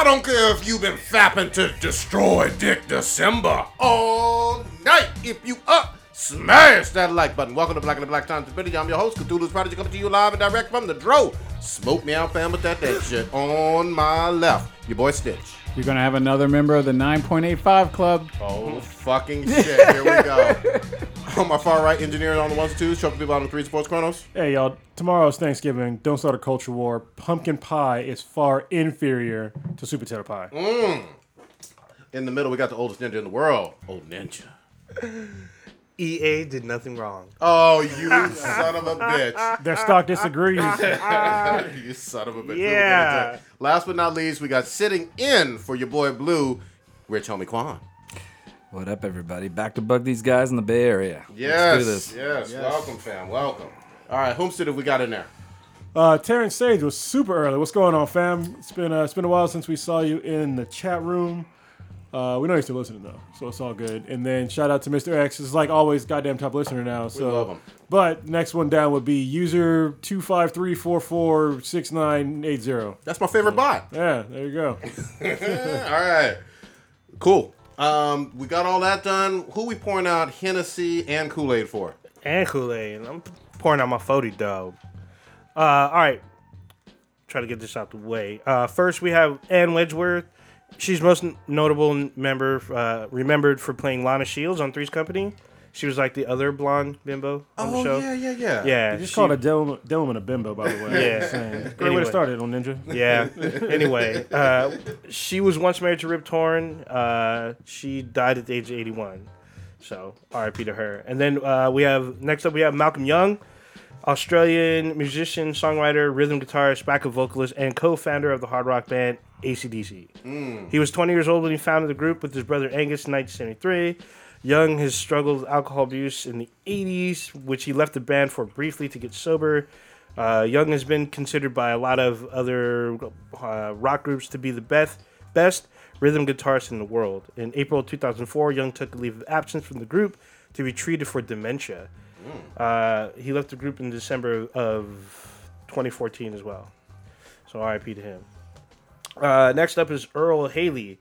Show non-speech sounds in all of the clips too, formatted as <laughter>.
I don't care if you've been fapping to destroy Dick December all night. If you up, smash that like button. Welcome to Black and the Black Times video. I'm your host, Cthulhu's Prodigy, coming to you live and direct from the Dro. Smoke me out, fam, with that that <laughs> shit. On my left, your boy Stitch. You're gonna have another member of the 9.85 Club. Oh, fucking shit. Here we go. <laughs> On my far right, engineers on the ones and twos, choking people on the three sports chronos. Hey y'all, tomorrow's Thanksgiving. Don't start a culture war. Pumpkin pie is far inferior to sweet potato pie. Mm. In the middle, we got the oldest ninja in the world, Old Ninja. <laughs> EA did nothing wrong. Oh, you son of a <laughs> bitch. Their stock disagrees. <laughs> you son of a bitch. We'll get into Yeah. Last but not least, we got sitting in for your boy Blue, Rich Homie Quan. What up, everybody? Back to bug these guys in the Bay Area. Yes, Let's do this. yes, Welcome, fam. Welcome. All right, Homestead, have we got in there? Uh, Terrence Sage was super early. What's going on, fam? It's been uh, it's been a while since we saw you in the chat room. Uh, we know you're still listening though, so it's all good. And then shout out to Mr. X. It's like always, goddamn top listener now. So, we love him. but next one down would be user two five three four four six nine eight zero. That's my favorite bot. Yeah, there you go. <laughs> All right. Cool. Um, we got all that done. Who we pouring out Hennessy and Kool Aid for? And Kool Aid. I'm pouring out my 40 dog. Uh, all right. Try to get this out the way. Uh, first, we have Ann Wedgeworth. She's most notable member, uh, remembered for playing Lana Shields on Three's Company. She was like the other blonde bimbo on the show. Oh, yeah, yeah, yeah. Yeah, You just she- called a Dylan, Dylan a bimbo, by the way. Yeah. Just saying. Great way to start it on Ninja. Yeah. <laughs> anyway, uh, she was once married to Rip Torn. Uh, she died at the age of 81. So R.I.P. to her. And then uh, we have next up we have Malcolm Young, Australian musician, songwriter, rhythm guitarist, backup vocalist, and co-founder of the hard rock band ACDC. He was 20 years old when he founded the group with his brother Angus in 1973. Young has struggled with alcohol abuse in the 80s, which he left the band for briefly to get sober. Uh, Young has been considered by a lot of other uh, rock groups to be the best best rhythm guitarist in the world. In April 2004, Young took a leave of absence from the group to be treated for dementia. Uh, he left the group in December of 2014 as well. So RIP to him. Uh, next up is Earl Haley.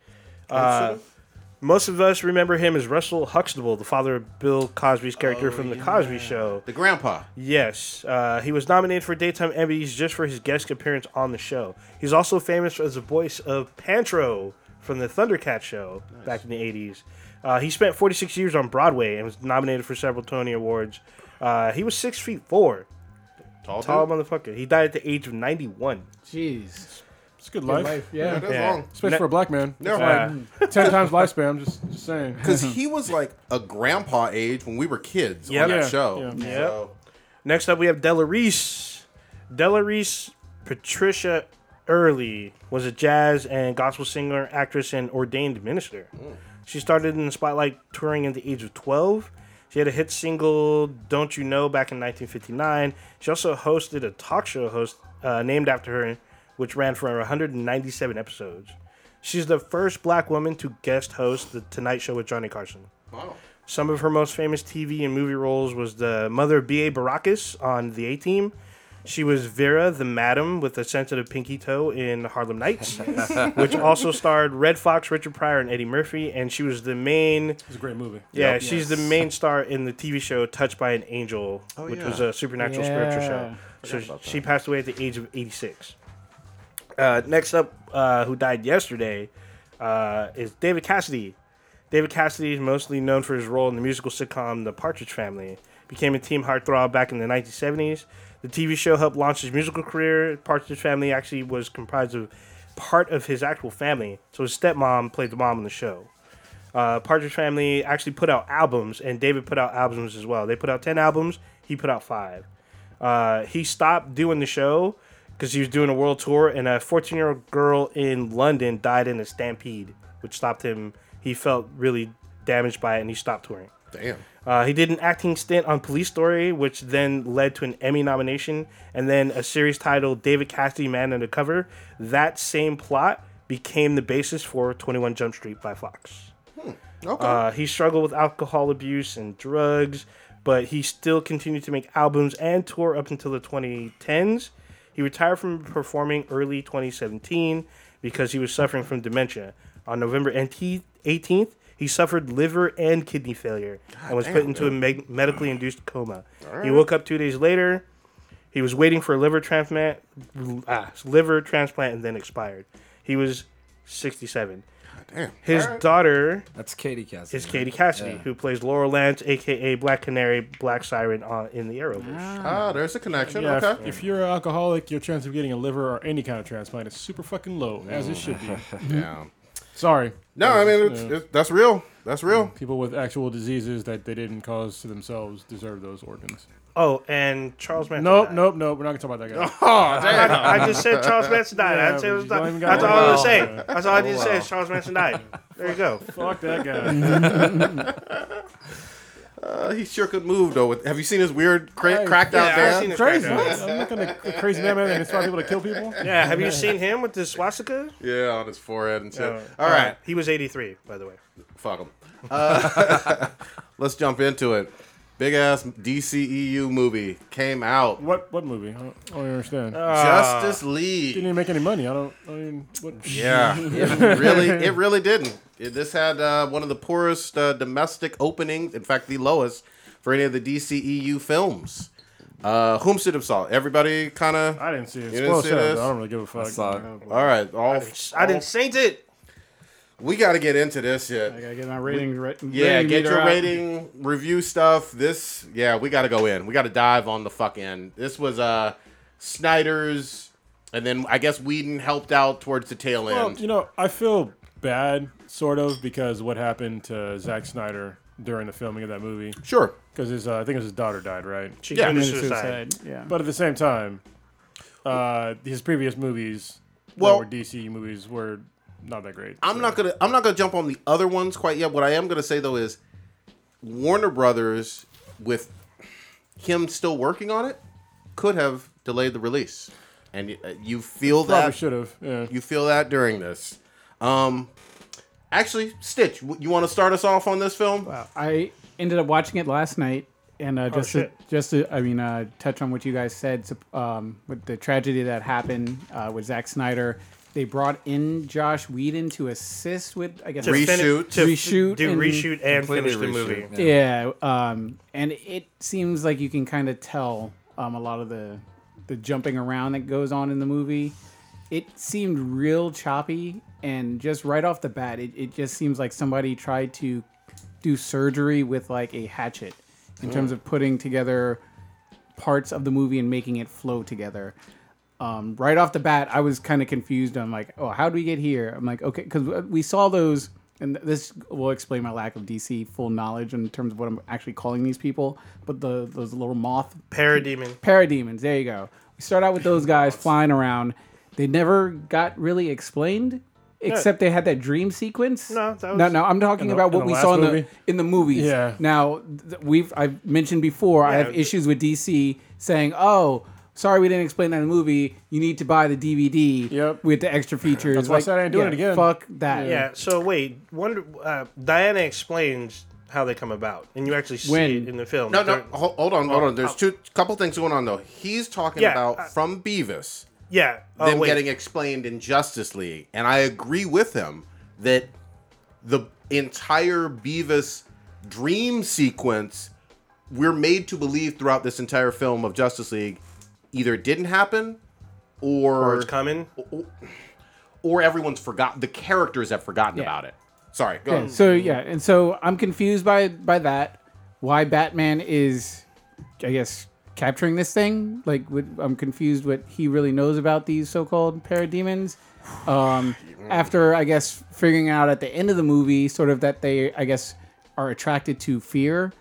Most of us remember him as Russell Huxtable, the father of Bill Cosby's character from The Cosby Show. The grandpa. Yes, uh, he was nominated for daytime Emmys just for his guest appearance on the show. He's also famous as the voice of Panthro from the Thundercat show back in the '80s. Uh, he spent 46 years on Broadway and was nominated for several Tony Awards. Uh, he was six feet four, Tall, tall dude. motherfucker. He died at the age of 91. Jeez. It's a good Good life, life, Yeah, yeah. that's Yeah. long. especially Ne- for a black man. Never Uh. Ten times lifespan. I'm just, just saying. <laughs> Because he was like a grandpa age when we were kids Yep. on that Yeah, show. yeah. Yep. So, Next up, we have Della Reese. Della Reese Patricia Early was a jazz and gospel singer, actress, and ordained minister. She started in the spotlight touring at the age of 12. She had a hit single, Don't You Know, back in 1959. She also hosted a talk show host uh, named after her, which ran for 197 episodes. She's the first black woman to guest host The Tonight Show with Johnny Carson. wow. Some of her most famous TV and movie roles was the mother of B.A. Baracus on The A Team. She was Vera, the madam with a sensitive pinky toe in Harlem Nights, <laughs> which also starred Redd Foxx, Richard Pryor, and Eddie Murphy. And she was the main, It's a great movie. yeah, Yep. she's the main star in the TV show Touched by an Angel, oh, which yeah. was a supernatural spiritual show. Yeah. So she passed away at the age of 86. Uh, next up, uh, who died yesterday, uh, is David Cassidy. David Cassidy is mostly known for his role in the musical sitcom The Partridge Family. Became a team heartthrob back in the 1970s. The TV show helped launch his musical career. Partridge Family actually was comprised of part of his actual family. So his stepmom played the mom in the show. Uh, Partridge Family actually put out albums, and David put out albums as well. They put out 10 albums, he put out five. Uh, he stopped doing the show because he was doing a world tour, and a 14 year old girl in London died in a stampede, which stopped him. He felt really damaged by it, and he stopped touring. Damn. Uh, he did an acting stint on Police Story, which then led to an Emmy nomination, and then a series titled David Cassidy Man Undercover. That same plot became the basis for 21 Jump Street by Fox. Okay. Uh, he struggled with alcohol abuse and drugs, but he still continued to make albums and tour up until the 2010s. He retired from performing early 2017 because he was suffering from dementia. On November 18th, he suffered liver and kidney failure and was put damn, into a me- medically induced coma. He woke up two days later. He was waiting for a liver transplant, ah, liver transplant, and then expired. He was 67. Damn. His daughter That's Katie Cassidy. is Katie Cassidy, Yeah. who plays Laurel Lance, aka Black Canary, Black Siren on, in the Arrowverse. Ah, there's a connection. Yeah, okay. if, if you're an alcoholic, your chance of getting a liver or any kind of transplant is super fucking low, as it should be. <laughs> yeah. Sorry. No, I mean it's, it's, that's real. That's real. People with actual diseases that they didn't cause to themselves deserve those organs. Oh, and Charles Manson. Nope, died. nope, nope. We're not gonna talk about that guy. <laughs> Oh, damn. I, I just said Charles <laughs> Manson died. Yeah, I said it was but you don't di- even That's all I was saying. <laughs> That's all I need to say is Charles Manson died. There you go. Fuck that guy. Uh, he sure could move though. With, have you seen his weird cra- Hey, cracked out yeah, I've dad? seen his crazy. cracked I'm not gonna a crazy man that inspire people to kill people. Yeah, have you seen him with the swastika? Yeah, on his forehead and shit. Uh, All right, He was 83, by the way. fuck him. Uh, let's jump into it. Big ass DCEU movie came out. What what movie? I don't, I don't understand. Justice League Didn't even make any money. I don't. I mean, what? Yeah, <laughs> it really, it really didn't. It, this had uh, one of the poorest uh, domestic openings, in fact, the lowest for any of the DCEU films. Uh, whom should have saw it? Everybody kind of. I didn't see it. didn't see this? I don't really give a fuck. I saw it. All right, all, I didn't saint it. We got to get into this shit. I gotta get my ratings right. Yeah, rating get meter your out. rating, review stuff. This, yeah, we got to go in. We got to dive on the fuck end. This was uh Snyder's, and then I guess Whedon helped out towards the tail Well, end. you know, I feel bad, sort of, because what happened to Zack Snyder during the filming of that movie. sure. Because his, uh, I think it was his daughter died, right? She Yeah. committed Committed suicide. suicide. Yeah. But at the same time, uh, his previous movies, Well- that were DC movies, were not that great. I'm so- not gonna I'm not gonna jump on the other ones quite yet. What I am gonna say though is Warner Brothers, with him still working on it, could have delayed the release, and y- uh, you feel Probably that should have. Yeah. you feel that during this. Um, actually, Stitch, you want to start us off on this film? Wow. I ended up watching it last night, and uh, just to, shit. just to, I mean, uh, touch on what you guys said so, um, with the tragedy that happened uh, with Zack Snyder. They brought in Joss Whedon to assist with, I guess, To Reshoot. to Reshoot do and- reshoot and Completely finish the reshoot, movie. yeah. Yeah, um, and it seems like you can kind of tell um, a lot of the the jumping around that goes on in the movie. It seemed real choppy, and just right off the bat, it, it just seems like somebody tried to do surgery with like a hatchet in terms of putting together parts of the movie and making it flow together. Um, right off the bat, I was kind of confused. I'm like, oh, how do we get here? I'm like, okay, because we saw those, and this will explain my lack of DC full knowledge in terms of what I'm actually calling these people. But the those little moth Parademon. parademons, there you go. We start out with those <laughs> guys flying around. They never got really explained, except they had that dream sequence. No, that no, was- no. I'm talking the- about what we saw in movie? the in the movies. Yeah. Now th- we've I've mentioned before. I have issues with DC saying, "Oh, sorry, we didn't explain that in the movie. You need to buy the DVD Yep. with the extra features." That's why I said I ain't doing yeah, it again. Fuck that. Yeah. So wait, Wonder uh, Diana explains how they come about, and you actually see When? it in the film. No, no, During- hold, hold on, hold Oh, on. There's oh. two couple things going on though. He's talking Yeah, about uh, from BvS Yeah. Oh, them wait. getting explained in Justice League, and I agree with him that the entire BvS dream sequence we're made to believe throughout this entire film of Justice League either didn't happen or or it's coming. or everyone's forgotten the characters have forgotten Yeah. about it. Sorry, go Yeah, ahead. so yeah, and so I'm confused by by that. Why Batman is, I guess, capturing this thing? Like, what, I'm confused what he really knows about these so-called parademons. Um, after I guess figuring out at the end of the movie, sort of that they, I guess, are attracted to fear.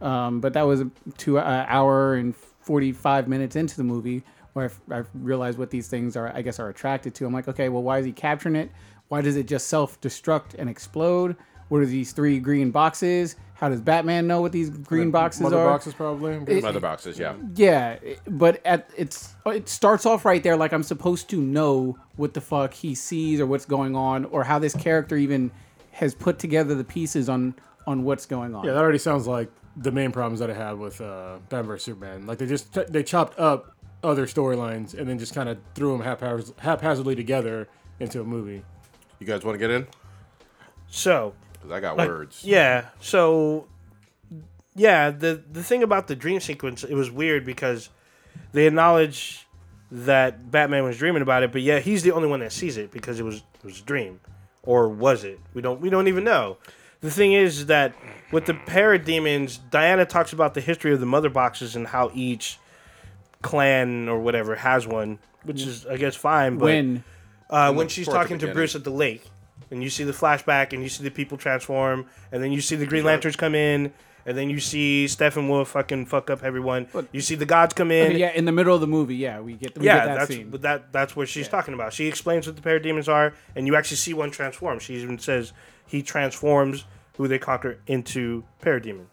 Um, but that was a two uh, hour and 45 minutes into the movie where I, f- I realized what these things are, I guess, are attracted to. I'm like, okay, well, why is he capturing it? Why does it just self destruct and explode? What are these three green boxes? How does Batman know what these green boxes Mother are? boxes, probably. Mother boxes, yeah. Yeah, but at it's it starts off right there like I'm supposed to know what the fuck he sees or what's going on or how this character even has put together the pieces on on what's going on. Yeah, that already sounds like the main problems that I had with uh, Batman vs Superman. Like they just they chopped up other storylines and then just kind of threw them haphaz- haphazardly together into a movie. You guys want to get in? So, Because I got like, words. yeah. So, yeah, the the thing about the dream sequence, it was weird because they acknowledge that Batman was dreaming about it, but yeah, he's the only one that sees it because it was it was a dream, or was it? We don't we don't even know. The thing is that with the parademons, Diana talks about the history of the mother boxes and how each clan or whatever has one, which is I guess fine. But when uh, when she's towards the talking to beginning. Bruce at the lake, and you see the flashback, and you see the people transform, and then you see the Green Lanterns come in, and then you see Steppenwolf fucking fuck up everyone. you see the gods come in. yeah, in the middle of the movie, yeah, we get we Yeah, get that that's scene. but that that's what she's talking about. She explains what the parademons are, and you actually see one transform. She even says he transforms who they conquer into parademons.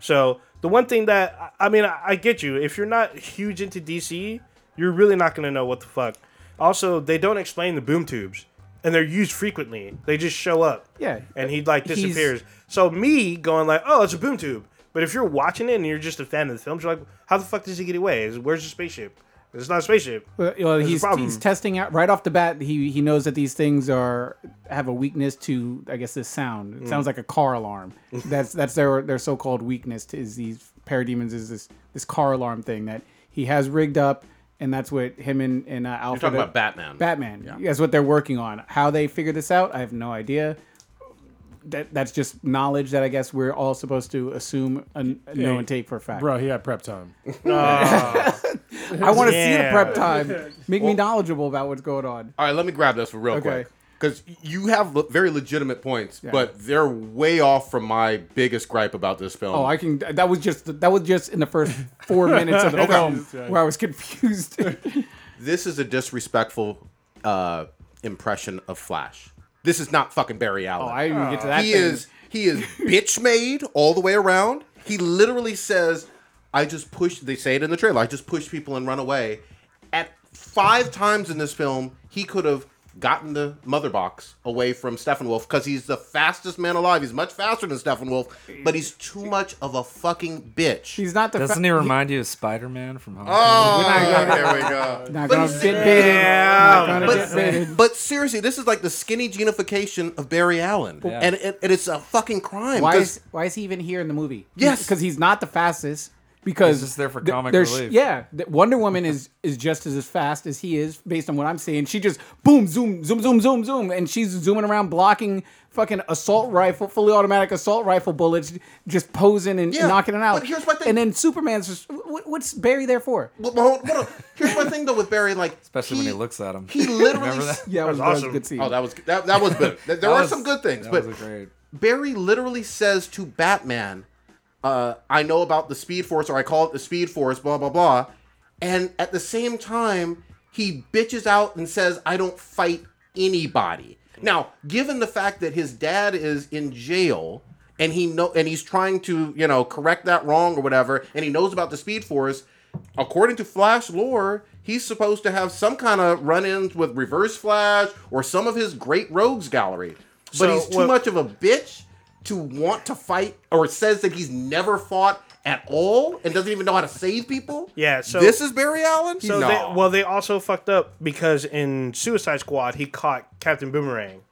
So the one thing that I mean, I, I get you. If you're not huge into DC, you're really not gonna know what the fuck. Also, they don't explain the boom tubes, and they're used frequently. They just show up. Yeah. and he like He's- disappears. So me going like, oh, it's a boom tube. But if you're watching it and you're just a fan of the films, you're like, how the fuck does he get away? Where's the spaceship? It's not a spaceship. Well, well, There's a he's, problem. he's testing out right off the bat. He he knows that these things are have a weakness to I guess this sound. Mm. It sounds like a car alarm. <laughs> that's that's their their so called weakness to, is these parademons is this this car alarm thing that he has rigged up, and that's what him and and uh, You're Alfred talking about Batman. Batman. That's what they're working on. How they figure this out, I have no idea. That that's just knowledge that I guess we're all supposed to assume and know and take for a fact. Bro, he had prep time. <laughs> <laughs> I want to see the Yeah. prep time. Make me knowledgeable about what's going on. All right, let me grab this for real Okay. quick. Because you have le- very legitimate points, but they're way off from my biggest gripe about this film. Oh, I can. That was just that was just in the first four <laughs> minutes of the film where I was confused. <laughs> this is a disrespectful uh, impression of Flash. This is not fucking Barry Allen. oh, I didn't even get to that. he thing. is he is bitch made all the way around. He literally says, "I just push." They say it in the trailer. I just push people and run away. At five times in this film, he could have gotten the mother box away from Steppenwolf because he's the fastest man alive. He's much faster than Steppenwolf, but he's too much of a fucking bitch. He's not the. Doesn't fa- he remind you of Spider Man from Home? oh, there we go. Not But gonna get baited. Not gonna but, get baited. but seriously, this is like the skinny genification of Barry Allen, Yeah. and, it, and it's a fucking crime. Why 'cause- is why is he even here in the movie? Yes. because he's not the fastest. Because it's just there for comic there's- relief. Yeah, th- Wonder Woman is is just as fast as he is, based on what I'm seeing. She just boom, zoom, zoom, zoom, zoom, zoom, and she's zooming around, blocking fucking assault rifle, fully automatic assault rifle bullets, just posing and Yeah, knocking it out. but here's my thing. And then Superman's just what, what's Barry there for? Well, well, hold, hold. Here's my thing though with Barry, like Especially when he looks at him. He literally. That? Yeah, that was, was that was a awesome. good scene. Oh, that was that, that was good. There That are was- some good things, that but was great. Barry literally says to Batman, uh, "I know about the Speed Force, or I call it the Speed Force." Blah blah blah, and at the same time, he bitches out and says, "I don't fight anybody." Now, given the fact that his dad is in jail and he know and he's trying to you know correct that wrong or whatever, and he knows about the Speed Force, according to Flash lore. He's supposed to have some kind of run-ins with Reverse Flash or some of his great rogues gallery, but So, he's too what- much of a bitch to want to fight or says that he's never fought at all and doesn't even know how to save people. Yeah, so- this is Barry Allen. So no. they, well, they also fucked up because in Suicide Squad he caught Captain Boomerang,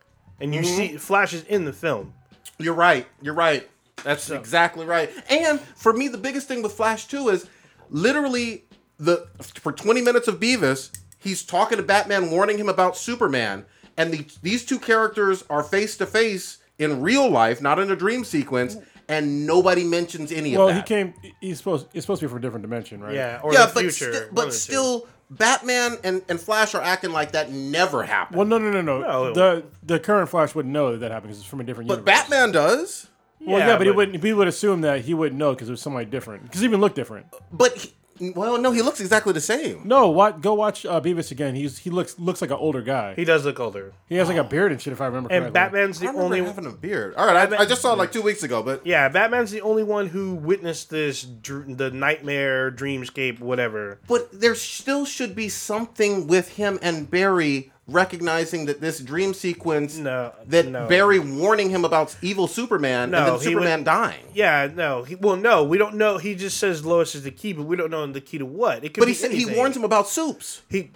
and you mm-hmm. see Flash is in the film. you're right. You're right. That's exactly right. And for me, the biggest thing with Flash too is literally the for 20 minutes of BvS, he's talking to Batman, warning him about Superman, and the, these two characters are face to face in real life, not in a dream sequence, and nobody mentions any Well, of that. Well, he came. He's supposed. It's supposed to be from a different dimension, right? Yeah, or yeah, the but, future. sti- but of the two. still, Batman and, and Flash are acting like that never happened. Well, no, no, no, no. No. The the current Flash wouldn't know that that happened because it's from a different but universe. Batman does. Well, yeah, but, he wouldn't. He would assume that he wouldn't know because it was somebody different. Because he even looked different. But he, well, no, he looks exactly the same. No, what? Go watch uh, BvS again. He's he looks looks like an older guy. he does look older. He has like a beard and shit, if I remember And correctly. Batman's I the remember only having a beard. All right, I, I just saw it like two weeks ago, but yeah, Batman's the only one who witnessed this dr- the nightmare, dreamscape, whatever. but there still should be something with him and Barry recognizing that this dream sequence No, that no. Barry warning him about evil Superman No, and then Superman would- dying. Yeah, no, he, well, no, we don't know. He just says Lois is the key, but we don't know the key to what. It could But be he said he warns him about soups. He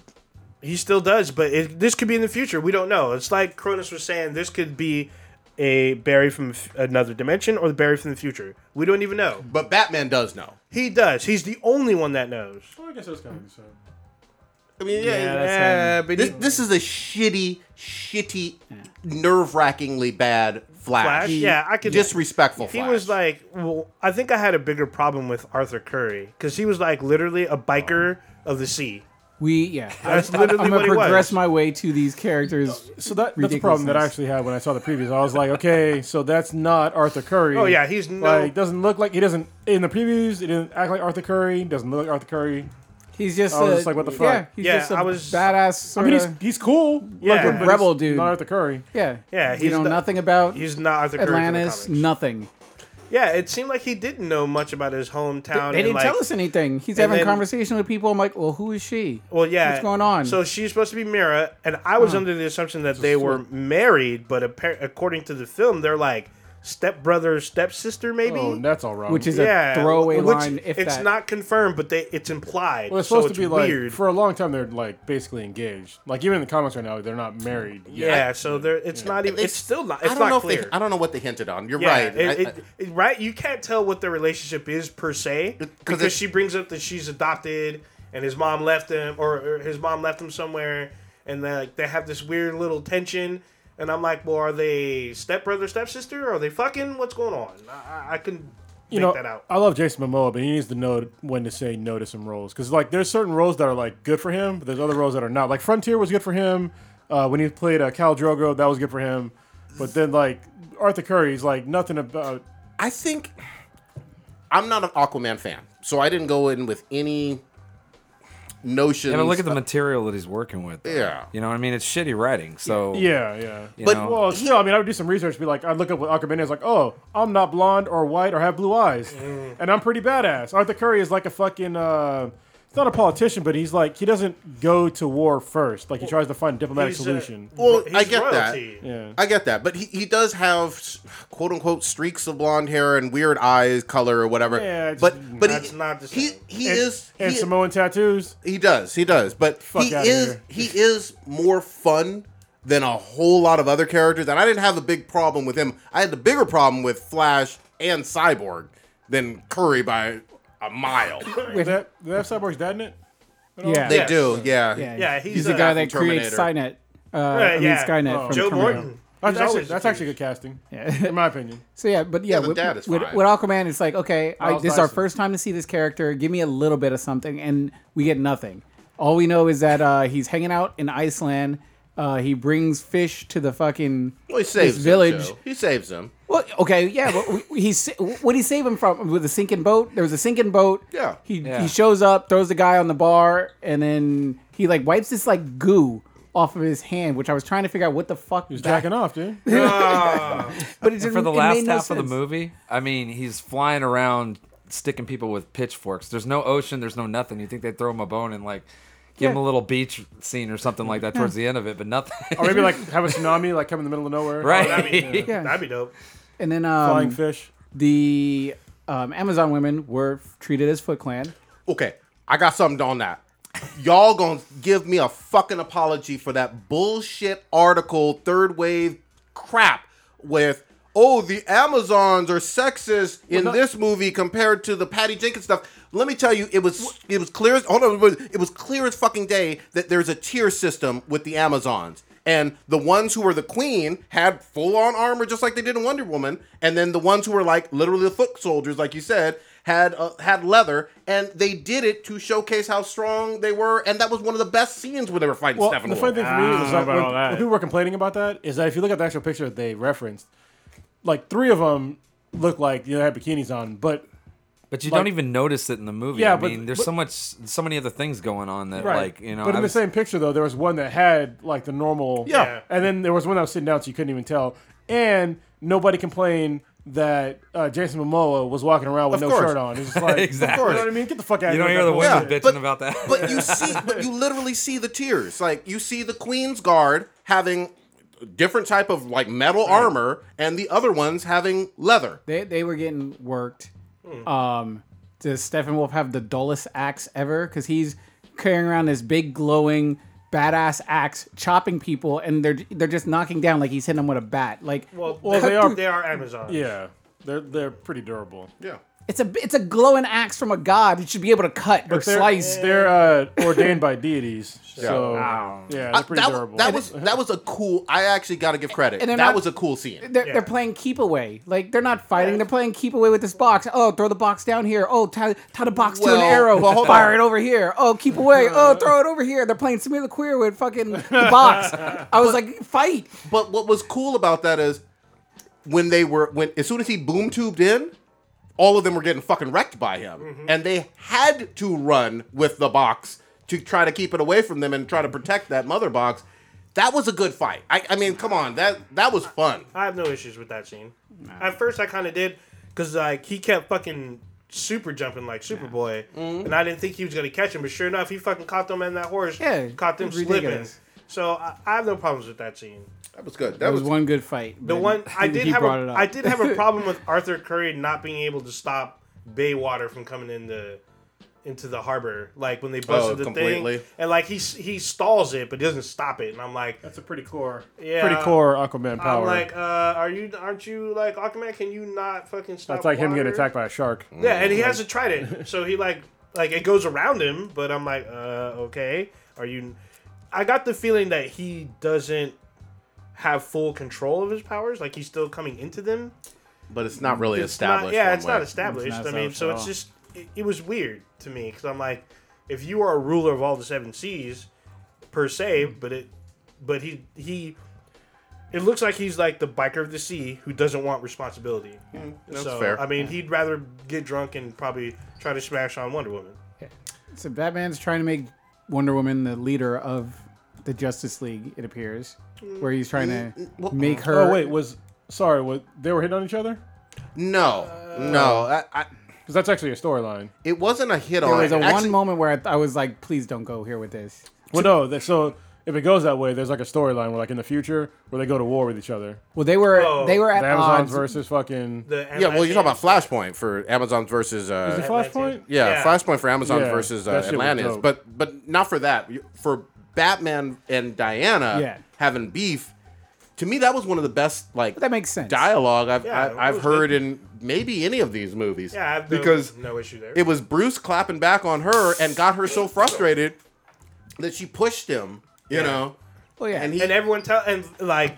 He still does, but it, this could be in the future. We don't know. It's like Cronus was saying. This could be a Barry from f- another dimension or the Barry from the future. We don't even know. But Batman does know. He does. He's the only one that knows. Well, I guess that's kind of the same. I mean, yeah, Yeah, that's Yeah, but this he- this is a shitty, shitty, nerve-wrackingly bad Flash. Flash. Yeah, I could. disrespectful. He Flash. was like, well, I think I had a bigger problem with Arthur Curry because he was like literally a biker of the sea. We yeah. <laughs> That's I, literally I'm what gonna he was. my way to these characters. So that, that's a problem that I actually had when I saw the previews. I was like, okay, so that's not Arthur Curry. Oh yeah, he's no. like doesn't look like he doesn't in the previews. He didn't act like Arthur Curry. Doesn't look like Arthur Curry. He's just I was a, just like, what the fuck? Yeah, fuck? he's Yeah, just a I was- badass. I mean, he's he's cool. Yeah. looking, but Rebel he's dude. Not Arthur Curry. yeah, Yeah, You he's know the- nothing about he's not Arthur Curry. from the Atlantis. comics. Nothing. Yeah, it seemed like he didn't know much about his hometown. They and didn't like, tell us anything. He's having then- conversation with people. I'm like, well, who is she? Well, yeah. What's going on? So she's supposed to be Mera, and I was under the assumption that they were married, but appar- according to the film, they're like stepbrother, stepsister, maybe. Oh, that's all wrong. Which is yeah, a throwaway which line. If it's that. not confirmed, but they it's implied. well, it's so supposed it's to be like weird. for a long time they're like basically engaged. Like even in the comics right now, they're not married. Yet. yeah, so there it's not even. It's, still not. It's I don't not know clear. if they, I don't know what they hinted on. You're yeah, right. it- I- it- it- right. You can't tell what their relationship is per se because it- she brings up that she's adopted and his mom left him, or, or his mom left him somewhere, and they like they have this weird little tension. And I'm like, well, are they stepbrother, stepsister? Are they fucking? What's going on? I, I- I couldn't you make know, that out. I love Jason Momoa, but he needs to know when to say no to some roles because like there's certain roles that are like good for him, but there's other roles that are not. Like Frontier was good for him uh, when he played uh, Khal Drogo, that was good for him. But then like Arthur Curry's like nothing about. I think I'm not an Aquaman fan, so I didn't go in with any notions. Yeah, but look at the material that he's working with. though. Yeah. You know what I mean? It's shitty writing. So Yeah, yeah. But- know, Well, still, I mean, I would do some research. Be like, I'd look up what Aquaman is. Like, oh, I'm not blonde or white or have blue eyes, Mm. and I'm pretty badass. Arthur Curry is like a fucking. Uh, he's not a politician, but he's like he doesn't go to war first. Like he tries to find a diplomatic He's, uh, solution. Well, He's I get royalty. that. yeah. I get that, but he, he does have quote unquote streaks of blonde hair and weird eyes color or whatever. Yeah, it's- but but That's he, not the he same. he and, is and he, Samoan tattoos. he does he does, but Fuck he outta is here. he is more fun than a whole lot of other characters, and I didn't have a big problem with him. I had the bigger problem with Flash and Cyborg than Curry by a mile. <laughs> Is that, do they have Cyborg's dad in it? yeah, they Yes. do, yeah. yeah, Yeah, he's, he's the a guy guy that from creates Terminator. Skynet. Uh, I mean yeah. Skynet Oh. from Joe Terminator. Morton. That's, He's actually, always that's actually good casting, Yeah. in my opinion. So yeah, but yeah, the with, dad is with, fine. with Aquaman, it's like okay, I, Miles this is our Dyson. first time to see this character. Give me a little bit of something, and we get nothing. All we know is that uh, he's hanging out in Iceland. Uh, he brings fish to the fucking Well, he saves this him, village. Joe. He saves them. Well, okay, yeah, but we- he's what did he save him from? With a sinking boat? There was a sinking boat. Yeah. He Yeah. he shows up, throws the guy on the bar, and then he like wipes this like goo off of his hand, which I was trying to figure out what the fuck. He's that- jacking off, dude. <laughs> but it for the last no half of the movie, I mean, he's flying around sticking people with pitchforks. There's no ocean. There's no nothing. You think they'd throw him a bone and like give him Yeah. a little beach scene or something like that towards the end of it, but nothing. or maybe like have a <laughs> tsunami, like come in the middle of nowhere. right? That'd be, Yeah. that'd be dope. And then Flying um, fish. the um, Amazon women were treated as Foot Clan. Okay, I got something on that. Y'all gonna give me a fucking apology for that bullshit article, third wave crap with oh the Amazons are sexist in not- this movie compared to the Patty Jenkins stuff. Let me tell you, it was it was clear as hold on, it was clear as fucking day that there's a tier system with the Amazons. And the ones who were the queen had full on armor just like they did in Wonder Woman, and then the ones who were like literally the foot soldiers, like you said, had uh, had leather, and they did it to showcase how strong they were, and that was one of the best scenes when they were fighting Well, Steppenwolf. the funny thing for me I was like when, that. when people were complaining about that is that if you look at the actual picture that they referenced, like three of them look like you know they had bikinis on, but But you Like- don't even notice it in the movie. Yeah, I but- mean, there's but- so much, so many other things going on that, right, like you know. But I in was- the same picture though, there was one that had like the normal. Yeah. And then there was one that was sitting down, so you couldn't even tell. And nobody complained that uh, Jason Momoa was walking around with Of no course. shirt on. It's just like, <laughs> Exactly. You know what I mean? Get the fuck out you don't hear the with that women bullshit. bitching but- about that. but you see, but you literally see the tiers. Like you see the Queen's Guard having different type of like metal armor, and the other ones having leather. They they were getting worked. Hmm. Um, does Steppenwolf have the dullest axe ever? Because he's carrying around this big glowing badass axe chopping people, and they're they're just knocking down like he's hitting them with a bat. Like, Well, Well, they, they are are- they are Amazon. Yeah, they're they're pretty durable. Yeah. It's a it's a glowing axe from a god. It should be able to cut or they're, slice. They're uh, <coughs> ordained by deities, so Wow. yeah, I- they're pretty that, durable. that was that was a cool. I actually got to give credit. And That not- was a cool scene. They're, Yeah. they're playing keep away. Like they're not fighting. They're playing keep away with this box. Oh, throw the box down here. Oh, tie, tie the box to an arrow. well, hold fire on. it over here. Oh, keep away. Oh, throw it over here. They're playing Smear the Queer with fucking the box. I was like, fight. But what was cool about that is when they were when as soon as he boom tubed in, all of them were getting fucking wrecked by him, Mm-hmm. and they had to run with the box to try to keep it away from them and try to protect that mother box. That was a good fight. I, I mean, come on, that that was fun. I have no issues with that scene. At first, I kind of did because like he kept fucking super jumping like Superboy, Mm-hmm. and I didn't think he was gonna catch him. But sure enough, he fucking caught them and that horse. Yeah, caught them it's slipping. ridiculous. So I, I have no problems with that scene. That was good. That, That was was, one good fight. The one I did have brought a. I did have a <laughs> problem with Arthur Curry not being able to stop Baywater from coming in the into the harbor, like when they busted the Oh, completely. thing, and like he he stalls it but doesn't stop it, and I'm like, That's a pretty core, Yeah. pretty core Aquaman power. I'm like, uh, are you aren't you like Aquaman? Can you not fucking stop? That's like him getting attacked by a shark. Yeah, and he hasn't tried it, so he like like it goes around him. But I'm like, uh, okay, are you? I got the feeling that he doesn't have full control of his powers. Like he's still coming into them. but it's not really It's established. Not, yeah, it's not established. It's not I mean, so it's just it, it was weird to me because I'm like, if you are a ruler of all the seven seas, per se, but it, but he he. It looks like he's like the biker of the sea who doesn't want responsibility. Hmm, that's so, fair. I mean, he'd rather get drunk and probably try to smash on Wonder Woman. So Batman's trying to make Wonder Woman the leader of the Justice League. It appears, mm, where he's trying to mm, mm, make uh, her. Oh wait, was sorry, what they were hitting on each other? No, uh, no, I, I, Because that's actually a storyline. it wasn't a hit There on. was a Actually, one moment where I, I was like, "Please don't go here with this." Well, no, that, so if it goes that way, there's like a storyline where, like in the future, where they go to war with each other. Well, they were Oh, they were at The Amazons odds. versus fucking. The Yeah, well, you're talking about Flashpoint for Amazon's versus. Uh, Is it Flashpoint? Yeah, Yeah. Flashpoint for Amazon Yeah, versus uh, that uh, shit was Atlantis, dope. but but not for that. For Batman and Diana Yeah. having beef, to me that was one of the best like That makes sense. dialogue I've Yeah, I, I've heard good. in maybe any of these movies. Yeah, I have no, because no issue there. it was Bruce clapping back on her and got her so frustrated that she pushed him. You Yeah. know, Well, yeah. and he and everyone tell and like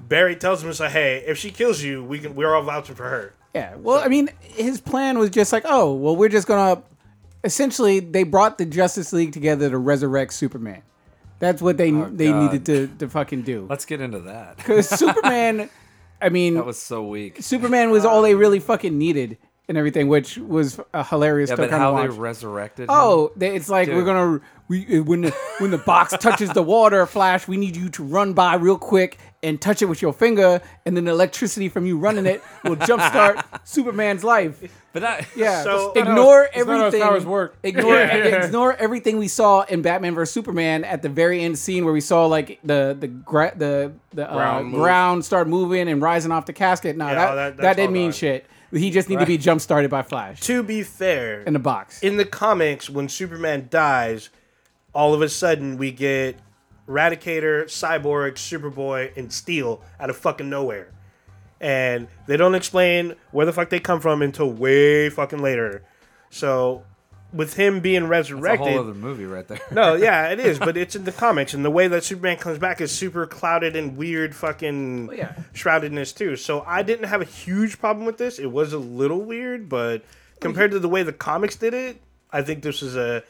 Barry tells him, "It's like, hey, if she kills you, we can. We're all vouching for her." Yeah. Well, I mean, his plan was just like, oh, well, we're just gonna. Essentially, they brought the Justice League together to resurrect Superman. That's what they they God. needed to, to fucking do. Let's get into that. Because Superman, I mean, That was so weak. Superman was all they really fucking needed and everything, which was a hilarious Yeah, to but how of they watch. resurrected. him? Oh, they, it's like we're gonna we uh, when the when the box <laughs> touches the water, Flash, we need you to run by real quick and touch it with your finger, and then the electricity from you running it will jumpstart <laughs> Superman's life. But that <laughs> Yeah, So- ignore It's not how everything. powers work. Ignore Yeah. ignore everything we saw in Batman vs Superman at the very end scene where we saw like the the gra- the the uh, Ground ground, start moving and rising off the casket. No, Yeah, that, that, that- didn't mean gone. shit. He just needed to be jump started by Flash To be fair, in the box. in the comics, when Superman dies, all of a sudden we get Radicator, Cyborg, Superboy, and Steel out of fucking nowhere. And they don't explain where the fuck they come from until way fucking later. So, with him being resurrected, that's a whole other movie right there. no, <laughs> yeah, it is, but it's in the comics, and the way that Superman comes back is super clouded and weird, fucking Well, yeah. shroudedness too. So I didn't have a huge problem with this. It was a little weird, but compared to the way the comics did it, I think this is a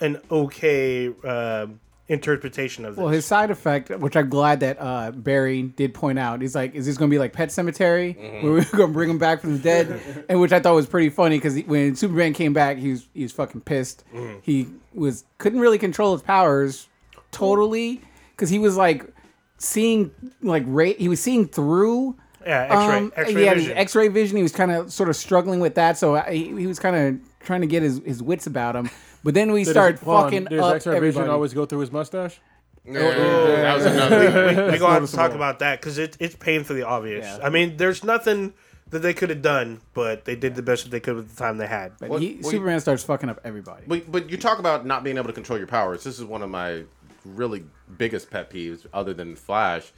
an okay uh, interpretation of this. Well, his side effect, which I'm glad that uh, Barry did point out, he's like, "Is this going to be like Pet Sematary, where we're going to bring him back from the dead?" <laughs> and which I thought was pretty funny because when Superman came back, he was he was fucking pissed. He was couldn't really control his powers totally because he was like seeing like ra- he was seeing through. yeah, X-ray, Um, X-ray he had vision. X-ray vision. He was kind of sort of struggling with that, so I, he, he was kind of trying to get his, his wits about him. But then we Did started his- hold on, fucking Did up X-ray vision everybody. always go through his mustache? Yeah, that was another. We're gonna have to talk about that because it, it's painfully obvious. Yeah. I mean, there's nothing that they could have done, but they did the best that they could with the time they had. But What- he, what- Superman starts fucking up everybody. But, but you talk about not being able to control your powers. This is one of my really biggest pet peeves, other than Flash,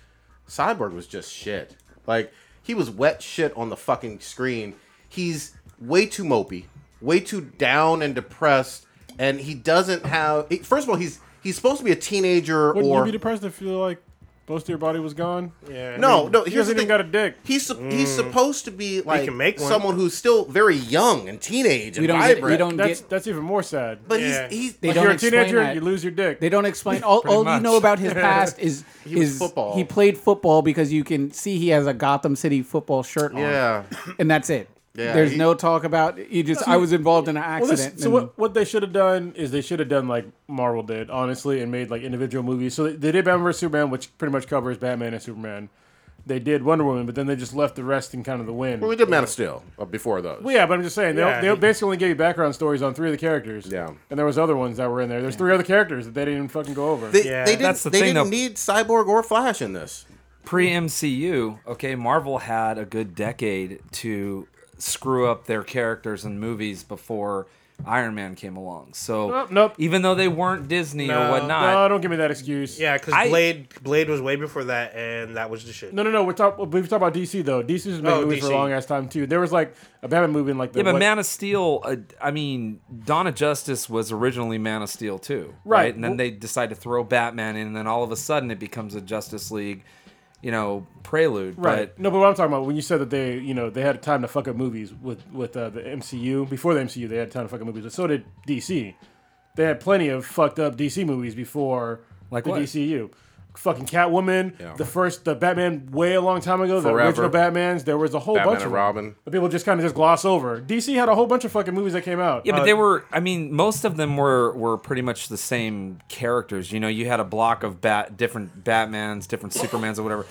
Cyborg was just shit. Like he was wet shit on the fucking screen. He's way too mopey, way too down and depressed, and he doesn't have. he- First of all, he's he's supposed to be a teenager Wouldn't or you be depressed if you like most of your body was gone? Yeah. no, no. He Here's the hasn't thing. even got a dick. He's sup- he's mm. supposed to be like make someone who's still very young and teenage and We don't get, we don't That's get that's even more sad. but Yeah. he's he's They Like don't you're a teenager, that. you lose your dick. They don't explain all. all you know about his <laughs> past is He was is football. he played football because you can see he has a Gotham City football shirt on. yeah. and that's it. Yeah, There's he- no talk about you. Just I was involved in an Well, this- accident. so and- what, what they should have done is they should have done like Marvel did, honestly, and made like individual movies. So they, they did Batman vs Superman, which pretty much covers Batman and Superman. They did Wonder Woman, but then they just left the rest in kind of the wind. Well, we did Man of Steel uh, before those. Well, yeah, but I'm just saying they, Yeah, they he- basically only gave you background stories on three of the characters. Yeah. and there was other ones that were in there. There's three other characters that they didn't even fucking go over. They, Yeah, they didn't, that's the they thing, didn't though. need Cyborg or Flash in this. pre MCU, okay, Marvel had a good decade to screw up their characters and movies before Iron Man came along. So Nope, nope. even though they weren't Disney No, or whatnot, no, don't give me that excuse. Yeah, because Blade Blade was way before that, and that was the shit. No, no, no. We're talking. We've talked about DC though. DC was making Oh, movies for a long ass time too. There was like a Batman movie in like the yeah, but what- Man of Steel, uh, I mean, Dawn of Justice was originally Man of Steel too, Right. And then Well- they decide to throw Batman in, and then all of a sudden it becomes a Justice League, you know, prelude. Right. But no, but what I'm talking about when you said that they, you know, they had time to fuck up movies with with uh, the MCU before the MCU, they had a time to fuck up movies, but so did DC. They had plenty of fucked up DC movies before Like the what? DCU. Fucking Catwoman, Yeah. the first, the Batman way a long time ago, the original Batmans. There was a whole Batman bunch and of them. Robin. That people just kind of just gloss over. DC had a whole bunch of fucking movies that came out. Yeah, but Uh, they were. I mean, most of them were were pretty much the same characters. You know, you had a block of bat different Batmans, different Supermans, or whatever.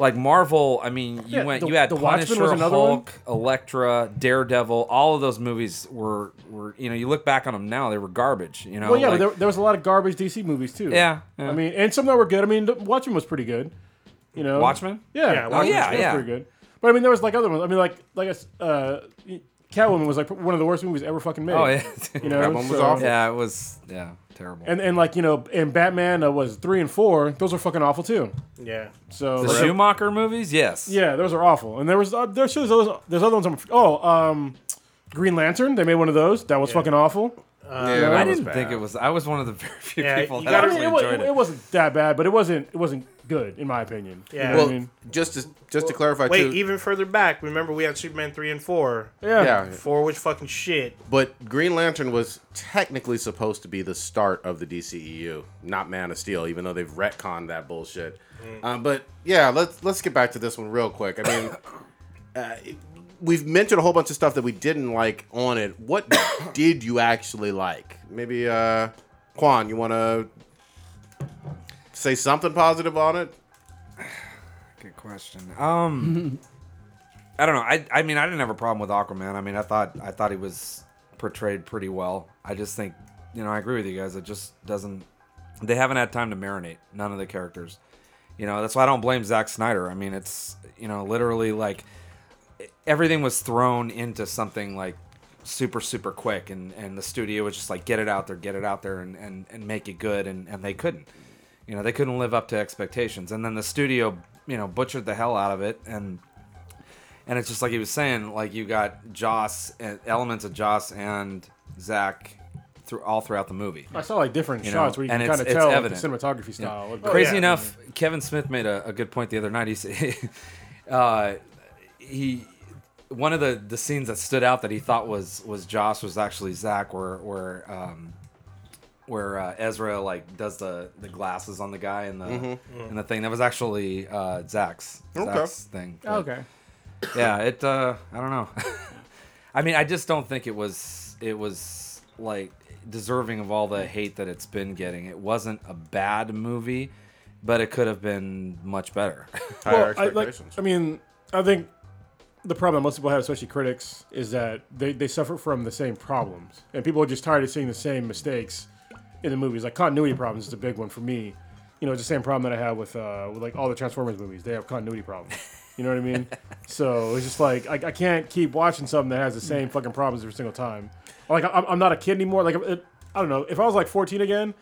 Like Marvel, I mean, you Yeah, went. the- you had the Watchmen Punisher, was another one. Hulk, Elektra, Daredevil. All of those movies were were. You know, you look back on them now, they were garbage. You know, Well, yeah, like- but there, there was a lot of garbage DC movies too. Yeah, yeah. I mean, and some that were good. I mean, Watchmen was pretty good. You know, Watchmen? Yeah, Yeah, Watchmen Oh, yeah, was yeah. pretty good. But I mean, there was like other ones. I mean, like like a, uh, Catwoman was like one of the worst movies ever fucking made. Oh yeah, you know, That one was awful. yeah, it was yeah terrible. And and like you know, in Batman uh, was three and four. Those are fucking awful too. Yeah. So the like, Schumacher movies, yes. yeah, those are awful. And there was uh, there's shows those there's other ones. I'm, oh, um, Green Lantern. They made one of those. That was fucking awful. yeah, I that I was didn't think it was. I was one of the <laughs> very few Yeah, people you that gotta- actually it, enjoyed it, it. wasn't that bad, but it wasn't it wasn't good in my opinion. You Yeah. know Well, I mean, just to just to clarify Wait, too. even further back, remember we had Superman three and four. yeah. yeah, Four was fucking shit. but Green Lantern was technically supposed to be the start of the DCEU, not Man of Steel, even though they've retconned that bullshit. Uh, but yeah, let's let's get back to this one real quick. I mean, <coughs> uh, we've mentioned a whole bunch of stuff that we didn't like on it. What <coughs> did you actually like? Maybe uh, Quan, you want to say something positive on it? <sighs> Good question. Um, <laughs> I don't know. I I mean, I didn't have a problem with Aquaman. I mean, I thought I thought he was portrayed pretty well. I just think, you know, I agree with you guys. It just doesn't. They haven't had time to marinate. None of the characters. You know, that's why I don't blame Zack Snyder. I mean, it's you know, literally like everything was thrown into something like super super quick and and the studio was just like get it out there get it out there and and, and make it good and and they couldn't you know they couldn't live up to expectations and then the studio you know butchered the hell out of it and and it's just like he was saying like you got joss uh, elements of joss and zach through all throughout the movie I saw like different You know, shots where you and can kind of tell like, the cinematography style. of- Crazy yeah. enough, Kevin Smith made a, a good point the other night. He said, <laughs> uh, he one of the, the scenes that stood out that he thought was was Josh was actually Zach, where where um, where uh, Ezra like does the, the glasses on the guy and the and the thing that was actually uh, Zach's Okay. Zach's thing. But, okay. yeah, it. Uh, I don't know. <laughs> I mean, I just don't think it was. It was like deserving of all the hate that it's been getting. It wasn't a bad movie, but it could have been much better. <laughs> Higher Well, I, like. I mean, I think the problem most people have, especially critics, is that they, they suffer from the same problems, and people are just tired of seeing the same mistakes in the movies. Like continuity problems is a big one for me. You know, it's the same problem that I have with uh, with like all the Transformers movies. They have continuity problems. You know what I mean? <laughs> so it's just like I, I can't keep watching something that has the same fucking problems every single time. Like I'm, I'm not a kid anymore. Like it, I don't know. If I was like 14 again,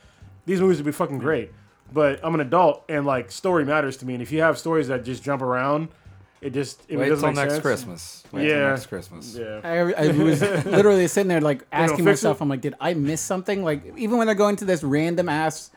these movies would be fucking great. but I'm an adult and like story matters to me. And if you have stories that just jump around, it just it Wait doesn't till next sense, Christmas. Wait till Yeah. next Christmas. Yeah. I, I was literally sitting there like <laughs> asking myself, it? I'm like, did I miss something? Like even when they're going to this random ass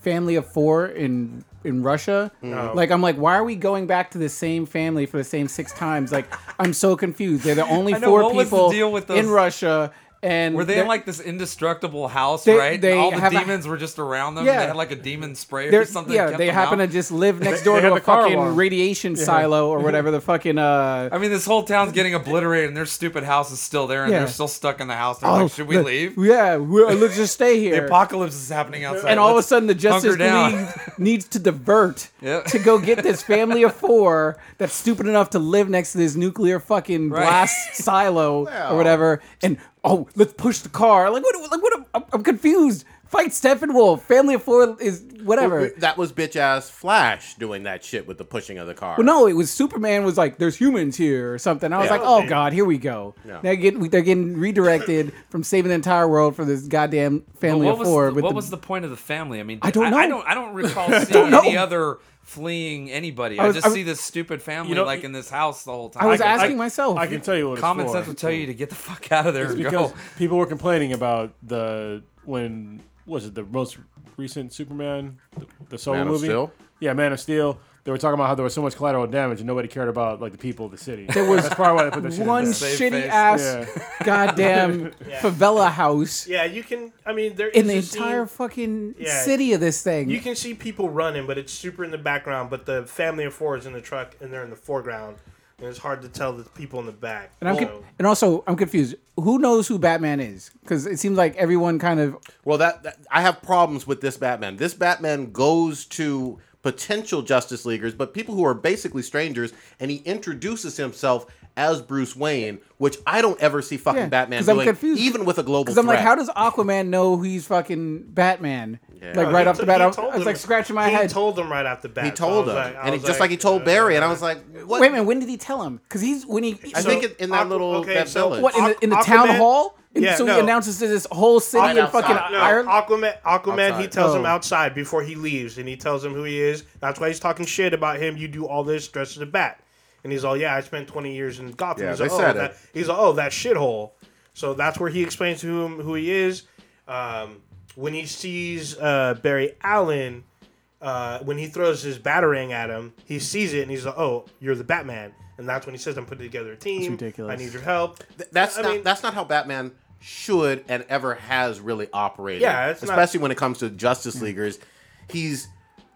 family of four in in Russia, mm. like I'm like, why are we going back to the same family for the same six times? Like I'm so confused. They're the only <laughs> know, four what the people deal with in Russia, and Were they in like this indestructible house, They- right? they All the have a- demons were just around them. Yeah. and They had like a demon spray they're- or something. yeah, they happen out. to just live <laughs> next door they to a the fucking alarm. radiation silo or <laughs> whatever the fucking uh. I mean, this whole town's getting obliterated, and their stupid house is still there, and Yeah. they're still stuck in the house. They're like, "Should we the- leave?" Yeah, we're, let's just stay <laughs> here. The apocalypse is happening outside. and all of a sudden the Justice. League needs to divert Yep. to go get this family of four that's stupid enough to live next to this nuclear fucking Right. blast silo Well. or whatever. And oh, let's push the car. Like what? Like what? I'm, I'm confused. Fight Steppenwolf. Family of four is whatever. That was bitch ass Flash doing that shit with the pushing of the car. Well, no, it was Superman was like, "There's humans here" or something. I was Yeah. like, "Oh God, here we go." Yeah. They're getting they're getting redirected from saving the entire world for this goddamn But family what of was four. the, with what the- was the point of the family? I mean, I don't I, know. don't. I don't recall <laughs> seeing know. any other fleeing anybody. I, was- just I was- see this stupid family You know, like in this house the whole time. I was I- asking myself. I can tell you what Common it's sense for. will tell you to get the fuck out of there and because go. people were complaining about the when was it the most recent Superman, the, the solo Man of movie? Steel? Yeah, Man of Steel. They were talking about how there was so much collateral damage and nobody cared about like the people of the city. There was That's probably why they put that shit in one there. Shitty face. ass Yeah. goddamn <laughs> favela house Yeah, you can. I mean, there in the a scene- entire fucking Yeah. city of this thing. You can see people running, but it's super in the background. But the family of four is in the truck, and they're in the foreground, and it's hard to tell the people in the back. and I'm con- and also I'm confused. Who knows who Batman is? Because it seems like everyone kind of Well, that, that I have problems with this Batman. This Batman goes to potential Justice Leaguers, but people who are basically strangers, and he introduces himself as Bruce Wayne, which I don't ever see fucking Yeah, Batman 'cause I'm doing, confused. even with a global because. I'm like, how does Aquaman know he's fucking Batman? Like right he off the t- bat, I was, I was like scratching my he head. He told him right off the bat. he told was him, like- and he, just like he uh, told Barry, and I was like, what? Wait a minute, when did he tell him? Because he's when he I So, think in that Aqu- little okay, that so village. what in the, in the Aquaman- town hall. And Yeah, so he no. announces to this whole city Right in fucking outside. No, Ireland. Aquaman, Aquaman, he Outside. tells him Oh. outside before he leaves, and he tells him who he is. That's why he's talking shit about him. You do all this dressed as a bat, and he's all, "Yeah, I spent 20 years in Gotham." Yeah, he's they like, oh, it. that, He's like, "Oh, that shithole." So that's where he explains to him who he is. Um, when he sees uh, Barry Allen, uh, when he throws his batarang at him, he sees it and he's like, "Oh, you're the Batman." And that's when he says, "I'm putting together a team. ridiculous. I need your help." Th- that's I not mean- that's not how Batman should and ever has really operated. Yeah, it's not- especially when it comes to Justice hmm. Leaguers. He's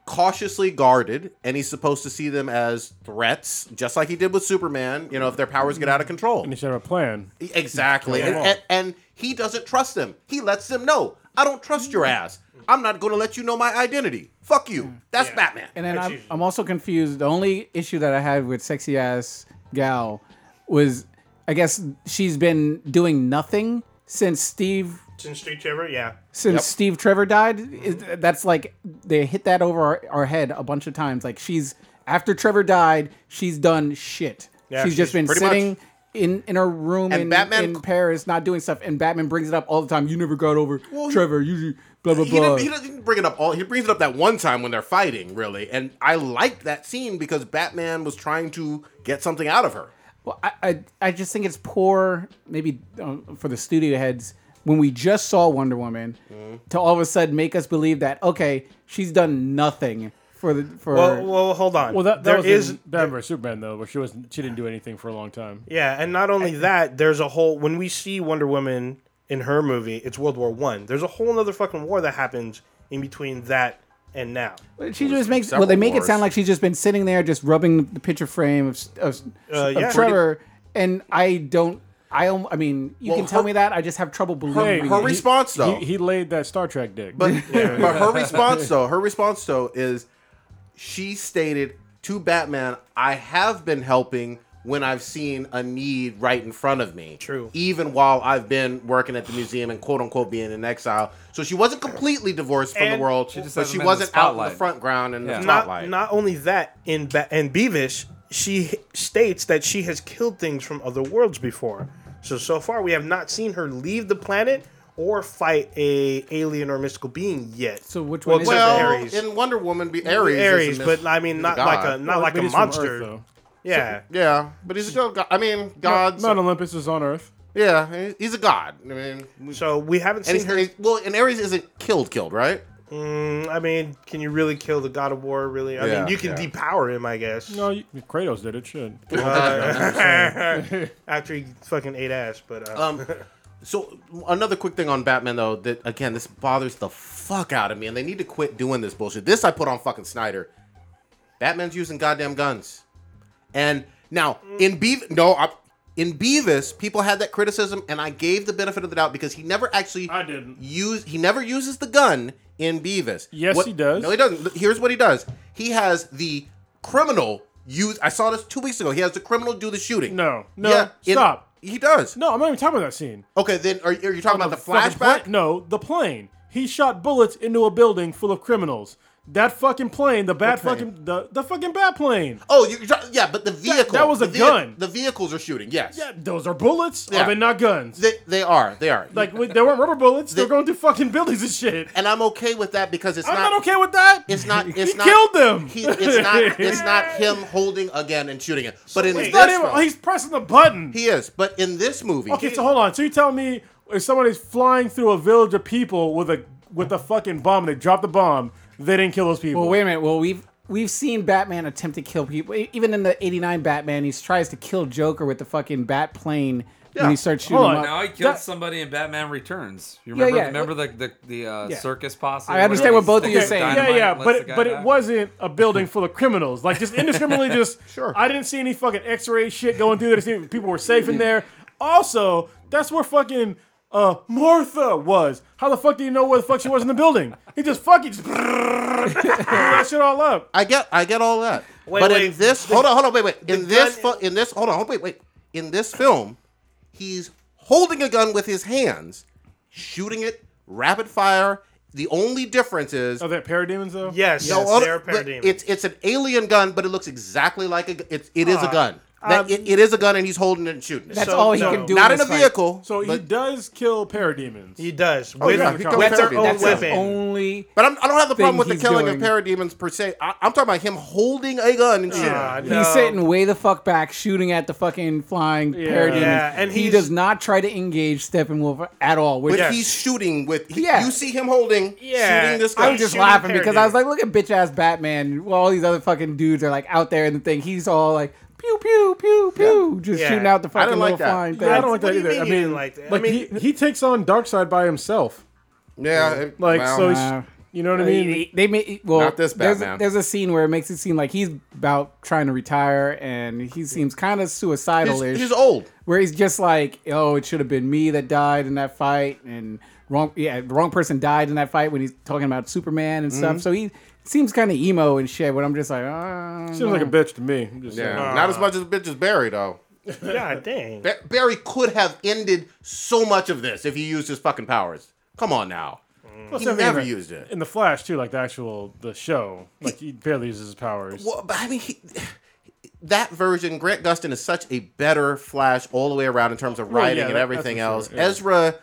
cautiously guarded, and he's supposed to see them as threats, just like he did with Superman. You know, if their powers get out of hmm. control. And he should have a plan. Exactly, and, and, and he doesn't trust them. He lets them know, "I don't trust your ass. I'm not going to let you know my identity. Fuck you. Hmm. That's Yeah. Batman." And then I'm, I'm also confused. The only issue that I had with sexy ass gal was, I guess she's been doing nothing since Steve Since Steve Trevor, yeah. since Yep. Steve Trevor died. Is- That's like they hit that over our, our head a bunch of times. Like she's after Trevor died, she's done shit. Yeah, she's just been sitting. much- In, in her room And in, Batman- in Paris, not doing stuff, and Batman brings it up all the time. You never got over Trevor. You blah blah he blah. didn't, he doesn't bring it up all. He brings it up that one time when they're fighting, really. And I liked that scene because Batman was trying to get something out of her. Well, I, I, I just think it's poor, maybe uh, for the studio heads, when we just saw Wonder Woman, to all of a sudden make us believe that okay, she's done nothing for the for. Well, well, hold on. Well, that, that there was is in Batman vs Superman though, where she was she didn't do anything for a long time. yeah, and not only that, there's a whole when we see Wonder Woman in her movie, it's World War One. There's a whole other fucking war that happens in between that and now. she just makes well, they make it sound like she's just been sitting there, just rubbing the picture frame of, of, Uh, of yeah. Trevor, and I don't. I. I mean, you Well, can tell her- me that. I just have trouble believing. her it. response, though. He, he laid that Star Trek dick. But <laughs> but her response <laughs> though, her response though is she stated to Batman, "I have been helping when I've seen a need right in front of me. True. Even while I've been working at the museum and quote unquote being in exile. So she wasn't completely divorced from And- the world, She just but she been in the wasn't out in the front ground and Yeah. the Not spotlight. not only that, in ba- in BvS, she states that she has killed things from other worlds before. So so far, we have not seen her leave the planet or fight a alien or mystical being yet. So which Well, one is except it? for Well, Ares. in Wonder Woman, be Ares. is a myth- but I mean, not god. like a not Well, like a he's from Earth, monster. though. Yeah, Yeah, but he's still. God. I mean, gods. Mount Olympus is on Earth. Yeah, he's a god. I mean, we- so we haven't seen her. well, and Ares isn't killed, killed, right? Mm, I mean, can you really kill the God of War? Really? I Yeah, mean, you can yeah. depower him, I guess. No, you, Kratos did it. Should. <laughs> After he <laughs> <laughs> fucking ate ass, but uh, Um, so another quick thing on Batman though that again this bothers the fuck out of me, and they need to quit doing this bullshit. This I put on fucking Snyder. Batman's using goddamn guns, and now in Beav no I, in BvS people had that criticism, and I gave the benefit of the doubt because he never actually I didn't. use he never uses the gun in BvS. Yes, what, he does. No, he doesn't. Here's what he does. He has the criminal use. I saw this two weeks ago. He has the criminal do the shooting. No, no, Yeah, in- stop. he does. No, I'm not even talking about that scene. Okay, then are, are you talking about the fucking flashback? no, the plane. He shot bullets into a building full of criminals. That fucking plane, the bat plane? fucking the, the fucking bat plane. Oh, you're yeah, but the vehicle. that was a vehi- gun. The vehicles are shooting. Yes. Yeah, those are bullets. Yeah. Are they not guns? They, they are. They are. like they weren't rubber bullets. They're going through fucking buildings and shit. and I'm okay with that because it's I'm not. not okay with that. It's not. It's he not. killed them. He, it's not. It's not <laughs> him holding a gun and shooting it. But in It's this. He's pressing the button. he is. But in this movie, Okay, so hold on. So you tell me if somebody's flying through a village of people with a with a fucking bomb, and they drop the bomb, they didn't kill those people. Well, wait a minute. Well, we've we've seen Batman attempt to kill people. Even in the '89 Batman, he tries to kill Joker with the fucking bat plane Yeah. when he starts shooting Hold him on, up. Now he killed That- somebody in Batman Returns. You Yeah, remember? yeah. Remember the the, the uh, Yeah. circus posse? I understand what both of you are saying. Yeah, yeah, but it, but die. it wasn't a building full of criminals. Like just indiscriminately, <laughs> just Sure. I didn't see any fucking X-ray shit going through there. to see if People were safe in there. Also, that's where fucking uh Martha was. How the fuck do you know where the fuck she was in the building? He just fucking just <laughs> that shit all up. I get. I get all that. Wait, but wait, in this, the- hold on, hold on, wait, wait. In the this, gun- fu- in this, hold on, wait, wait. In this film, he's holding a gun with his hands, shooting it rapid fire. The only difference is Are they parademons though? yes, No, yes, hold- they're but parademons. It's it's an alien gun, but it looks exactly like a. gu- It's it is a gun. That, um, it, it is a gun, and he's holding it and shooting it. That's So- all he so- can do. Not in this a fight. vehicle. So he does kill parademons. he does with, Oh, yeah, he with their own That's weapon. only. but I'm, I don't have the problem with the killing doing. of parademons per se. I, I'm talking about him holding a gun and shooting. Ah, it. no. He's sitting way the fuck back, shooting at the fucking flying parademons. Yeah, and he does not try to engage Steppenwolf at all. Which But Yes. he's shooting with. He, Yeah. You see him holding, Yeah. shooting this I gun. was just laughing because I was like, look at bitch ass Batman. While all these other fucking dudes are like out there in the thing. He's all like pew pew pew pew, just Yeah. shooting out the I fucking didn't little like that. flying thing. yeah, I don't like What that do you either. I mean you mean, didn't like that? I like mean- he, he takes on Darkseid by himself. yeah, it- Like well, so, he's, Wow. you know what I mean? They, they made well. Not this there's, Batman. there's a scene where it makes it seem like he's about trying to retire, and he seems kind of suicidal-ish. he's old. where he's just like, oh, it should have been me that died in that fight, and wrong, yeah, the wrong person died in that fight when he's talking about Superman and Mm-hmm. stuff. So he seems kind of emo and shit. But I'm just like, ah, Seems like a bitch to me. I'm just Yeah, saying. not as much as a bitch as Barry though. <laughs> God dang. Ba- Barry could have ended so much of this if he used his fucking powers. Come on now. Plus, He everything never in the- used it. in the Flash too, like the actual the show. Like he barely uses his powers. Well, but I mean, he, that version, Grant Gustin is such a better Flash all the way around in terms of Well, writing yeah, and that- everything else. sure, yeah. Ezra,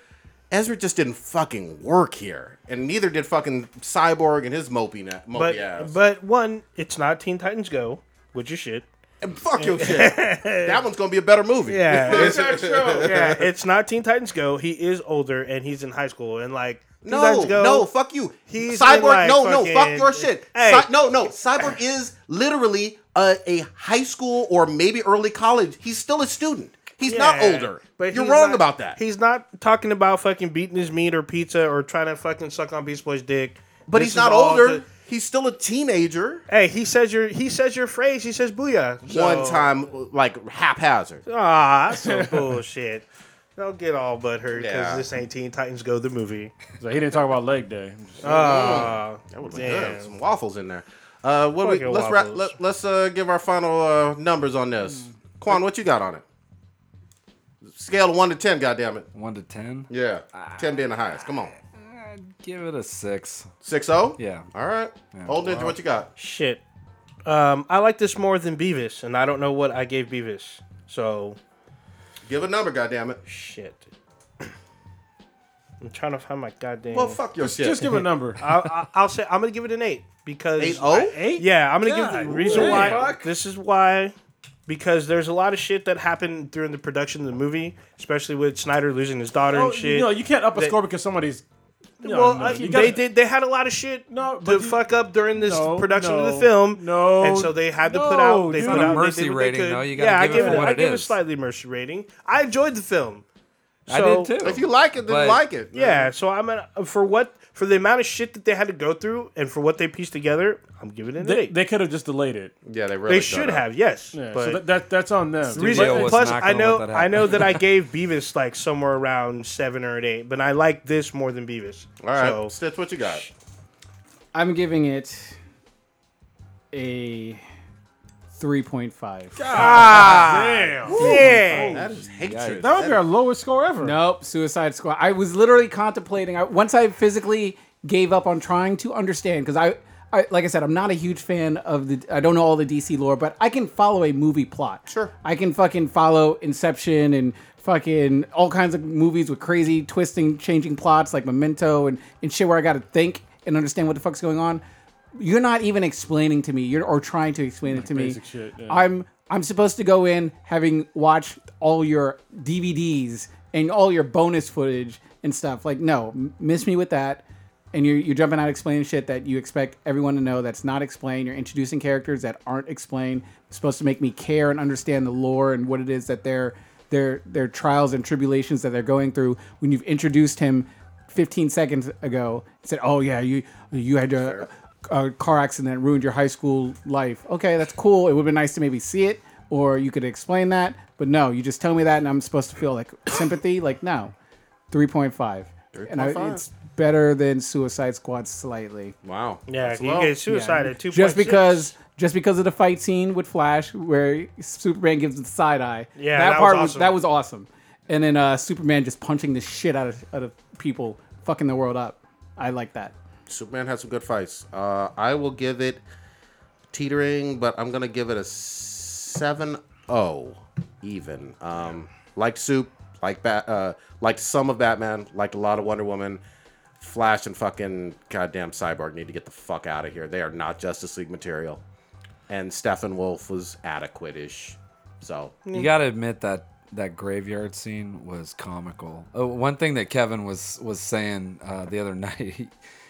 Ezra just didn't fucking work here, and neither did fucking Cyborg and his mopey, na- mopey But ass. but one, it's not Teen Titans Go, which is shit. And fuck your shit. <laughs> that one's gonna be a better movie. Yeah, it's, <laughs> yeah, it's not Teen Titans Go. He is older and he's in high school and like Teen No, Titans Go. no, fuck you. He's Cyborg, like, no, no, fuck fucking- your shit. Hey. Cy- no, no, Cyborg is literally a, a high school or maybe early college. He's still a student. He's not older. but You're wrong not- about that. He's not talking about fucking beating his meat or pizza or trying to fucking suck on Beast Boy's dick. But This he's not older. to- he's still a teenager. hey, he says your he says your phrase. He says booyah. So- One time, like haphazard. Ah, that's some <laughs> bullshit. Don't get all but butthurt because Yeah. this ain't Teen Titans Go the movie. So he didn't talk about leg day. I'm just- Ah, That would damn. Some waffles in there. Uh, what we, let's wrap, waffles. let, let's uh, give our final uh, numbers on this. Quan, what you got on it? Scale of one to ten. Goddamn it. One to ten. Yeah, ten being the highest. Come on. Give it a six. Six zero. Yeah. All right. Old Ninja, what you got? Shit. Um, I like this more than BvS, and I don't know what I gave BvS. So Give a number. Goddamn it. shit. I'm trying to find my goddamn. Well, fuck your shit. Just give a number. <laughs> I'll, I'll- I'll say I'm gonna give it an eight because Eight oh? Eight? Yeah, I'm gonna give God the reason why. Fuck. This is why, because there's a lot of shit that happened during the production of the movie, especially with Snyder losing his daughter Oh, and shit. you know, you can't up a They- score because somebody's. No, well, no, uh, they gotta- did. They had a lot of shit No, to you- fuck up during this No, production of the film. no, and so they had to put out. They put It's a out. mercy did what rating, they could. though. You gotta yeah, give I it give for it. what I it give it is. slightly mercy rating. I enjoyed the film. I did too. If you like it, then But- like it. Yeah, so I'm gonna for what for the amount of shit that they had to go through and for what they pieced together. I'm giving it an They, eight. They, they could have just delayed it. Yeah, they really should done it. have, yes. Yeah, but so that, that that's on them. Studio reason, was plus, not I gonna know let that I know that I gave BvS like somewhere around seven or an eight, but I like this more than BvS. All right, So, Stitch, what you got? I'm giving it a 3.5. God ah, Damn. yeah. That is hatred. That would be our lowest score ever. Nope, Suicide Squad. I was literally contemplating. I, once I physically gave up on trying to understand, because I, I, like I said, I'm not a huge fan of the. I don't know all the DC lore, but I can follow a movie plot. Sure. I can fucking follow Inception and fucking all kinds of movies with crazy twisting, changing plots like Memento and and shit where I got to think and understand what the fuck's going on. You're not even explaining to me. You're or trying to explain it to me. basic shit, yeah. I'm I'm supposed to go in having watched all your DVDs and all your bonus footage and stuff. Like, no, miss me with that. And you're, you're jumping out explaining shit that you expect everyone to know that's not explained. You're introducing characters that aren't explained. It's supposed to make me care and understand the lore and what it is that their their their trials and tribulations that they're going through. When you've introduced him 15 seconds ago, said, "Oh yeah, you you had a, a car accident ruined your high school life." Okay, that's cool. It would have been nice to maybe see it, or you could explain that. But no, you just tell me that, and I'm supposed to feel like <coughs> sympathy. Like no, 3.5, and I, 3.5. it's better than Suicide Squad slightly. Wow. Yeah, That's you low. get suicide at two. Just because. Just because of the fight scene with Flash, where Superman gives the side eye, Yeah, that, that part was awesome. that was awesome. And then uh, Superman just punching the shit out of out of people, fucking the world up. I like that. Superman had some good fights. Uh, I will give it teetering, but I'm gonna give it a 7-0 even. Um, like Soup, like Bat, uh, like some of Batman, like a lot of Wonder Woman. Flash and fucking goddamn Cyborg need to get the fuck out of here. They are not Justice League material. And Steppenwolf was adequate-ish. So You got to admit that that graveyard scene was comical. Oh, one thing that Kevin was was saying uh, the other <laughs> night,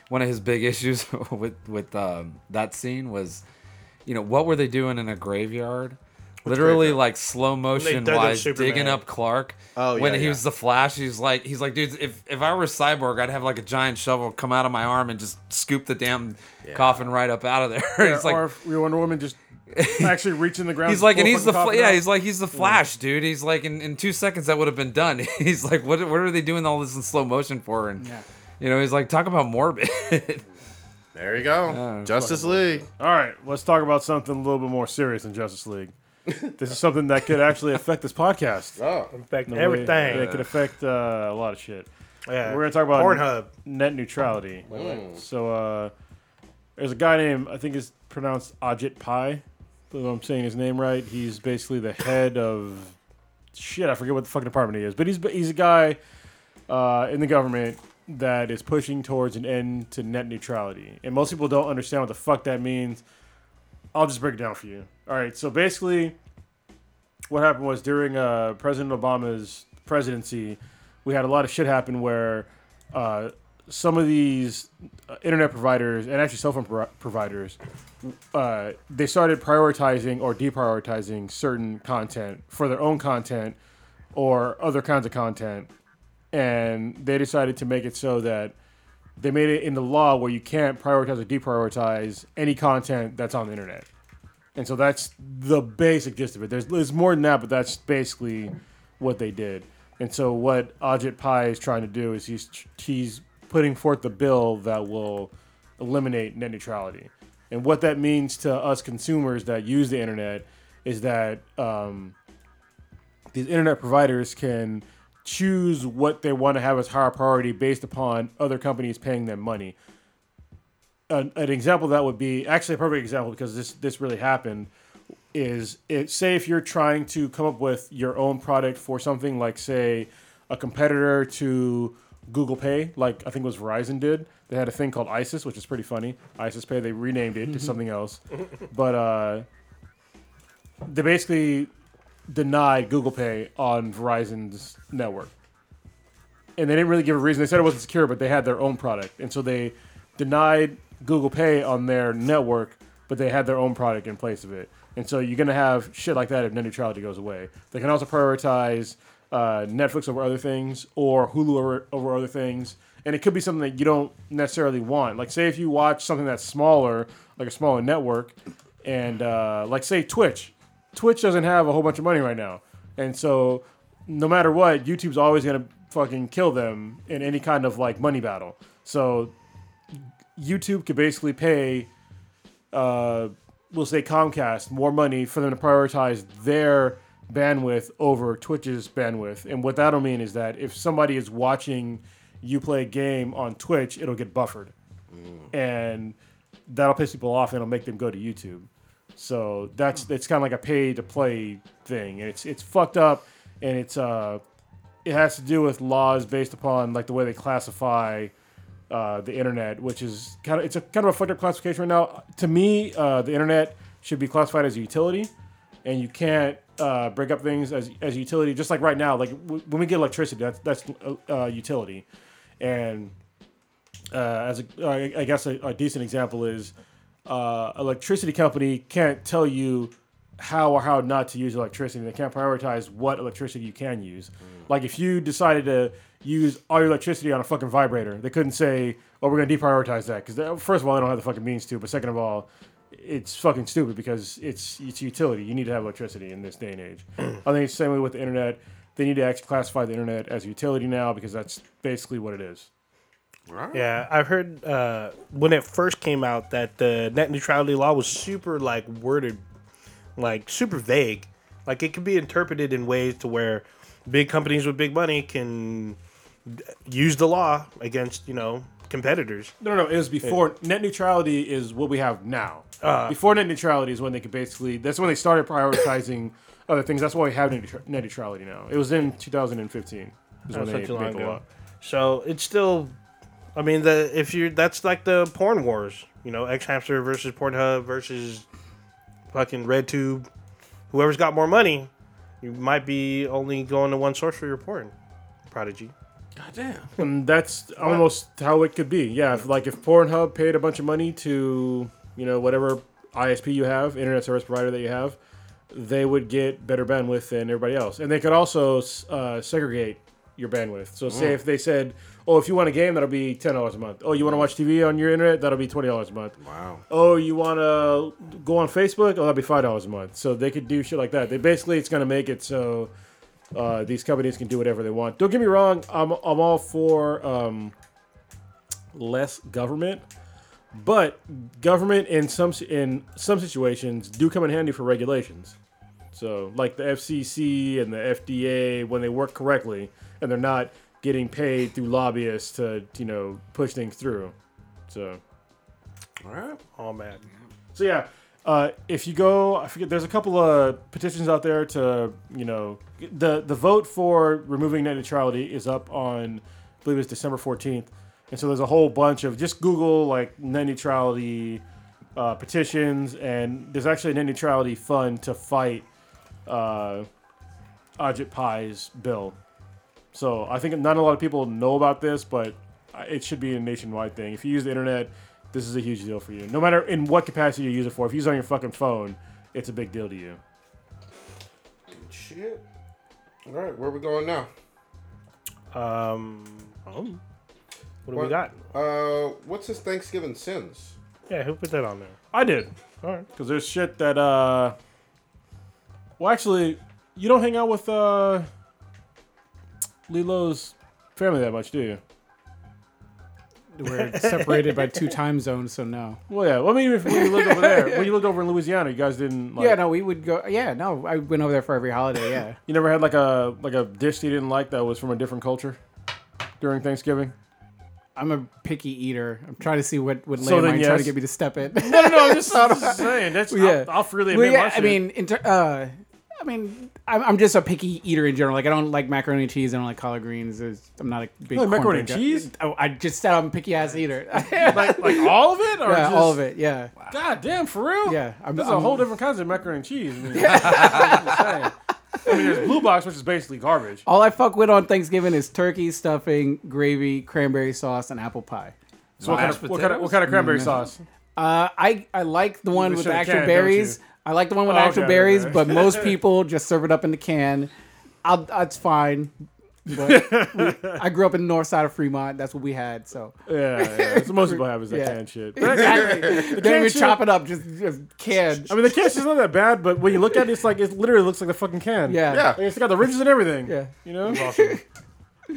one of his big issues <laughs> with with um, that scene was, you know, what were they doing in a graveyard? Literally, graveyard? like slow motion wise, digging up Clark. Oh, when yeah, he yeah. was the Flash, he's like, he's like, dude, if if I were Cyborg, I'd have like a giant shovel come out of my arm and just scoop the damn coffin right up out of there. <laughs> Yeah, he's like, or if we Wonder Woman just actually reaching the ground. <laughs> He's like, and he's the fucking fl- yeah, he's like he's the Flash, dude. He's like in, in two seconds that would have been done. he's like, what what are they doing all this in slow motion for? And you know, he's like, talk about morbid. there you go. Justice League. All right, let's talk about something a little bit more serious than Justice League. <laughs> this is something that could actually affect this podcast. Oh. affect In a way- everything. It could affect uh, a lot of shit. yeah. We're gonna talk about Pornhub. net neutrality. So uh, there's a guy named I think it's pronounced Ajit Pai. If I'm saying his name right. He's basically the head of shit. I forget what the fucking department he is, but he's he's a guy uh, in the government that is pushing towards an end to net neutrality, and most people don't understand what the fuck that means. I'll just break it down for you. All right, so basically, what happened was during uh, President Obama's presidency, we had a lot of shit happen where uh, some of these uh, internet providers and actually cell phone pro- providers uh, they started prioritizing or deprioritizing certain content for their own content or other kinds of content and they decided to make it so that they made it in the law where you can't prioritize or deprioritize any content that's on the internet and so that's the basic gist of it. There's, there's more than that, but that's basically what they did. And so what Ajit Pai is trying to do is he's he's putting forth the bill that will eliminate net neutrality. And what that means to us consumers that use the internet is that um, these internet providers can choose what they want to have as higher priority based upon other companies paying them money an, an example that would be actually a perfect example because this this really happened is it say if you're trying to come up with your own product for something like say a competitor to Google Pay, like I think it was Verizon did. They had a thing called ISIS, which is pretty funny. ISIS Pay. They renamed it to <laughs> something else, but uh, they basically denied Google Pay on Verizon's network, and they didn't really give a reason. They said it wasn't secure, but they had their own product, and so they denied Google Pay on their network, but they had their own product in place of it. And so you're gonna have shit like that if net neutrality goes away. They can also prioritize uh, Netflix over other things or Hulu over, over other things, and it could be something that you don't necessarily want. Like say if you watch something that's smaller, like a smaller network, and uh, like say Twitch, Twitch doesn't have a whole bunch of money right now, and so no matter what, YouTube's always gonna fucking kill them in any kind of like money battle. So YouTube could basically pay, uh, we'll say Comcast, more money for them to prioritize their bandwidth over Twitch's bandwidth. And what that'll mean is that if somebody is watching you play a game on Twitch, it'll get buffered, and that'll piss people off and it'll make them go to YouTube. So that's it's kind of like a pay to play thing. It's it's fucked up, and it's uh, it has to do with laws based upon like the way they classify uh, the internet, which is kind of it's a kind of a fucked up classification right now. To me, uh, the internet should be classified as a utility, and you can't uh, break up things as as utility. Just like right now, like w- when we get electricity, that's that's uh, uh, utility, and uh, as a, I guess a, a decent example is uh, electricity company can't tell you how or how not to use electricity. They can't prioritize what electricity you can use. Like if you decided to use all your electricity on a fucking vibrator, they couldn't say, "Oh, we're gonna deprioritize that," because first of all, they don't have the fucking means to. But second of all, it's fucking stupid because it's it's utility. You need to have electricity in this day and age. <clears throat> I think it's the same way with the internet. They need to actually classify the internet as a utility now because that's basically what it is. Yeah, I've heard uh, when it first came out that the net neutrality law was super like worded, like super vague. Like it could be interpreted in ways to where big companies with big money can use the law against you know competitors. No, no, no. It was before net neutrality is what we have now. before net neutrality is when they could basically. That's when they started prioritizing <coughs> other things. That's why we have net, neutrality now. It was in 2015. Is when That's they not too long made the ago. law. So it's still, I mean, the if you that's like the porn wars, you know, X Hamster versus Pornhub versus fucking RedTube. Whoever's got more money, you might be only going to one source for your porn. Prodigy. Goddamn. And that's almost how it could be. Yeah, if, like if Pornhub paid a bunch of money to you know whatever ISP you have, internet service provider that you have, they would get better bandwidth than everybody else, and they could also uh, segregate your bandwidth. So say if they said, "Oh, if you want a game, that'll be ten dollars a month. Oh, you want to watch TV on your internet, that'll be twenty dollars a month. Wow. Oh, you want to go on Facebook? Oh, that'll be five dollars a month. So they could do shit like that. They basically it's going to make it so uh, these companies can do whatever they want. Don't get me wrong. I'm I'm all for um, less government, but government in some in some situations do come in handy for regulations. So like the FCC and the FDA when they work correctly and they're not getting paid through lobbyists to you know push things through. So. All right. Oh man. So yeah, uh, if you go, I forget. There's a couple of petitions out there to, you know, the the vote for removing net neutrality is up on, I believe it's December 14th, and so there's a whole bunch of just Google like net neutrality uh, petitions, and there's actually a net neutrality fund to fight uh, Ajit Pai's bill. So I think not a lot of people know about this, but it should be a nationwide thing. If you use the internet, this is a huge deal for you. No matter in what capacity you use it for. If you use it on your fucking phone, it's a big deal to you. Shit. All right, where we going now? Um. oh. What do What? we got? Uh, what's his Thanksgiving sins? Yeah, who put that on there? I did. All right. Because there's shit that, uh. Well, actually, you don't hang out with, uh. Lilo's family that much, do you? We're separated by two time zones, so no. Well, yeah. Well, I mean, if, when you lived over there, when you lived over in Louisiana, you guys didn't. Like, yeah, no, we would go. Yeah, no, I went over there for every holiday. Yeah, You never had like a like a dish you didn't like that was from a different culture during Thanksgiving. I'm a picky eater. I'm trying to see what what So then might try to get me to step in. No, no, no I'm just, <laughs> just saying. That's <laughs> Yeah. I'll, I'll freely Well, admit yeah, my I mean, in ter- uh, I mean, I'm, I'm just a picky eater in general. Like I don't like macaroni and cheese. I don't like collard greens. There's, I'm not a big like macaroni and cheese? Oh, I just said I'm a picky ass eater. <laughs> like, like all of it, or yeah, just, all of it. Yeah, God damn, for real? Yeah, I'm- There's a I'm- whole different kinds of macaroni and cheese. I mean, I'm just saying. I mean, there's blue box, which is basically garbage. all I fuck with on Thanksgiving is turkey stuffing, gravy, cranberry sauce, and apple pie. So what kind, of, what, kind of, what kind of cranberry sauce? Uh, I I like the one You with the have actual canned, don't berries. You? I like the one with Oh, actual okay, berries, okay. but most <laughs> people just serve it up in the can. I'll, uh, that's fine. But we- I grew up in the north side of Fremont. That's what we had. So Yeah, yeah. That's what most people have is that <laughs> Yeah. canned shit. exactly. Don't even canned chop it up. Just, just canned. I mean, the can shit's not that bad, but when you look at it, it's like it literally looks like a fucking can. Yeah. Yeah. Like, it's got the ridges and everything. Yeah. You know? Oh, <laughs>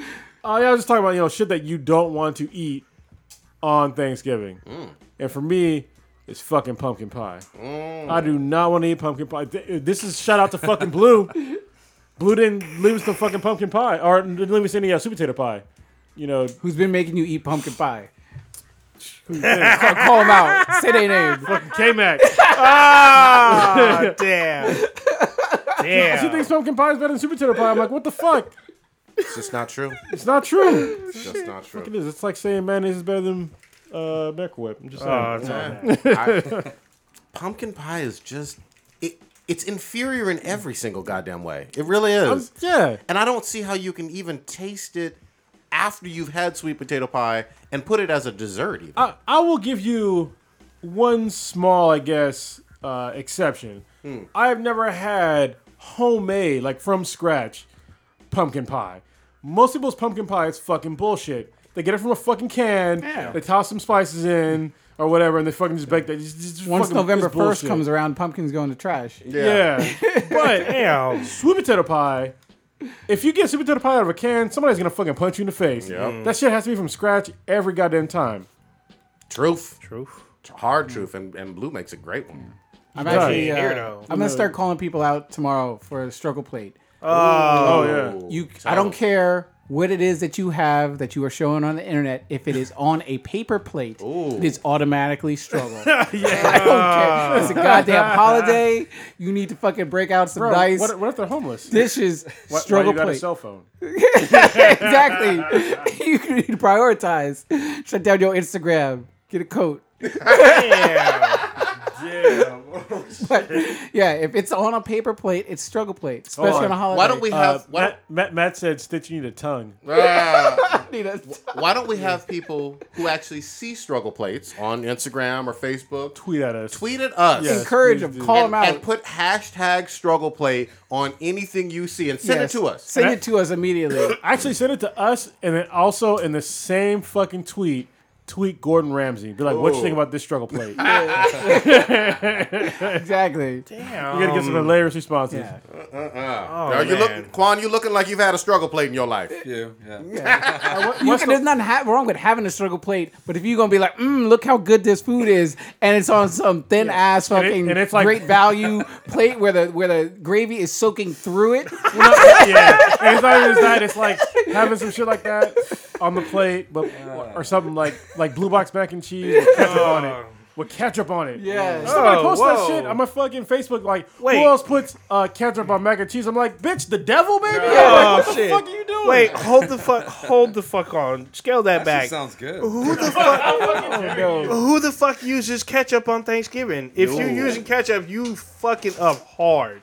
yeah, I was just talking about, you know, shit that you don't want to eat on Thanksgiving. Mm. And for me, it's fucking pumpkin pie. I do not want to eat pumpkin pie. This is shout out to fucking Blue. <laughs> Blue didn't leave us the fucking pumpkin pie, or didn't leave us any uh, sweet potato pie. You know, Who's been making you eat pumpkin pie? call, call them out. Say their name. Fucking K Mac. <laughs> Ah, <laughs> damn. She Damn. thinks pumpkin pie is better than sweet potato pie. I'm like, what the fuck? It's just not true. It's not true. It's just not It true. is. It's like saying mayonnaise is better than uh, Miracle Whip. I'm just saying. Oh, it's all bad. I- pumpkin pie is just it. It's inferior in every single goddamn way. It really is. yeah. And I don't see how you can even taste it after you've had sweet potato pie and put it as a dessert. Even. I, I will give you one small, I guess, uh, exception. I have never had homemade, like from scratch, pumpkin pie. Most people's pumpkin pie is fucking bullshit. They get it from a fucking can. Yeah. They toss some spices in or whatever, and they fucking just bake that. Just, just Once fucking- November it's 1st bullshit. comes around, pumpkins go in the trash. Yeah. <laughs> but Damn. sweet potato pie. If you get sweet potato pie out of a can, somebody's gonna fucking punch you in the face. Yep. That shit has to be from scratch every goddamn time. Truth. Truth. Hard truth. And, and Blue makes a great one. I'm does. actually. Here, Uh, though. I'm gonna start calling people out tomorrow for a struggle plate. Oh yeah. You, I don't care what it is that you have that you are showing on the internet. If it is on a paper plate, it is automatically struggle. <laughs> <laughs> I don't care. It's a goddamn holiday. You need to fucking break out some Bro, nice what, what if they're homeless? dishes. <laughs> Why- struggle why you got a cell phone? exactly. you need to prioritize. Shut down your Instagram. Get a coat. Yeah. <laughs> But yeah, if it's on a paper plate, it's struggle plate, especially on. on a holiday. Why don't we Uh, have why, Matt, Matt, Matt said, "Stitch, you <laughs> need a tongue." Need a- why don't we have people who actually see struggle plates on Instagram or Facebook Tweet at us. tweet at us Yes. encourage them, do. call and, them out. and put hashtag struggle plate on anything you see and send Yes. it to us. Send it to us immediately. <coughs> Actually, send it to us, and then also in the same fucking tweet, tweet Gordon Ramsay. Be like, "What you think about this struggle plate?" <laughs> <laughs> exactly. Damn. You gotta get some hilarious responses. Yeah. Oh, Now, you man. look, Quan, you looking like you've had a struggle plate in your life. <laughs> You, yeah. You can, there's nothing ha- wrong with having a struggle plate, but if you're gonna be like, mm, look how good this food is, and it's on some thin ass And it- fucking and it's like- great value plate where the where the gravy is soaking through it, yeah, and it's not even that. It's like having some shit like that on the plate, but or something like like blue box mac and cheese with ketchup on it. With ketchup on it. Yeah. Somebody Oh, posted that whoa. shit on my fucking Facebook. Like, Wait. who else puts uh, ketchup on mac and cheese? I'm like, bitch, the devil, baby. Oh, <laughs> like, what the shit. fuck are you doing? Wait, hold the fuck, hold the fuck on. Scale that, That back. shit sounds good. Who the <laughs> fuck? Who the fuck uses ketchup on Thanksgiving? If you're using ketchup, you fucking up hard.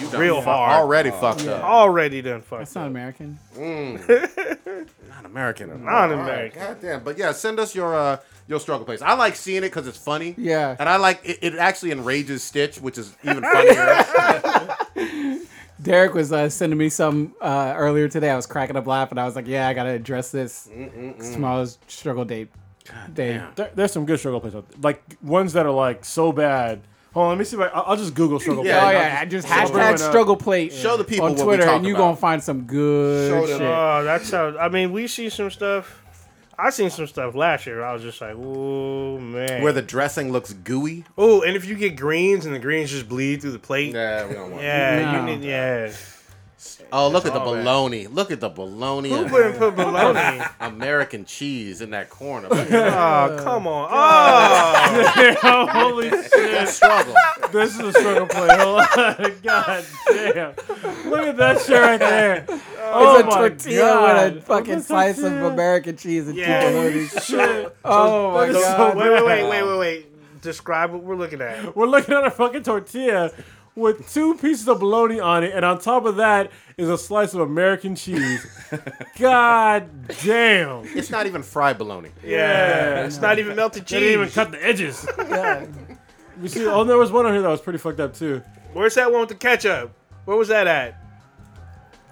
You Real fu- hard. Already fucked up. Already done fucked That's not up. American. <laughs> Not American. at all. Not All American. God damn. But yeah, send us your uh, your struggle place. I like seeing it because it's funny. Yeah. And I like it, it actually enrages Stitch, which is even funnier. <laughs> Derek was uh, sending me some uh, earlier today. I was cracking up laughing. I was like, yeah, I gotta address this. It's tomorrow's struggle date. Day. There, there's some good struggle places, out there. Like ones that are like so bad. Hold on, let me see if I, I'll, I'll just Google struggle Yeah, Oh plate. yeah, just I'll bring hashtag it up. struggle plate. Show the people on what we Twitter, talking and you about. gonna find some good Show them. shit. Oh, that sounds. I mean, we see some stuff. I seen some stuff last year. I was just like, oh man. Where the dressing looks gooey. oh, and if you get greens and the greens just bleed through the plate, yeah, Yeah, we don't want to. Yeah, you No. need yeah. Oh, look at the all bologna. Look at the bologna. Who wouldn't put <laughs> bologna? American cheese in that corner. <laughs> Look oh, come on. Oh, <laughs> Holy shit. that struggle. This is a struggle play. Hold on. God damn. Look at that shit right there. Oh, oh it's a tortilla God. with a fucking a slice of? American cheese and Yeah. two bolognas. Shit. Oh my that is god. so wait, wait, wait, wait, wait, wait. Describe what we're looking at. We're looking at a fucking tortilla with two pieces of bologna on it, and on top of that is a slice of American cheese. <laughs> God damn. It's not even fried bologna. Yeah, it's not even melted They didn't even cut the edges. <laughs> Yeah. You see, oh, there was one on here that was pretty fucked up too. Where's that one with the ketchup? Where was that at?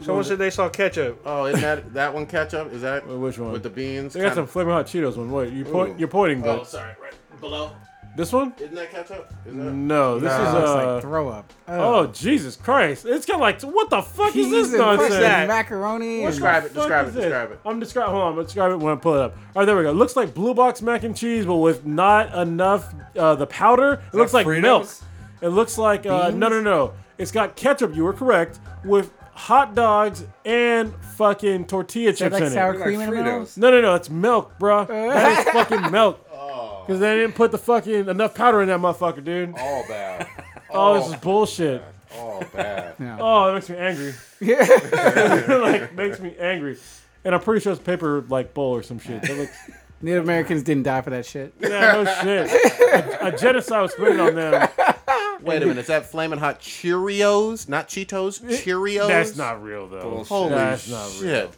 Someone said they saw ketchup. Oh, isn't that that one ketchup? Is that Which one? with the beans? They got some Kinda- flaming hot Cheetos one. What you point? Ooh. You're pointing, oh, but Oh, sorry. Right below. This one? Isn't that ketchup? Isn't that? No, this No. is Looks uh. like throw up. oh Jesus Christ! It's got like what the fuck is this nonsense? fucking that? macaroni. and- Describe it. fuck Describe it. is this? Describe it. I'm describing. Hold on, but describe it when I pull it up. All right, there we go. Looks like blue box mac and cheese, but with not enough uh, the powder. It looks like Fritos? milk. It looks like uh, no, no, no. It's got ketchup. You were correct. With hot dogs and fucking tortilla Is that chips like in sour it. Like cream in the middle? Fritos. No, no, no. It's milk, bro. that is <laughs> fucking milk. Because they didn't put the fucking enough powder in that motherfucker, dude. All bad. <laughs> Oh, this is bullshit. All bad. Yeah. Oh, it makes me angry. Yeah. <laughs> like makes me angry. And I'm pretty sure it's paper like bowl or some shit. That looks, <laughs> Native Americans didn't die for that shit. yeah, no shit. A, a genocide was committed on them. Wait a minute. Is that flaming hot Cheerios? Not Cheetos. Cheerios. That's not real though. Bullshit. Holy That's not shit. real.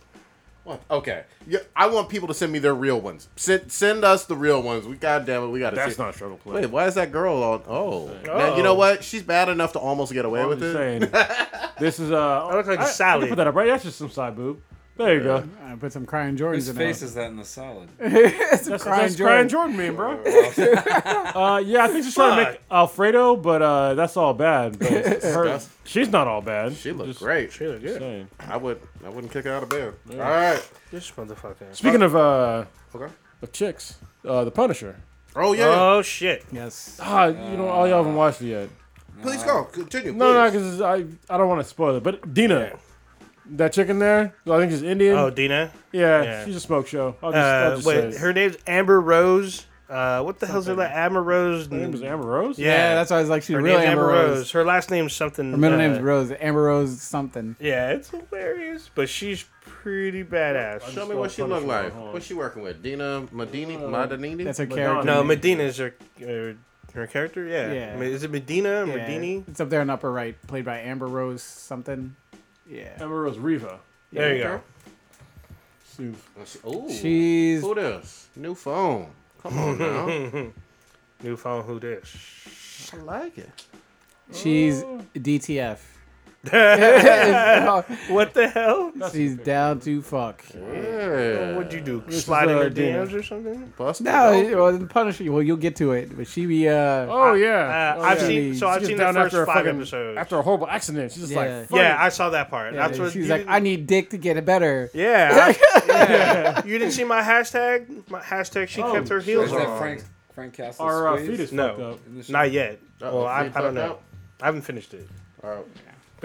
What? Okay. Yeah, I want people to send me their real ones. Send send us the real ones. We goddamn it, we gotta That's see. not struggle play. Wait, why is that girl on? Oh, Now, you know what? She's bad enough to almost get away I'm with just it. saying. <laughs> This is uh. That looks like a I- I salad. can put that up, right? That's just some side boob. There you go. I put some crying Jordans Whose in face is that in the salad? <laughs> some That's, crying that's crying Jordan. Jordan meme, bro. <laughs> <laughs> uh, yeah, I think she's trying to make Alfredo, but uh, that's all bad. But her, she's not all bad. She looks Just great. She look good. saying. I would I wouldn't kick her out of bed. All right. This motherfucker. Speaking of uh, Okay. of chicks, uh, the Punisher. Oh yeah. Oh shit. Yes. Ah, you know, all y'all haven't watched it yet. please go. Continue. No, no, please. because I I don't want to spoil it. But Dina, that chicken there, I think she's Indian. Oh, Dina. yeah, yeah. she's a smoke show. I'll just, I'll Uh, just say wait, it. her name's Amber Rose. Uh, what the hell's her name? Amber Rose. Her name is Amber Rose. Yeah, Yeah, that's why I was like, she's her real name's Amber Rose. Her last name's something. Her middle uh, name's Rose. Amber Rose something. Yeah, it's hilarious, but she's pretty badass. Show me what she look like. hold. What's she working with? Dina Madini? Madanini? That's her Madonna. character. No, name. Medina's her her, her character. Yeah. Yeah. I is it Medina? Yeah, Medini? It's up there in the upper right, played by Amber Rose something. Yeah. Amber Rose Revah. There you go. She's- Ooh. She's Who this? New phone. Come on now. <laughs> New phone. Who this? I like it. Oh. she's DTF. <laughs> What the hell? she's down to fuck. Yeah. What'd you do? is, Slide in uh, her Dina. DMs or something? Bust No, it it wasn't Punisher. Well, you'll get to it, but she be uh. Oh yeah. Uh, Oh, I've yeah. seen. So She I've She seen the down first after a five fucking episodes. after a horrible accident. She's just Yeah. like, fuck yeah, it. I saw that part. yeah, That's what she's you like, I need dick to get it better. Yeah, <laughs> I- yeah. You didn't see my hashtag? My hashtag. She Oh, kept her heels Is that on. Frank Frank Castle? Our uh, squeeze? feet is No. fucked up. In? Not yet. Uh, well, I, feet don't fucked know. up? I haven't finished it. All right.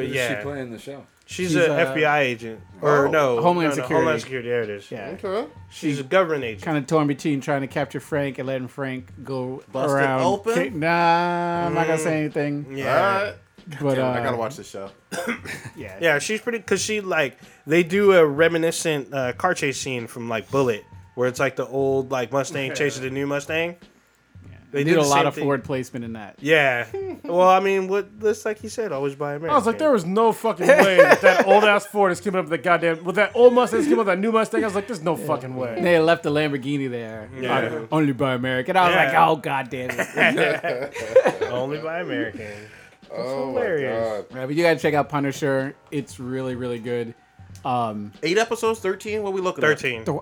But Who yeah, does she play in the show? she's, She's, an uh, FBI agent, or Oh. no, Homeland no, no, Security. Homeland Security. There it is. Yeah. Okay. She's a government agent. Kind of torn between trying to capture Frank and letting Frank go Bust it around. open? kick- Nah, I'm not gonna say anything. Yeah, All right. But uh, I gotta watch this show. <coughs> Yeah. yeah. She's pretty because she like they do a reminiscent uh, car chase scene from like Bullitt, where it's like the old like Mustang <laughs> chasing the new Mustang. They They did a lot of thing. forward placement in that. Yeah. well, I mean, what? Just like he said, always buy American. I was like, there was no fucking way that, that old ass Ford is coming up with that goddamn with that old Mustang is coming up with that new Mustang. I was like, there's no fucking way. They left the Lamborghini there. Yeah. Only by American. I was Yeah. like, oh god damn it. <laughs> <laughs> only buy American. Oh hilarious. my god. right, but you gotta check out Punisher. It's really, really good. Um, Eight episodes, thirteen. What we looking at? Thirteen. the,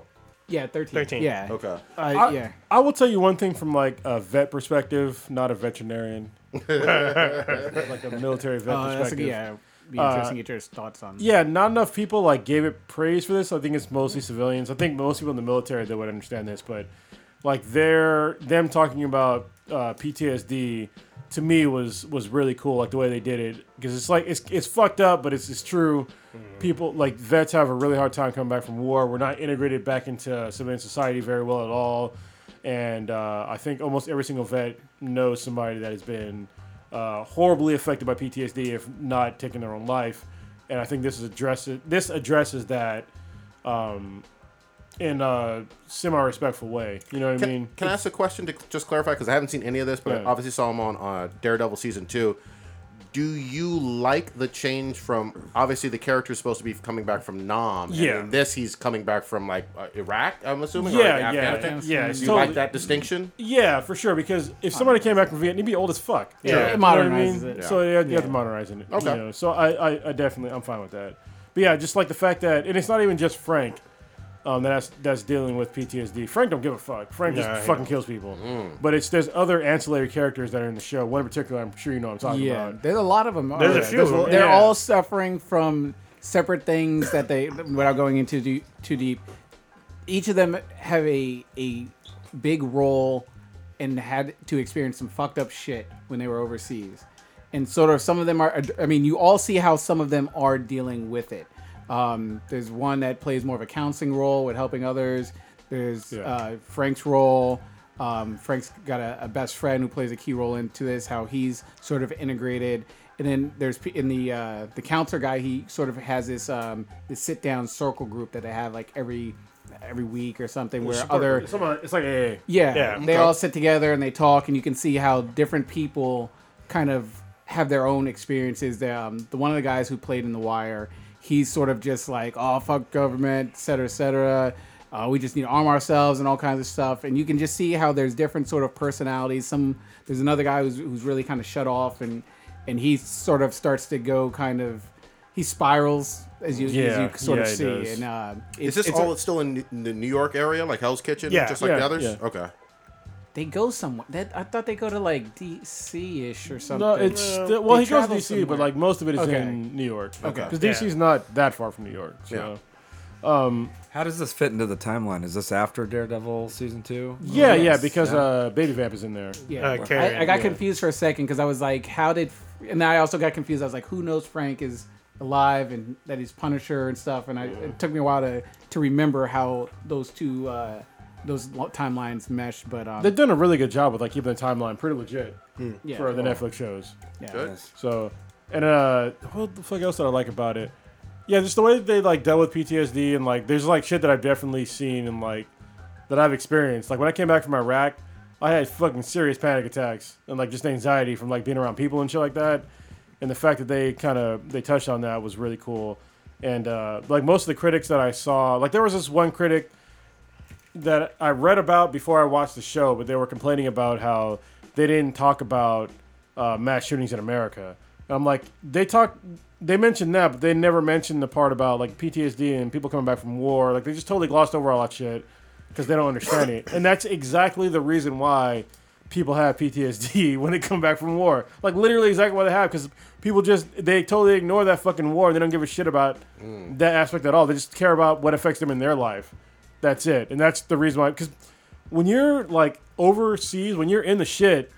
yeah, thirteen. 13. Yeah. Okay. Uh, I, yeah. I will tell you one thing from like a vet perspective, not a veterinarian, <laughs> <laughs> like a military vet Uh, that's a, perspective. yeah. Be interesting to get your thoughts on. Yeah, not enough people like gave it praise for this. I think it's mostly civilians. I think most people in the military they would understand this, but like their them talking about uh, PTSD to me was was really cool. Like the way they did it because it's like it's it's fucked up, but it's it's true. People like vets have a really hard time coming back from war. We're not integrated back into civilian society very well at all, and uh, I think almost every single vet knows somebody that has been uh, horribly affected by PTSD, if not taking their own life. And I think this is addresses this addresses that um, in a semi-respectful way. You know what I mean? can I ask a question to just clarify? Because I haven't seen any of this, but I obviously saw him on uh, Daredevil season two. Do you like the change from obviously the character is supposed to be coming back from Nam? Yeah. And in this, he's coming back from like uh, Iraq. I'm assuming. or, Yeah, like, yeah, Afghanistan? yeah. Do it's you totally- like that distinction? Yeah, for sure. Because if somebody came back from Vietnam, he'd be old as fuck. Yeah, You it know what I modernizes mean? it. So yeah, you have to modernize it. Okay. You know? So I, I, I definitely, I'm fine with that. But yeah, just like the fact that, and it's not even just Frank. Um, that's that's dealing with PTSD. Frank don't give a fuck. Frank Nah, just he fucking don't. kills people. But it's there's other ancillary characters that are in the show. One in particular, I'm sure you know what I'm talking Yeah, about. there's a lot of them. There's a are. few of them, They're yeah. all suffering from separate things that they, without going into too, too deep. Each of them have a a big role and had to experience some fucked up shit when they were overseas, and sort of some of them are. I mean, you all see how some of them are dealing with it. Um, there's one that plays more of a counseling role with helping others. There's Yeah. uh, Frank's role. Um, Frank's got a, a best friend who plays a key role into this. How he's sort of integrated, and then there's in the uh, the counselor guy. He sort of has this um, this sit down circle group that they have like every every week or something where other It's, somewhat- it's like AA. yeah, Yeah. they Okay. all sit together and they talk, and you can see how different people kind of have their own experiences. The, um, the one of the guys who played in The Wire, he's sort of just like, oh fuck government, et cetera, et cetera. Uh, we just need to arm ourselves and all kinds of stuff, and you can just see how there's different sort of personalities. Some there's another guy who's, who's really kind of shut off, and and he sort of starts to go kind of he spirals as you, as you sort yeah, of see, does. and uh, Is this it's a- all still in the New York area, like Hell's Kitchen, Yeah. just like Yeah, the others? yeah. Okay. They go somewhere. That, I thought they go to like DC ish or something. No, it's Uh, still, well, they he goes to travel DC, but like most of it is Okay. in New York. Okay. because Yeah. DC's not that far from New York. So. How does this fit into the timeline? Is this after Daredevil season two? Yeah, yeah, Yes. because Yeah. uh, Baby Vamp is in there. Yeah, Uh, Karen, I, I got yeah. confused for a second because I was like, "How did?" And then I also got confused. I was like, "Who knows Frank is alive and that he's Punisher and stuff?" And I, it took me a while to to remember how those two uh, those timelines mesh. But um, They've done a really good job with like keeping the timeline pretty legit yeah, for the Netflix shows. yeah. Good. So, and uh, what the fuck else did I like about it? Yeah, just the way that they like dealt with PTSD and like there's like shit that I've definitely seen and like that I've experienced. Like when I came back from Iraq, I had fucking serious panic attacks and like just anxiety from like being around people and shit like that. And the fact that they kind of they touched on that was really cool. And uh, like most of the critics that I saw, like there was this one critic that I read about before I watched the show, but they were complaining about how they didn't talk about uh, mass shootings in America. And I'm like, they talk, they mentioned that, but they never mentioned the part about like PTSD and people coming back from war. Like they just totally glossed over all that shit because they don't understand it. And that's exactly the reason why people have PTSD <laughs> when they come back from war. Like literally exactly what they have because people just they totally ignore that fucking war. They don't give a shit about that aspect at all. They just care about what affects them in their life. That's it. And that's the reason why because when you're like overseas, when you're in the shit,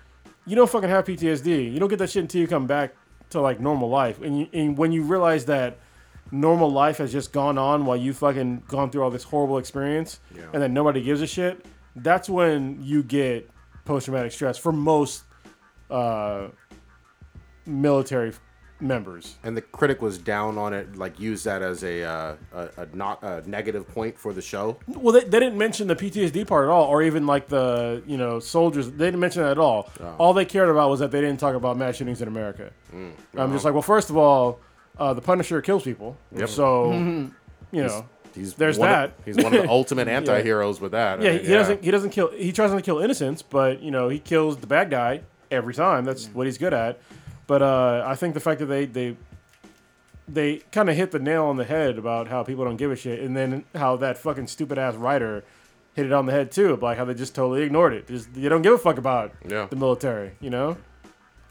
you don't fucking have PTSD. You don't get that shit until you come back to like normal life. And, you, and when you realize that normal life has just gone on while you fucking gone through all this horrible experience Yeah. and that nobody gives a shit, that's when you get post traumatic stress for most uh, military members. And the critic was down on it, like used that as a uh, a, a not a negative point for the show. Well, they, they didn't mention the PTSD part at all, or even like the you know soldiers. They didn't mention that at all. Oh. All they cared about was that they didn't talk about mass shootings in America. I'm just like, well, first of all, uh, the Punisher kills people, Yep. so you know, He's There's one of- that. he's one of the <laughs> ultimate anti-heroes with that. I yeah, mean, he doesn't he doesn't kill. He tries not to kill innocents, but you know, he kills the bad guy every time. That's what he's good at. But uh, I think the fact that they they they kind of hit the nail on the head about how people don't give a shit, and then how that fucking stupid ass writer hit it on the head too, like how they just totally ignored it. Just you don't give a fuck about Yeah. the military, you know.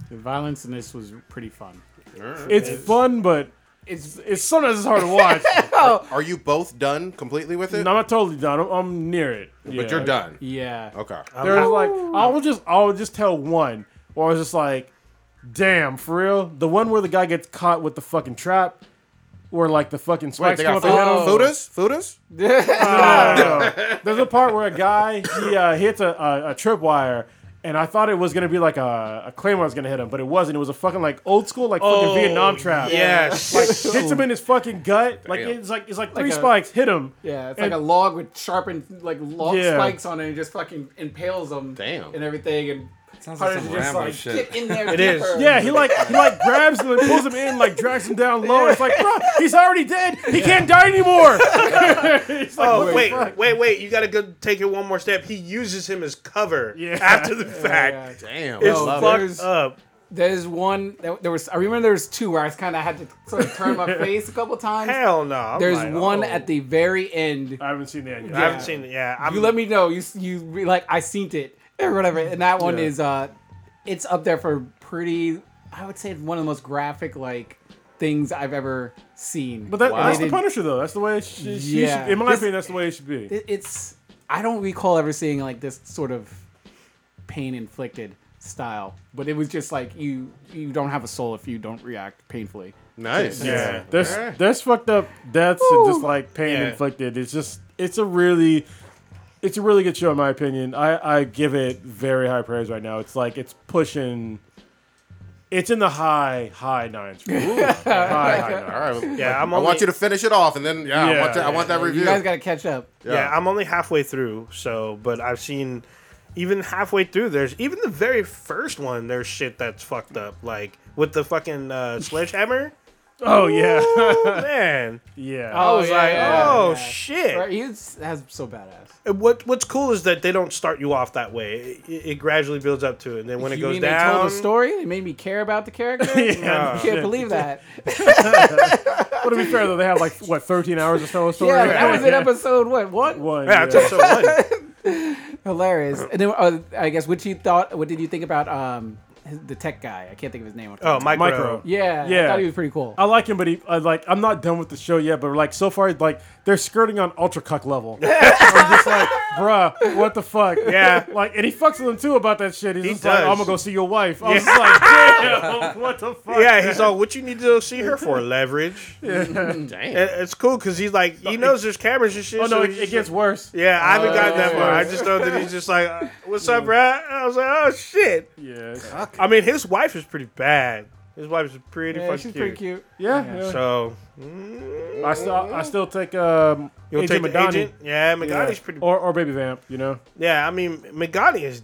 The violence in this was pretty fun. It's fun, but It's it's sometimes it's hard to watch. <laughs> Oh. Are you both done completely with it? No, I'm not totally done. I'm, I'm near it. but Yeah. you're done. Yeah. Okay. There's like I will just I will just tell one, or I was just like, damn, for real. The one where the guy gets caught with the fucking trap, where like the fucking Wait, spikes they come got up and hit him. Oh. Fudas? Fudas? No, no, no. There's a part where a guy he uh, hits a, a, a tripwire, and I thought it was gonna be like a, a claymore was gonna hit him, but it wasn't. It was a fucking like old school like fucking Vietnam trap. Yes. Like hits him in his fucking gut. Like Damn. it's like it's like three a- spikes hit him. Yeah, it's And- like a log with sharpened like log Yeah. spikes on it and just fucking impales them Damn. and everything and Sounds like Hunter's some just Rambo like shit. get in there. It is. Yeah, he like he like grabs him and pulls him in, like drags him down low. It's like, bro, he's already dead. He can't die anymore. <laughs> It's like, Oh what the wait, fuck? wait, wait! You gotta go take it one more step. He uses him as cover Yeah. after the <laughs> fact. yeah. Damn. It's I love fucked There's- up. There's one. There there was. I remember there was two where I kind of had to sort of turn my <laughs> face a couple times. Hell no. I'm There's like, one oh. at the very end. I haven't seen that yet. I haven't seen it. Yeah, I'm, you let me know. You you re- like I seen it <laughs> or whatever. And that one Yeah. is uh, it's up there for pretty. I would say it's one of the most graphic like things I've ever seen. But that, Wow. that's They the did- Punisher, though. That's the way it sh- she Yeah. should, in my This- opinion, that's the way it should be. it- it's I don't recall ever seeing like this sort of pain inflicted style, but it was just like you you don't have a soul if you don't react painfully. Nice. yeah, there's Yeah. there's fucked up deaths and just like pain Yeah. inflicted. It's just it's a really it's a really good show in my opinion. I I give it very high praise right now. It's like it's pushing. It's in the high high nines. <laughs> for me. high high nines. All right. Yeah, I'm I only, want you to finish it off, and then yeah, I Yeah, want to, I yeah, want that review. You guys got to catch up. Yeah. I'm only halfway through. So, but I've seen even halfway through. There's even the very first one. There's shit that's fucked up, like with the fucking uh, sledgehammer. Oh yeah, <laughs> Man, yeah. I was yeah, like, yeah, oh yeah. shit. Right, he's has so badass. And What What's cool is that they don't start you off that way. It, it gradually builds up to it, and then when it you goes mean down, they told a story? They made me care about the character. <laughs> Yeah. I can't believe that. <laughs> But to be fair though, they have like what 13 hours of tell a story. Yeah, that was in episode what one? one. Yeah, yeah. episode one. Hilarious. And then uh, I guess what you thought? What did you think about um his- the tech guy? I can't think of his name. Oh, micro. Micro. Yeah, Yeah. I thought he was pretty cool. I like him, but he I like I'm not done with the show yet. But like so far, like they're skirting on ultra cuck level. <laughs> I'm just like, bruh, what the fuck? Yeah. like, and he fucks with them too about that shit. He's He just like, does. I'm gonna go see your wife. I was just like, <laughs> damn, what the fuck? Yeah, he's all, what you need to go see her for? Leverage. <laughs> Damn. And it's cool because he's like, he knows there's cameras and shit. Oh no, so it, he's it just gets like- worse. Yeah, I haven't gotten that far. I just know that he's just like, uh, "What's up, Brad?" I was like, "Oh shit." Yeah, I mean, his wife is pretty bad. His wife is pretty Yeah, fucking she's cute. pretty cute. yeah. Yeah. yeah. So I still I still take um you'll Agent take the Madani. agent. Yeah, Yeah. Pretty. or or Baby Vamp. You know. Yeah, I mean, Madani is.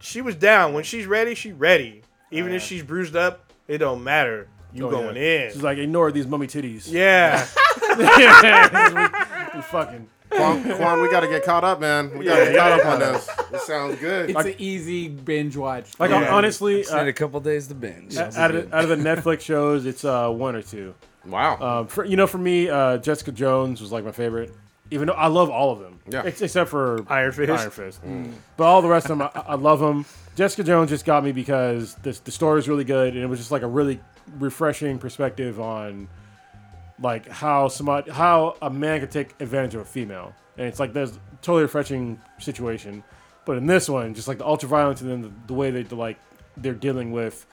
She was down when she's ready. She's ready. Even Oh, if she's bruised up, it don't matter. You Oh, going yeah. in? She's like, ignore these mummy titties. yeah. <laughs> we fucking. Quan, Quan, we got to get caught up, man. We got to get caught up on this. This sounds good. It's an easy binge watch. Like Yeah. honestly, Just need uh, a couple days to binge. out, of, out of the Netflix shows, it's uh, one or two. Wow. Um, for, you know, for me, uh, Jessica Jones was like my favorite. Even though I love all of them, Yeah. ex- except for Iron Fist. Iron Fist. But all the rest of them, I, I love them. Jessica Jones just got me because the the story is really good, and it was just like a really refreshing perspective on like how somebody how a man could take advantage of a female, and it's like there's totally refreshing situation. But in this one, just like the ultra violence and then the, the way they like they're dealing with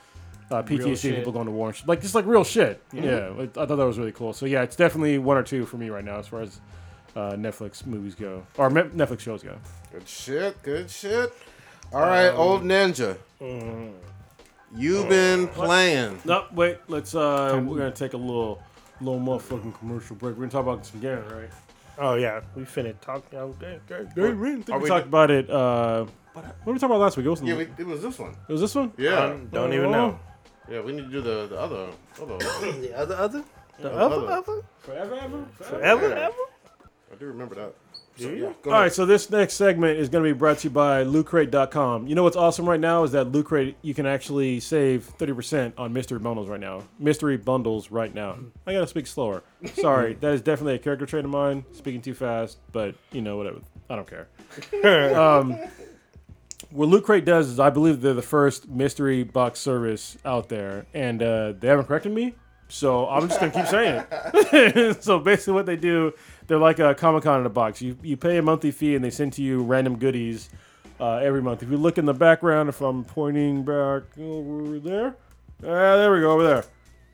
uh, PTSD shit. people going to war, and shit. like just like real shit. Yeah, like, I thought that was really cool. So yeah, it's definitely one or two for me right now as far as uh, Netflix movies go or Me- Netflix shows go. Good shit. Good shit. All right, old ninja. You've been playing. No, wait. Let's. uh We're gonna take a little, little motherfucking commercial break. We're gonna talk about some game, right? Oh yeah, we finna talk. Okay, okay. I think Are we, we- talked about it. Uh, what did we talk about last week? It was, Yeah, we, it was this one. it was this one. Yeah. Um, don't even know. Yeah, we need to do the, the other. other <coughs> The other, other, the other. other, other, Forever, ever. forever, ever. I do remember that. So, yeah, go All ahead. right, so this next segment is going to be brought to you by LootCrate.com. You know what's awesome right now is that Loot Crate you can actually save 30% on mystery bundles right now. Mystery bundles right now. I got to speak slower. Sorry, that is definitely a character trait of mine. Speaking too fast, but you know whatever. I don't care. <laughs> um, what Loot Crate does is I believe they're the first mystery box service out there, and uh, they haven't corrected me. So I'm just gonna keep saying it. <laughs> so basically, what they do, they're like a Comic Con in a box. You you pay a monthly fee, and they send to you random goodies uh, every month. If you look in the background, if I'm pointing back over there, ah, there we go, over there.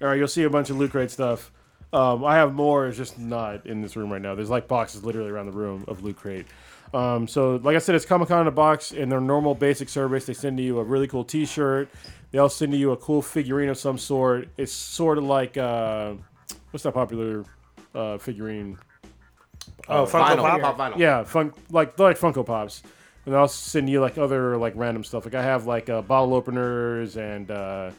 All right, you'll see a bunch of loot crate stuff. Um, I have more. It's just not in this room right now. There's like boxes literally around the room of loot crate. Um, so, like I said, it's Comic Con in a box. In their normal basic service, they send you a really cool T-shirt. They also send you a cool figurine of some sort. It's sort of like uh, what's that popular uh, figurine? Oh, Funko Vinyl, Pop. pop vinyl. Yeah, fun like like Funko Pops. And they also send you like other like random stuff. Like I have like uh, bottle openers and uh,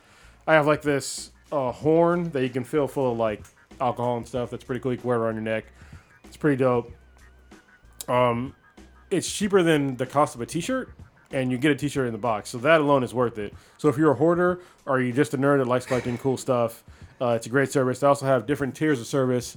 I have like this uh, horn that you can fill full of like alcohol and stuff. That's pretty cool. You can wear it around your neck. It's pretty dope. Um, it's cheaper than the cost of a T-shirt, and you get a T-shirt in the box. So that alone is worth it. So if you're a hoarder or you're just a nerd that likes collecting cool stuff, uh, it's a great service. They also have different tiers of service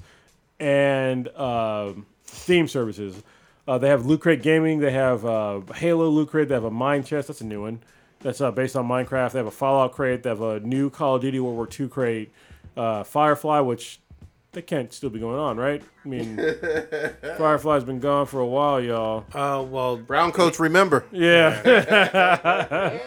and um theme services. Uh, they have Loot Crate Gaming. They have uh, Halo Loot Crate. They have a Mine Chest. That's a new one. That's uh, based on Minecraft. They have a Fallout crate. They have a new Call of Duty World War II crate. Uh, Firefly, which they can't still be going on, right? I mean, <laughs> Firefly's been gone for a while, y'all. Uh, well, Brown coats, remember. Yeah. <laughs>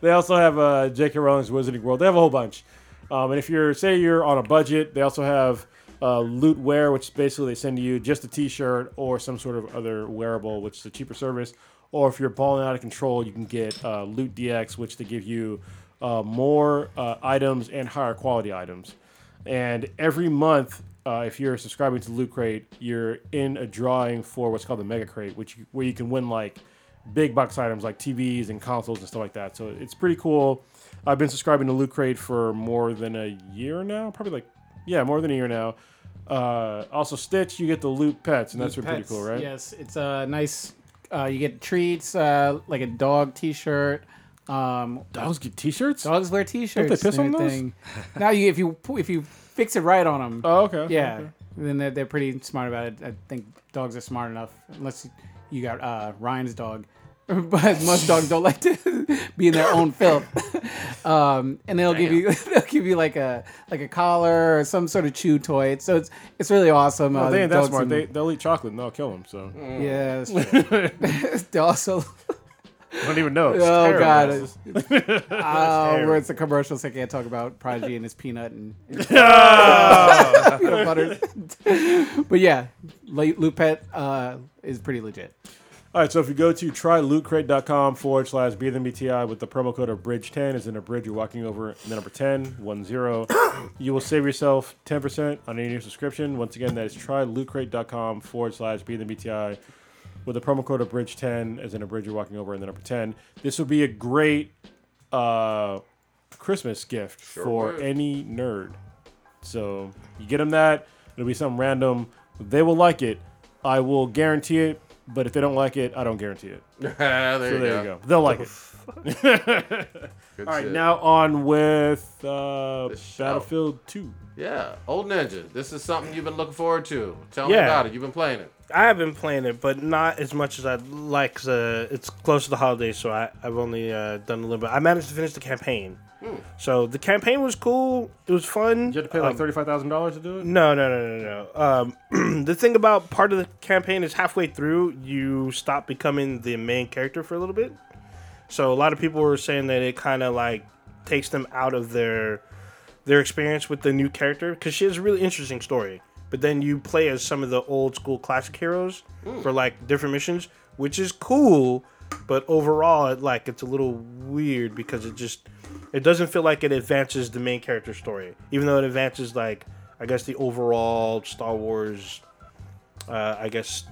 they also have uh, J.K. Rowling's Wizarding World. They have a whole bunch. Um, and if you're, say, you're on a budget, they also have uh, Loot Wear, which basically they send you just a T-shirt or some sort of other wearable, which is a cheaper service. Or if you're balling out of control, you can get uh, Loot DX, which they give you uh, more uh, items and higher quality items. And every month, uh, if you're subscribing to Loot Crate, you're in a drawing for what's called the Mega Crate, which you, where you can win like big box items like TVs and consoles and stuff like that. So it's pretty cool. I've been subscribing to Loot Crate for more than a year now, probably like yeah, more than a year now. Uh, also, Stitch, you get the Loot Pets, and that's Loot pretty Pets. cool, right? Yes, it's a nice. Uh, you get treats, uh, like a dog T-shirt. Um, Dogs get T-shirts. dogs wear T-shirts. Don't they piss on those? <laughs> now, you if you if you fix it right on them, Oh, okay. yeah, okay. then they're, they're pretty smart about it. I think dogs are smart enough, unless you got uh, Ryan's dog. <laughs> But most dogs don't like to <laughs> be in their own filth. Um, and they'll give you they'll give you like a like a collar or some sort of chew toy. So it's it's really awesome. Oh, Uh, they ain't that smart. And, they they'll eat chocolate and they'll kill them. So yeah, that's true. they also I don't even know. It's oh terrible. god, It's <laughs> it's, oh, where it's a commercial, so I can't talk about Prodigy and his peanut and, and <laughs> peanut butter. <laughs> but yeah, Lu- Lupet uh, is pretty legit. All right, so if you go to trylootcrate.com forward slash be than BTI with the promo code of bridge10 is in a bridge you're walking over the number 10, 1 0, <coughs> you will save yourself 10% on any new subscription. Once again, that is trylootcrate.com forward slash be than BTI with a promo code of bridge10 as in a bridge you're walking over and the number 10. This would be a great uh, Christmas gift for would. any nerd. So you get them that, it'll be something random. They will like it. I will guarantee it, but if they don't like it, I don't guarantee it. <laughs> there, So you, there go. you go. They'll like it. <laughs> All right, shit. now on with uh, Battlefield 2. Yeah, Old Ninja. This is something you've been looking forward to. Tell me Yeah. about it. You've been playing it. I have been playing it, but not as much as I'd like. 'cause, uh, it's close to the holidays, so I, I've only uh, done a little bit. I managed to finish the campaign. So the campaign was cool. It was fun. You had to pay like Um, $35,000 to do it? No, no, no, no, no. Um, <clears throat> the thing about part of the campaign is halfway through, you stop becoming the main character for a little bit. So a lot of people were saying that it kind of like takes them out of their their experience with the new character because she has a really interesting story. But then you play as some of the old school classic heroes for like different missions, which is cool. But overall, it, like it's a little weird because it just it doesn't feel like it advances the main character story, even though it advances like I guess the overall Star Wars, uh, I guess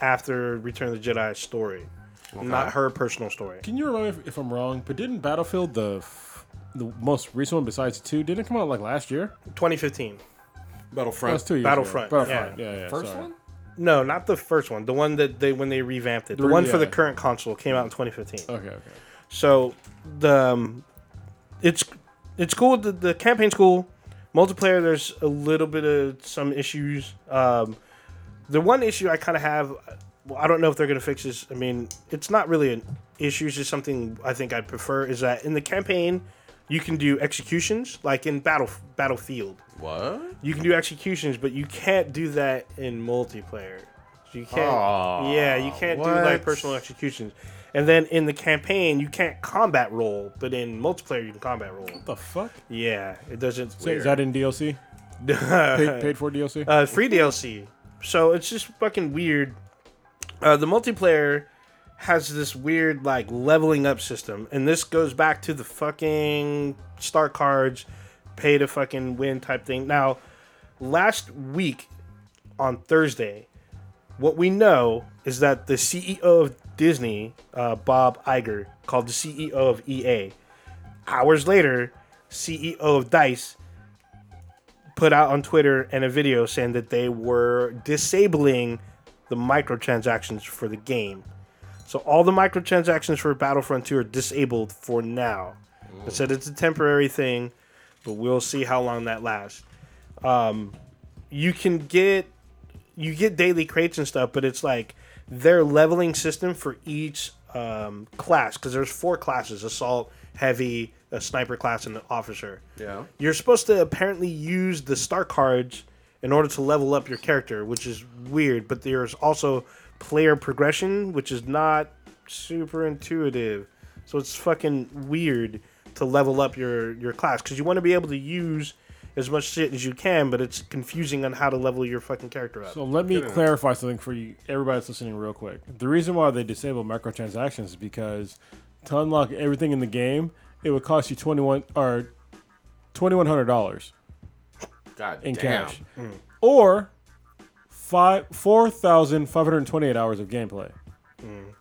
after Return of the Jedi story, not her personal story. Can you remind me if, if I'm wrong? But didn't Battlefield, the f- the most recent one besides two, didn't it come out like last year? 2015. Battlefront. That's two years Battlefront, ago. Battlefront. Yeah, yeah. First sorry. one? No, not the first one. The one that they when they revamped it. The The re- one for the yeah. current console came out in 2015. Okay, okay. So the um, it's it's cool. The, the campaign's cool. Multiplayer, there's a little bit of some issues. Um, the one issue I kind of have, well, I don't know if they're gonna fix this. I mean, it's not really an issue. It's just something I think I'd prefer is that in the campaign, you can do executions like in battle battlefield. What? You can do executions, but you can't do that in multiplayer. So you can't. Aw, yeah, you can't do like personal executions. And then in the campaign, you can't combat roll, but in multiplayer, you can combat roll. What the fuck? Yeah, it doesn't. So is that in DLC? Paid, <laughs> paid for DLC? uh, free DLC. So it's just fucking weird. Uh, the multiplayer has this weird like leveling up system, and this goes back to the fucking star cards, pay to fucking win type thing. Now, last week on Thursday, what we know is that the CEO of Disney, uh, Bob Iger, called the CEO of EA. Hours later, CEO of Dice put out on Twitter and a video saying that they were disabling the microtransactions for the game. So all the microtransactions for Battlefront 2 are disabled for now. It said it's a temporary thing, but we'll see how long that lasts. Um, you can get you get daily crates and stuff, but it's like their leveling system for each um, class because there's four classes: assault, heavy, a sniper class, and an officer Yeah. you're supposed to apparently use the star cards in order to level up your character, which is weird. But there's also player progression, which is not super intuitive. So it's fucking weird to level up your your class because you want to be able to use as much shit as you can, but it's confusing on how to level your fucking character up. So let me clarify something for you, everybody that's listening, real quick. The reason why they disable microtransactions is because to unlock everything in the game, it would cost you twenty one or twenty one hundred dollars God in damn. cash, or five four thousand five hundred twenty eight hours of gameplay. Mm.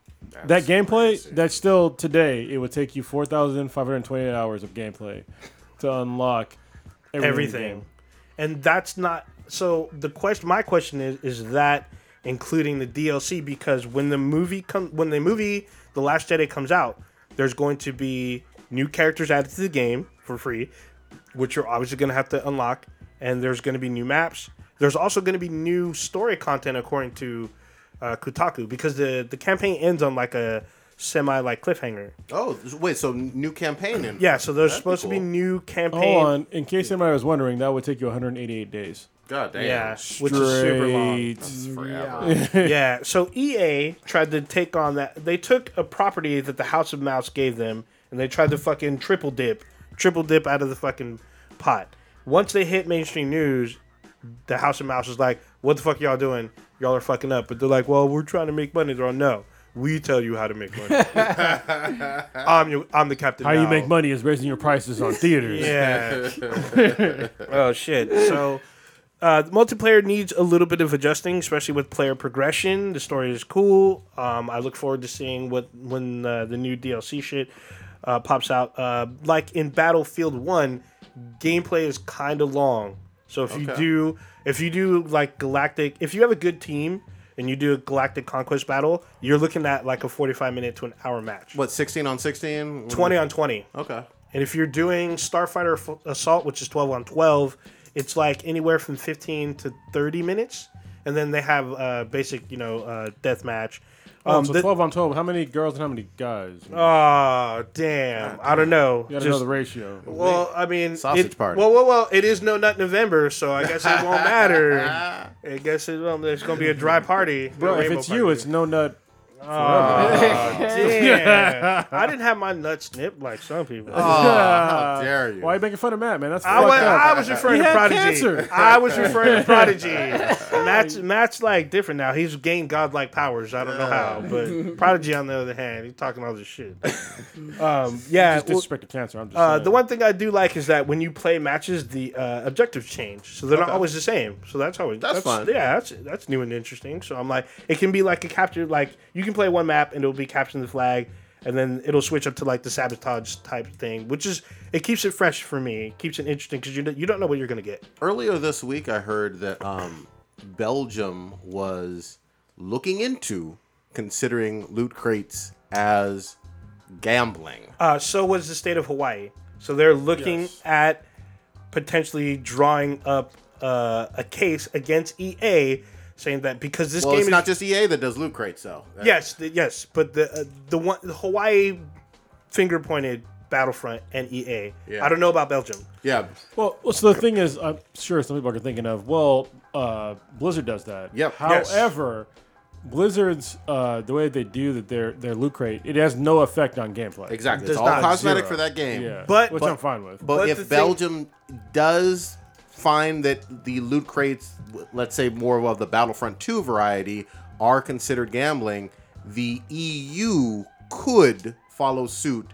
That gameplay, crazy. that's still today. It would take you four thousand five hundred twenty eight hours of gameplay to unlock everything. everything. And that's not so the question my question is is that including the DLC because when the movie come when the movie The Last Jedi comes out, there's going to be new characters added to the game for free, which you're obviously going to have to unlock and there's going to be new maps. There's also going to be new story content according to uh, Kotaku because the the campaign ends on like a semi like cliffhanger. Oh, wait. So new campaign in? Yeah, so there's That'd be supposed to be new campaign. Hold on, in case anybody was wondering, that would take you 188 days. God damn. Yeah, which is super long. <laughs> Straight. Forever. yeah. So EA tried to take on that. They took a property that the House of Mouse gave them, and they tried to fucking triple dip, triple dip out of the fucking pot. Once they hit mainstream news, the House of Mouse was like, "What the fuck y'all doing? Y'all are fucking up." But they're like, "Well, we're trying to make money." They're all, "No, we tell you how to make money. <laughs> I'm you. I'm the captain." How you make money is raising your prices on theaters. Yeah. <laughs> oh shit. So uh, multiplayer needs a little bit of adjusting, especially with player progression. The story is cool. Um, I look forward to seeing what when uh, the new DLC shit uh, pops out. Uh, like in Battlefield One, gameplay is kind of long. So if you do, if you do like galactic, if you have a good team and you do a galactic conquest battle, you're looking at like a 45 minute to an hour match. What? Sixteen on sixteen? 20 on 20. Okay. And if you're doing Starfighter F- Assault, which is 12 on 12, it's like anywhere from 15 to 30 minutes. And then they have uh, basic, you know, uh, death match. Um, Um, so the- 12 on 12, how many girls and how many guys? you Oh, damn. I don't know. You gotta Just- know the ratio. well, I mean, Sausage it- party. Well, well, well. It is no nut November, so I guess it won't <laughs> matter. I guess it, well, there's gonna be a dry party. Bro, if rainbow it's you, it's no nut. Damn. <laughs> I didn't have my nuts snipped like some people. Oh, how dare you? Why are you making fun of Matt, man? That's I fucked was, up. I was referring He to had Prodigy. cancer. I was referring to Prodigy. <laughs> Matt's, Matt's like different now. He's gained godlike powers. I don't know how, but Prodigy, on the other hand, he's talking all this shit. <laughs> Um, yeah. Just well, disrespect the cancer. I'm just uh, saying. the one thing I do like is that when you play matches, the uh, objectives change, so they're not always the same. So that's always That's fun. Yeah, that's that's new and interesting. So I'm like, it can be like a capture. Like you can play one map and it'll be capturing the flag, and then it'll switch up to like the sabotage type thing, which is it keeps it fresh for me. It keeps it interesting because you don't- you don't know what you're gonna get. Earlier this week, I heard that um, Belgium was looking into considering loot crates as gambling. Uh, so was the state of Hawaii. So they're looking Yes. at potentially drawing up uh, a case against EA, saying that because this Well, game it's is not just EA that does loot crates, though. yes, the, yes, but the uh, the one the Hawaii finger pointed Battlefront and EA. Yeah. I don't know about Belgium. Yeah. Well, well, so the thing is, I'm sure some people are thinking of, well, uh, Blizzard does that. Yep. Yes. However, Blizzard's uh, the way they do that their their loot crate, it has no effect on gameplay. Exactly. Does It's all not. cosmetic Zero. for that game. Yeah. But- which but- I'm fine with. But, But the if thing- Belgium does find that the loot crates, let's say more of the Battlefront 2 variety, are considered gambling, the EU could follow suit,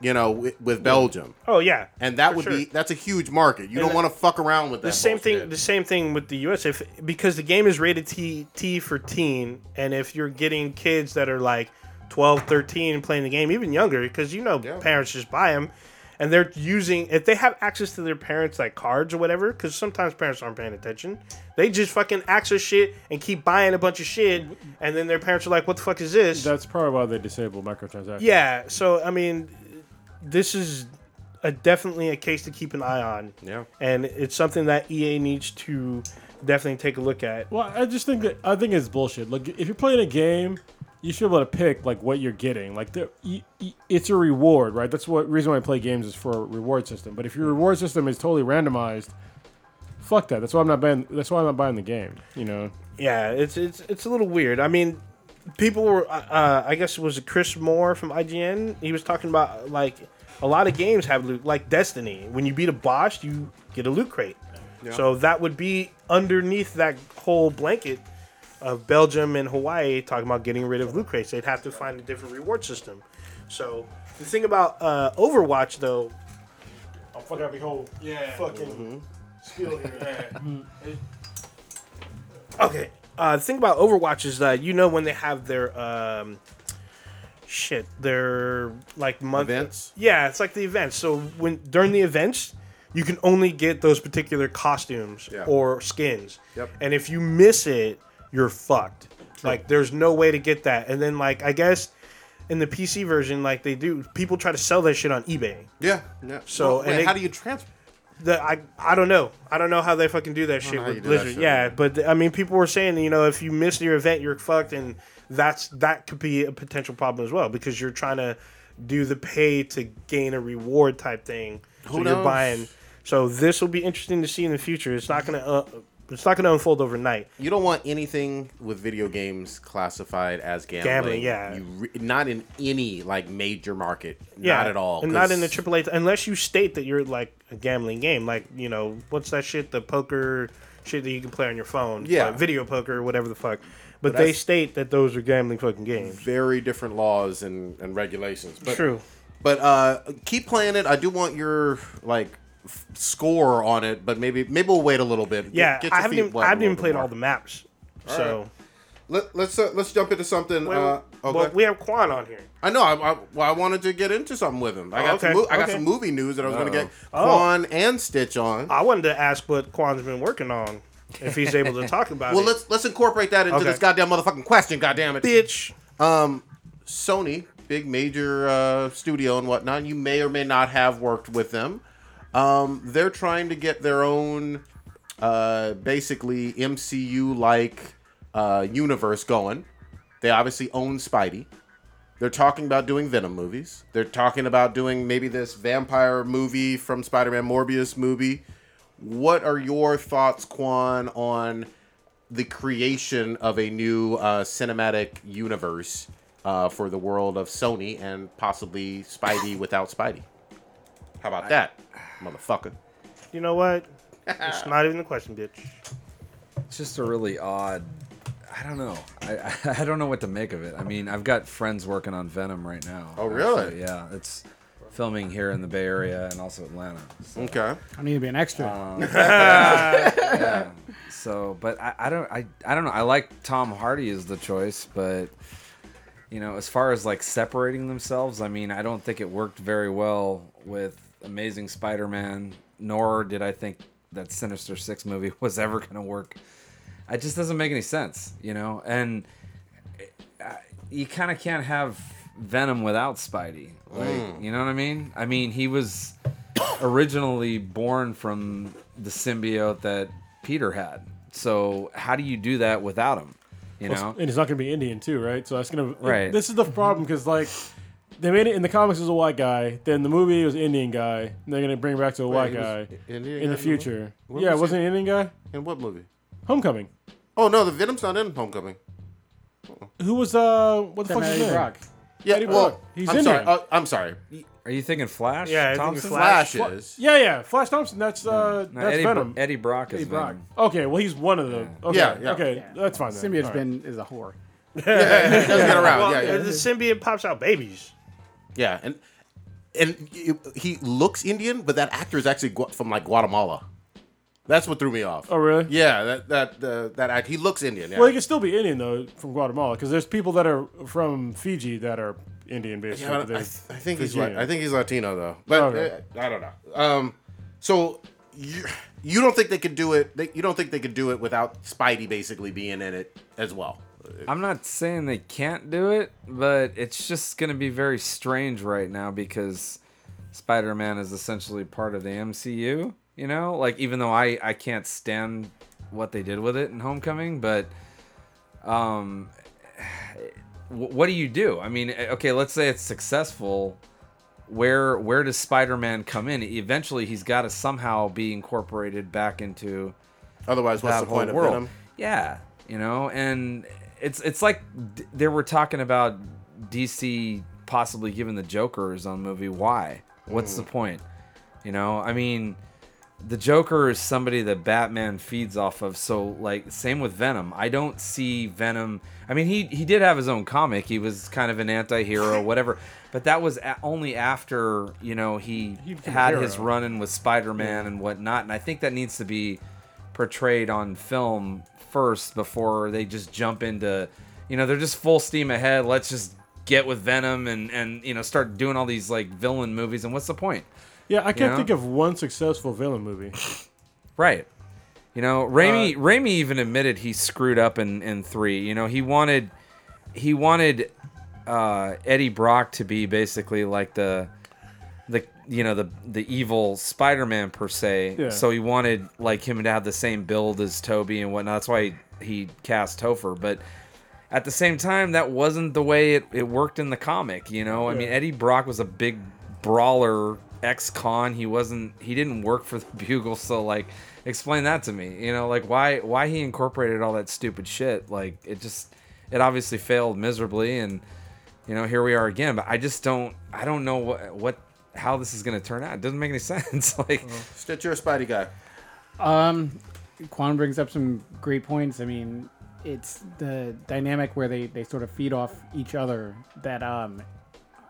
you know, with, with Belgium. Oh yeah, And that would sure. be that's a huge market. You don't want to fuck around with that. the same bullshit. thing. The same thing with the U.S. If because the game is rated T T for teen, and if you're getting kids that are like 12, 13 playing the game, even younger, because you know Yeah. parents just buy them, and they're using if they have access to their parents like cards or whatever, because sometimes parents aren't paying attention, they just fucking access shit and keep buying a bunch of shit, and then their parents are like, "What the fuck is this?" That's probably why they disable microtransactions. yeah. So I mean, this is a, definitely a case to keep an eye on. Yeah. and it's something that EA needs to definitely take a look at. Well, I just think that I think it's bullshit. Like, if you're playing a game, you should be able to pick like what you're getting. Like, there, y- y- it's a reward, right? That's what reason why I play games is for a reward system. But if your reward system is totally randomized, fuck that. That's why I'm not buying. That's why I'm not buying the game. You know. Yeah, it's it's it's a little weird. I mean, people were. Uh, I guess it was Chris Moore from IGN. He was talking about like a lot of games have loot, like Destiny. When you beat a boss, you get a loot crate. Yeah. So that would be underneath that whole blanket of Belgium and Hawaii talking about getting rid of loot crates. They'd have to find a different reward system. So the thing about uh, Overwatch, though, I'll fuck up your whole yeah fucking spiel here. <laughs> Okay. Uh, the thing about Overwatch is that you know when they have their um, shit, their like month Events? Yeah, it's like the events. So when during the events, you can only get those particular costumes Yeah. or skins. Yep. And if you miss it, you're fucked. Like there's no way to get that. And then like I guess in the PC version, like they do, people try to sell that shit on eBay. Yeah. yeah. So, Well, and wait, they- how do you transfer? The, I I don't know. I don't know how they fucking do that shit know how you with Blizzard. shit. Yeah, but I mean, people were saying, you know, if you miss your event, you're fucked, and that's that could be a potential problem as well because you're trying to do the pay to gain a reward type thing. so Who you're knows? buying. So this will be interesting to see in the future. It's not gonna uh, it's not gonna unfold overnight. You don't want anything with video games classified as gambling. Gambling, yeah. You re- not in any like major market. Yeah, Not at all. and not in the AAA unless you state that you're like a gambling game. Like you know what's that shit? The poker shit that you can play on your phone. Yeah. like video poker whatever the fuck. But, But they state that those are gambling fucking games. very different laws and, and regulations. But, True. But uh, keep playing it. I do want your like f- score on it, but maybe maybe we'll wait a little bit. Yeah, get I haven't even, I haven't even played more. all the maps. So Let, let's uh, let's jump into something. well, uh, well, okay. we have Quan on here. I know. I, I, well, I wanted to get into something with him. I got okay, some I got okay. some movie news that I was going to get Oh. Quan and Stitch on. I wanted to ask what Quan's been working on, if he's able to talk about well, it. Well, let's let's incorporate that into Okay. this goddamn motherfucking question. Goddamn it, bitch. Um, Sony, big major uh, studio and whatnot. You may or may not have worked with them. Um, they're trying to get their own, uh, basically MCU like uh, universe going. They obviously own Spidey. They're talking about doing Venom movies. They're talking about doing maybe this vampire movie from Spider-Man Morbius movie. What are your thoughts, Quan, on the creation of a new uh, cinematic universe uh, for the world of Sony and possibly Spidey without Spidey? How about that, motherfucker? You know what? <laughs> It's not even a question, bitch. It's just a really odd. I don't know. I, I <laughs> I don't know what to make of it. I mean, I've got friends working on Venom right now. Oh, really? actually. Yeah, it's filming here in the Bay Area and also Atlanta. So, Okay. I need to be an extra. um, <laughs> yeah. So, but I, I don't I, I don't know. I like Tom Hardy as the choice, but you know, as far as like separating themselves, I mean, I don't think it worked very well with Amazing Spider-Man. Nor did I think that Sinister Six movie <laughs> was ever going to work. It just doesn't make any sense, you know. And uh, you kind of can't have Venom without Spidey. Like, you know what I mean? I mean, he was originally born from the symbiote that Peter had. So how do you do that without him? You know? and it's not going to be Indian too, right? So that's going to Right. This is the problem because like they made it in the comics as a white guy. Then the movie was Indian guy. And they're gonna bring it back to a white he was guy Indian in the guy future. What yeah, was wasn't it Indian guy? In what movie? Homecoming. Oh no, the Venom's not in Homecoming. Who was uh? What the fuck is his name? Brock. Yeah, Eddie well, Brock. He's I'm in sorry. there. Uh, I'm sorry. Are you thinking Flash? Yeah, I think Thompson? Flash. Flash is. Yeah, yeah. Flash Thompson. That's uh, No, that's Eddie, Venom. Eddie Brock is Eddie Brock. Venom. Okay, well he's one of them. Okay, Yeah, yeah. okay, that's fine. Then. Symbiote's All right. been is a whore. It does get <laughs> around. Well, yeah, yeah. the symbiote pops out babies. Yeah, and and he looks Indian, but that actor is actually from like Guatemala. That's what threw me off. Oh really? Yeah, that that uh, that act, he looks Indian. Yeah. Well, he can still be Indian though from Guatemala because there's people that are from Fiji that are Indian based. Yeah, I, I, I think he's I think he's Latino though, but Okay. uh, I don't know. Um, so you you don't think they could do it? They, you don't think they could do it without Spidey basically being in it as well? I'm not saying they can't do it, but it's just going to be very strange right now because Spider-Man is essentially part of the MCU. You know, like even though I I can't stand what they did with it in Homecoming, but um, what do you do? I mean, eh, okay, let's say it's successful. Where where does Spider-Man come in? Eventually, he's got to somehow be incorporated back into Otherwise, what's the point of world. Venom? Yeah, you know, and it's it's like they were talking about DC possibly giving the Joker his own movie. Why? What's Mm. the point? You know, I mean, the Joker is somebody that Batman feeds off of. So like, same with Venom. I don't see Venom. I mean, he he did have his own comic. He was kind of an anti-hero, <laughs> whatever. But that was a- only after you know he, He became a had his run-in with Spider-Man and whatnot. And I think that needs to be portrayed on film first before they just jump into you know they're just full steam ahead. Let's just get with venom and and you know start doing all these like villain movies. And what's the point? Yeah, I can't know? think of one successful villain movie. <laughs> right. You know Raimi Raimi even admitted he screwed up in in 3 you know he wanted he wanted uh Eddie Brock to be basically like the you know the the evil Spider-Man per se. Yeah. So he wanted like him to have the same build as Tobey and whatnot. That's why he, he cast Topher. But at the same time, that wasn't the way it, it worked in the comic. You know, I mean Eddie Brock was a big brawler, ex-con. He wasn't. He didn't work for the Bugle. So like, explain that to me. You know, like why why he incorporated all that stupid shit. Like it just it obviously failed miserably and you know here we are again but i just don't i don't know what what how this is going to turn out it doesn't make any <laughs> sense like Stitch, you're a Spidey guy. Um, Quan brings up some great points. I mean, it's the dynamic where they, they sort of feed off each other. That um,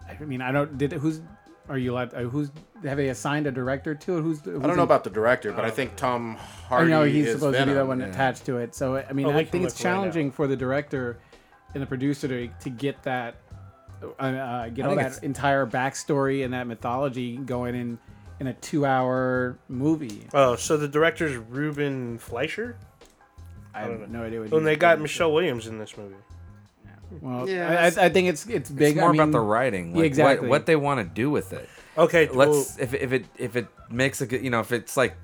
I mean, I don't did who's are you allowed? Uh, who's have they assigned a director to it? Who's, who's I don't know about the director, but I think Tom I Hardy. know he's is supposed to be the Venom. one attached to it. So I mean, Oh, I think it's look right challenging for the director and the producer to, to get that, uh, uh, get I all that it's- entire backstory and that mythology going in in a two-hour movie. Oh, so the director's Ruben Fleischer? I have no idea what. When he's they got doing. Michelle Williams in this movie. Well, Yeah, I, I I think it's it's big. it's more I mean, about the writing like yeah, exactly. what, what they want to do with it Okay, let's if, if it if it makes a good you know if it's like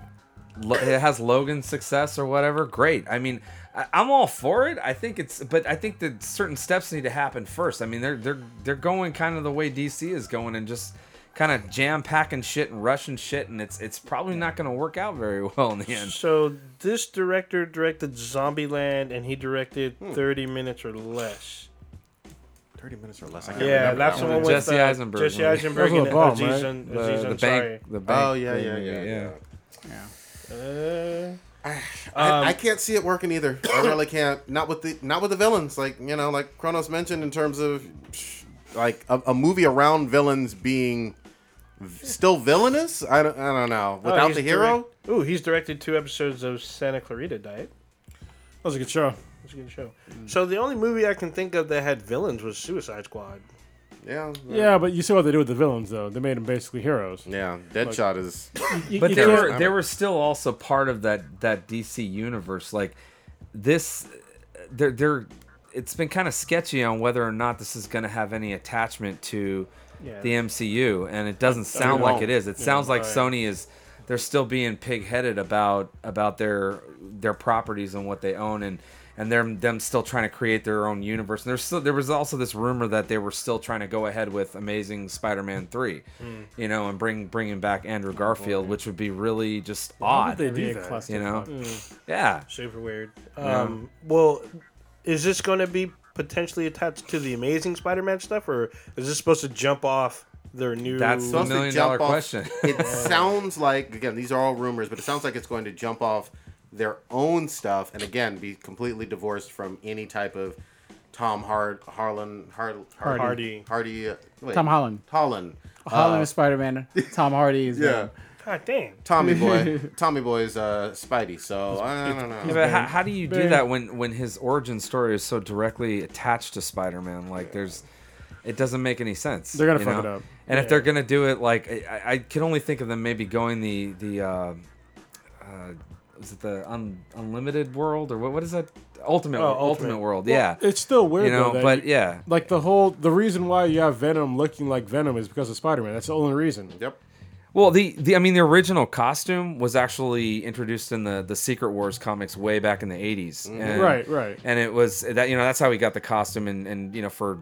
it has logan's success or whatever great i mean I, i'm all for it i think it's but i think that certain steps need to happen first i mean they're they're they're going kind of the way dc is going and just kind of jam packing shit and rushing shit and it's it's probably not going to work out very <laughs> well in the end so this director directed Zombieland and he directed Hmm. 30 minutes or less. Thirty minutes or less. I can't Yeah, remember that's that the one. one with Jesse uh, Eisenberg Jesse movie. Eisenberg That was and a bomb, Aziz, right? An- the, Aziz the bank the bank Oh yeah, thing yeah, movie, yeah, yeah. Uh, <sighs> I, Um, I can't see it working either. I <coughs> really can't. Not with the not with the villains. Like you know, like Kronos mentioned in terms of like a, a movie around villains being still villainous. I don't, I don't know. oh, Without he's the hero, direct- Ooh, he's directed two episodes of Santa Clarita Diet. That was a good show. That was a good show. So the only movie I can think of that had villains was Suicide Squad. Yeah, Yeah, but you see what they do with the villains, though. They made them basically heroes. yeah. Deadshot is You- but you they can't- were they were still also part of that that DC universe. Like this, they're they're. It's been kind of sketchy on whether or not this is going to have any attachment to Yeah. the MCU, and it doesn't oh, sound like won't. it is. It sounds like right. Sony is they're still being pig-headed about about their their properties and what they own, and and they're them still trying to create their own universe. And there's still there was also this rumor that they were still trying to go ahead with Amazing Spider-Man three, Hmm. you know, and bring bringing back Andrew Oh, Garfield, which would be really just How odd. did they do that? You know, fuck. yeah. Super weird. Um, Well, is this going to be potentially attached to the Amazing Spider-Man stuff, or is this supposed to jump off their new? That's the Supposed to million jump dollar off- question. it <laughs> sounds like again these are all rumors, but it sounds like it's going to jump off their own stuff and again be completely divorced from any type of Tom Hard Harlan Hard, Hard, Hardy. Hardy uh, wait, Tom Holland. Holland Holland Uh, is Spider Man. Tom Hardy is yeah Venom. God damn. Tommy boy <laughs> Tommy boy's uh, Spidey so I don't know Yeah, but how, how do you do that when when his origin story is so directly attached to Spider-Man? Like, there's, it doesn't make any sense. They're gonna fuck know? it up. And if they're gonna do it, like, I, I can only think of them maybe going the the, uh, uh, was it the un, unlimited world or what? What is that? Ultimate Oh, ultimate, Ultimate. world? yeah, It's still weird you know. though. But you- yeah, like the whole the reason why you have Venom looking like Venom is because of Spider Man. That's the only reason. yep Well, the, the I mean, the original costume was actually introduced in the the Secret Wars comics way back in the 80s. Mm-hmm. And, Right, right. And it was that you know that's how he got the costume, and and you know for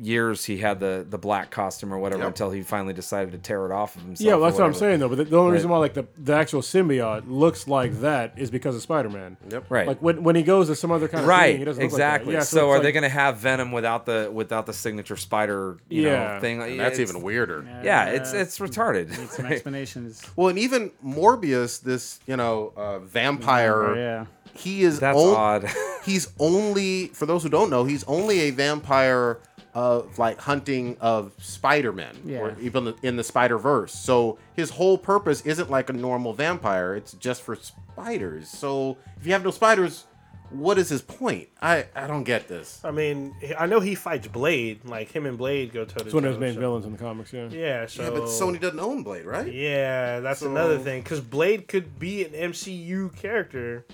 years he had the the black costume or whatever Yep. until he finally decided to tear it off of himself. Yeah, well, that's what I'm saying though. But the, the only Right. reason why like the, the actual symbiote looks like that is because of Spider Man. yep Right. Like when, when he goes to some other kind of Right, thing, he doesn't look exactly. Like that. Yeah, so, it's are like- they going to have Venom without the without the signature spider, you Yeah. know, thing? and that's It's- even weirder Yeah, it's it's retarded. Need some explanations. <laughs> well and even Morbius this you know uh, vampire yeah. he is That's on- odd. he's only for those who don't know he's only a vampire of like hunting of spider-man Yeah. or even in the spider-verse so his whole purpose isn't like a normal vampire it's just for spiders so if you have no spiders what is his point i i don't get this I mean, I know he fights Blade. Like him and Blade go toe to toe. It's one of his main so- villains in the comics. Yeah. Yeah, so yeah, but sony doesn't own blade right Yeah, that's So- another thing. Because Blade could be an MCU character.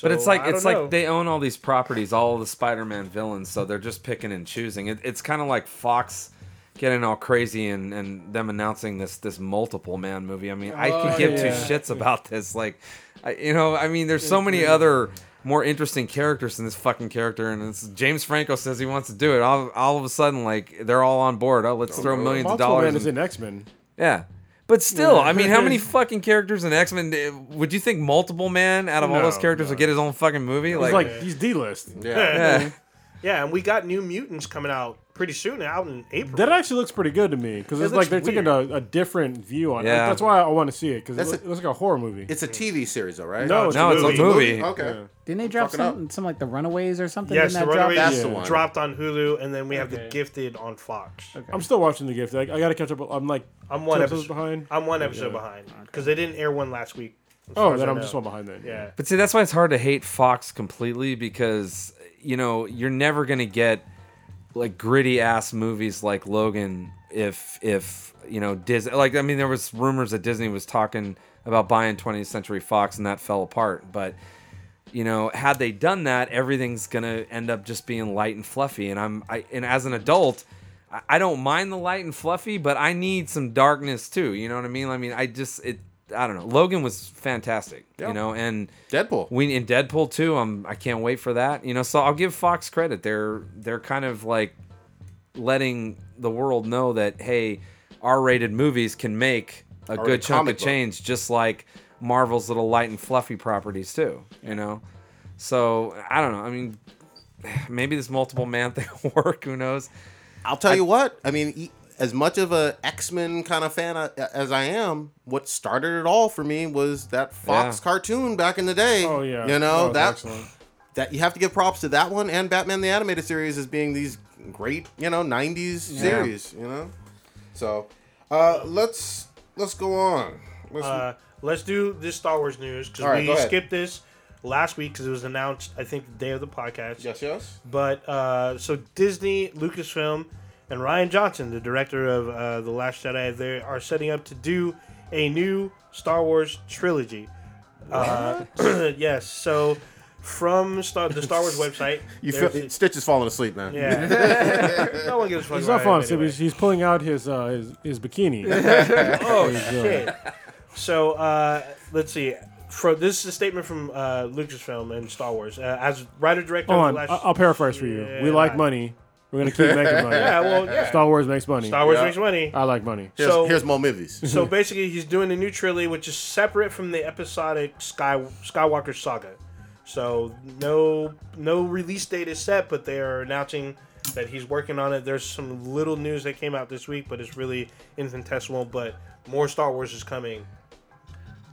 But it's like it's don't like they own all these properties, all the Spider-Man villains, so they're just picking and choosing. It, it's kind of like Fox getting all crazy and, and them announcing this this multiple man movie. I mean, I could give two shits about this. Like, I, you know, I mean, there's so many other more interesting characters in this fucking character, and it's, James Franco says he wants to do it. All, all of a sudden, like they're all on board. Oh, let's throw millions of Multiple dollars. Man is in- in X Men. yeah. But still, I mean, how many <laughs> fucking characters in X Men would you think multiple man out of all those No, characters would get his own fucking movie? He's Like, like he's D list. yeah <laughs> yeah. <laughs> Yeah, and we got New Mutants coming out pretty soon, out in April. That actually looks pretty good to me because It it's looks like they're taking a, a different view on it. Yeah. That's why I want to see it because it, That's looks- a- it looks like a horror movie. it's a tv series though right No, it's No, a it's a movie. movie. okay Yeah. Didn't they drop Fucking some, some like the Runaways or something? yes, Didn't the that drop? Runaways That's the one. dropped on Hulu, and then we have the Gifted on Fox. I'm still watching the gift. I, I got to catch up. I'm like I'm one two episode behind. I'm one episode Yeah. behind because they didn't air one last week. as oh, far Oh, as then I I'm know. just one behind then. Yeah, But see, that's why it's hard to hate Fox completely because you know you're never gonna get like gritty ass movies like Logan if if you know Disney. Like I mean, there was rumors that Disney was talking about buying 20th Century Fox, and that fell apart. But you know, had they done that, everything's gonna end up just being light and fluffy. And I'm I and as an adult. I- I don't mind the light and fluffy, but I need some darkness too. You know what I mean? I mean, I just it. I don't know. Logan was fantastic, Yeah. you know, and deadpool we in Deadpool too. I'm I can't wait for that. You know, so I'll give Fox credit. They're they're kind of like letting the world know that hey, R-rated movies can make a R-rated good chunk of book. change, just like Marvel's little light and fluffy properties too. You know, so I don't know. I mean, <sighs> maybe this multiple man <laughs> thing will work. Who knows? I'll tell you what. I mean, e- as much of a X Men kind of fan as I am, what started it all for me was that Fox Yeah. cartoon back in the day. Oh yeah. you know was that excellent. that you have to give props to that one and Batman the animated series as being these great, you know, '90s series. You know, so uh, let's let's go on. Let's, uh, let's do this Star Wars news because All right, we skipped this last week because it was announced I think the day of the podcast. yes, yes. But uh, so Disney, Lucasfilm, and Rian Johnson, the director of uh, the Last Jedi, they are setting up to do a new Star Wars trilogy. Uh, <clears throat> yes. So from Star, the Star Wars <laughs> website, You feel there's- Stitch is falling asleep, man. yeah. <laughs> no one gives a fuck. He's not falling asleep. anyway. He's, he's pulling out his uh, his, his bikini. <laughs> Oh He's, uh, shit. So uh, let's see. for this is a statement from uh, Lucasfilm and Star Wars uh, as writer director. Hold on, last, I- I'll paraphrase for you. we like money. We're gonna keep making money. <laughs> yeah, well, yeah. Star Wars makes money. Star Wars Yeah. makes money. I like money. Here's, So- here's more movies. So <laughs> basically, he's doing a new trilogy, which is separate from the episodic Sky Skywalker saga. So no no release date is set, but they are announcing that he's working on it. There's some little news that came out this week, but it's really infinitesimal. But more Star Wars is coming,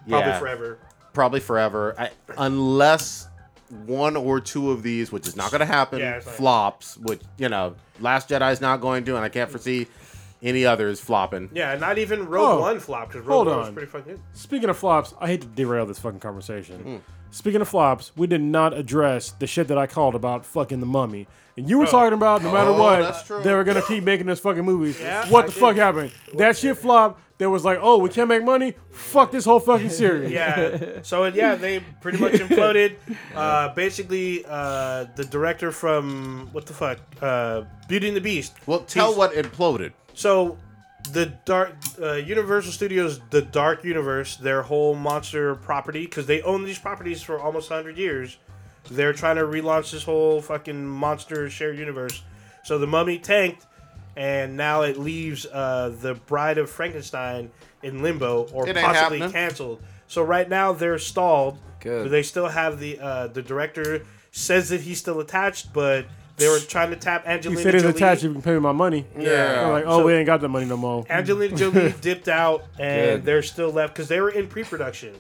probably Yeah. forever. Probably forever, I, unless one or two of these, which is not going to happen, Yeah, it's not- flops. Which you know, Last Jedi is not going to, and I can't foresee any others flopping. Yeah, not even Rogue Oh, One flop because hold Rogue One was pretty fucking good. Speaking of flops, I hate to derail this fucking conversation. Hmm. Speaking of flops, we did not address the shit that I called about fucking the mummy. And you were talking about no matter Oh, what, they were gonna keep making this fucking movies. Yeah, what I the did. fuck happened? That shit flopped. There was like, oh, we can't make money. Fuck this whole fucking series. Yeah. So yeah, they pretty much <laughs> imploded. Uh, basically, uh, the director from what the fuck, uh, Beauty and the Beast. Well, tell He's- what imploded. So, the dark uh, Universal Studios, the Dark Universe, their whole monster property, because they own these properties for almost hundred years. They're trying to relaunch this whole fucking monster shared universe. So the Mummy tanked, and now it leaves uh, the Bride of Frankenstein in limbo or possibly happening. canceled. So right now they're stalled. Good. But they still have the uh, the director says that he's still attached, but they were trying to tap Angelina. You Angelina said it's Jolie. attached. You can pay me my money. Yeah. They're like, oh, So- we ain't got the money no more. Angelina Jolie <laughs> dipped out, and Good. they're still left because they were in pre-production.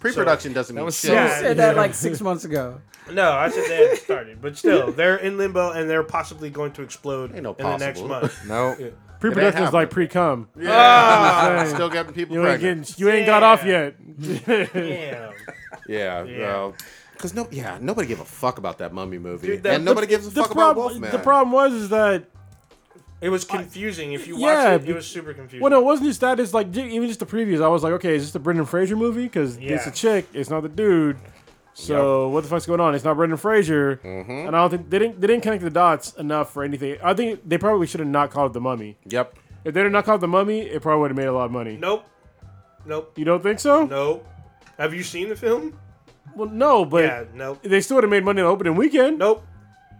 Pre-production doesn't mean was shit. so- You Yeah. said that like six months ago. No, I said they had started, but still, <laughs> they're in limbo, and they're possibly going to explode no in the next month. <laughs> No. Pre-production is like pre-cum. Yeah. Ah. Still getting people You ain't pregnant. getting, you ain't got off yet. Damn. Yeah, Yeah. well, because no, yeah, nobody gave a fuck about that mummy movie, Dude, that- and nobody gives a the fuck about problem, Wolfman. the problem was is that It was confusing. If you watch Yeah, it, be- it was super confusing. well, no, it wasn't just that. It's like j- even just the previews. I was like, okay, is this the Brendan Fraser movie? Because it's Yeah. a chick, it's not the dude. So what the fuck's going on? It's not Brendan Fraser, Mm-hmm. and I don't think they didn't they didn't connect the dots enough for anything. I think they probably should have not called it the Mummy. Yep. If they did not call it the Mummy, it probably would have made a lot of money. nope, nope, You don't think so? nope. Have you seen the film? Well, no, but yeah, nope, they still would have made money on the opening weekend. nope.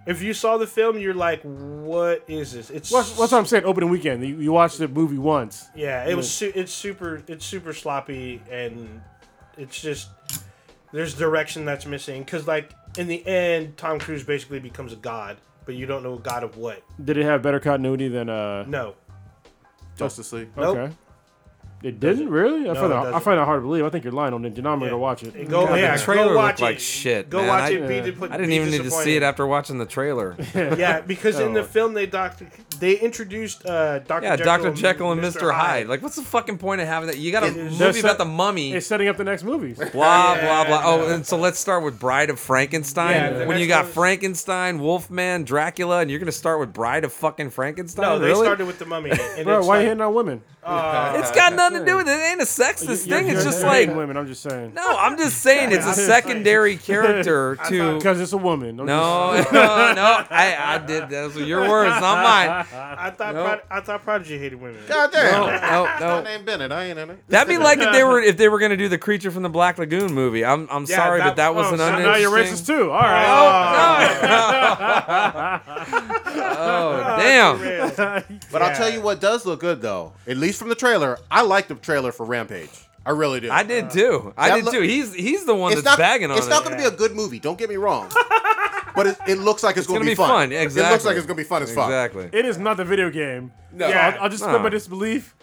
If you saw the film, you're like, "What is this?" It's What's, what's what I'm saying? Opening weekend. You, you watched the movie once. Yeah, it was. Su- it's super. It's super sloppy, and it's just there's direction that's missing. Because like in the end, Tom Cruise basically becomes a god, but you don't know a god of what. Did it have better continuity than uh? No, Justice League. Nope. Okay. It didn't really. I No, find it that, I doesn't. find that hard to believe. I think you're lying on it. You're not Yeah. going to watch it. go. God, the trailer go watch looked like shit, Go man. watch I- it. Be, Yeah. di- I didn't even need to see it after watching the trailer. <laughs> Yeah, because in the Oh. film they doctor they introduced uh, Doctor Yeah, Jekyll Dr. Jekyll and Mr. Hyde. Like, what's the fucking point of having that? You got a It's- movie That's about the mummy. It's setting up the next movies. Blah blah blah. <laughs> Oh, and so let's start with Bride of Frankenstein. Yeah, the when you got one Frankenstein, Wolfman, Dracula, and you're gonna start with Bride of fucking Frankenstein. no, they really? started with the Mummy. And Bro, it's why like, you hitting on women? Uh, It's got nothing to do with it. It ain't a sexist You're- thing. It's you're- just you're like women. I'm just saying. no. I'm just saying it's a <laughs> secondary character to. Because it's a woman. I'm No, <laughs> no, no. I, I did. Those were your words, not <laughs> mine. I thought No. Prod- I thought Prodigy hated women. God damn. No, no, My no. name Bennett. I ain't in it. That'd be like if they were if they were gonna do the creature from the Black Lagoon movie. I'm I'm Yeah, sorry, that- but that was oh, an so now now you're racist too. All right. Oh damn! But I'll tell you what does look good though. At least from the trailer, I like the trailer for Rampage. I really do. I did uh, too. I did look- too. He's he's the one that's not. bagging on it. it's it. not going to be a good movie. Don't get me wrong. <laughs> but it, it looks like it's, going to gonna be be fun. fun, It looks like it's going to be fun as fuck. Exactly. It is not the video game. No. Yeah. I'll, I'll just No. split my disbelief.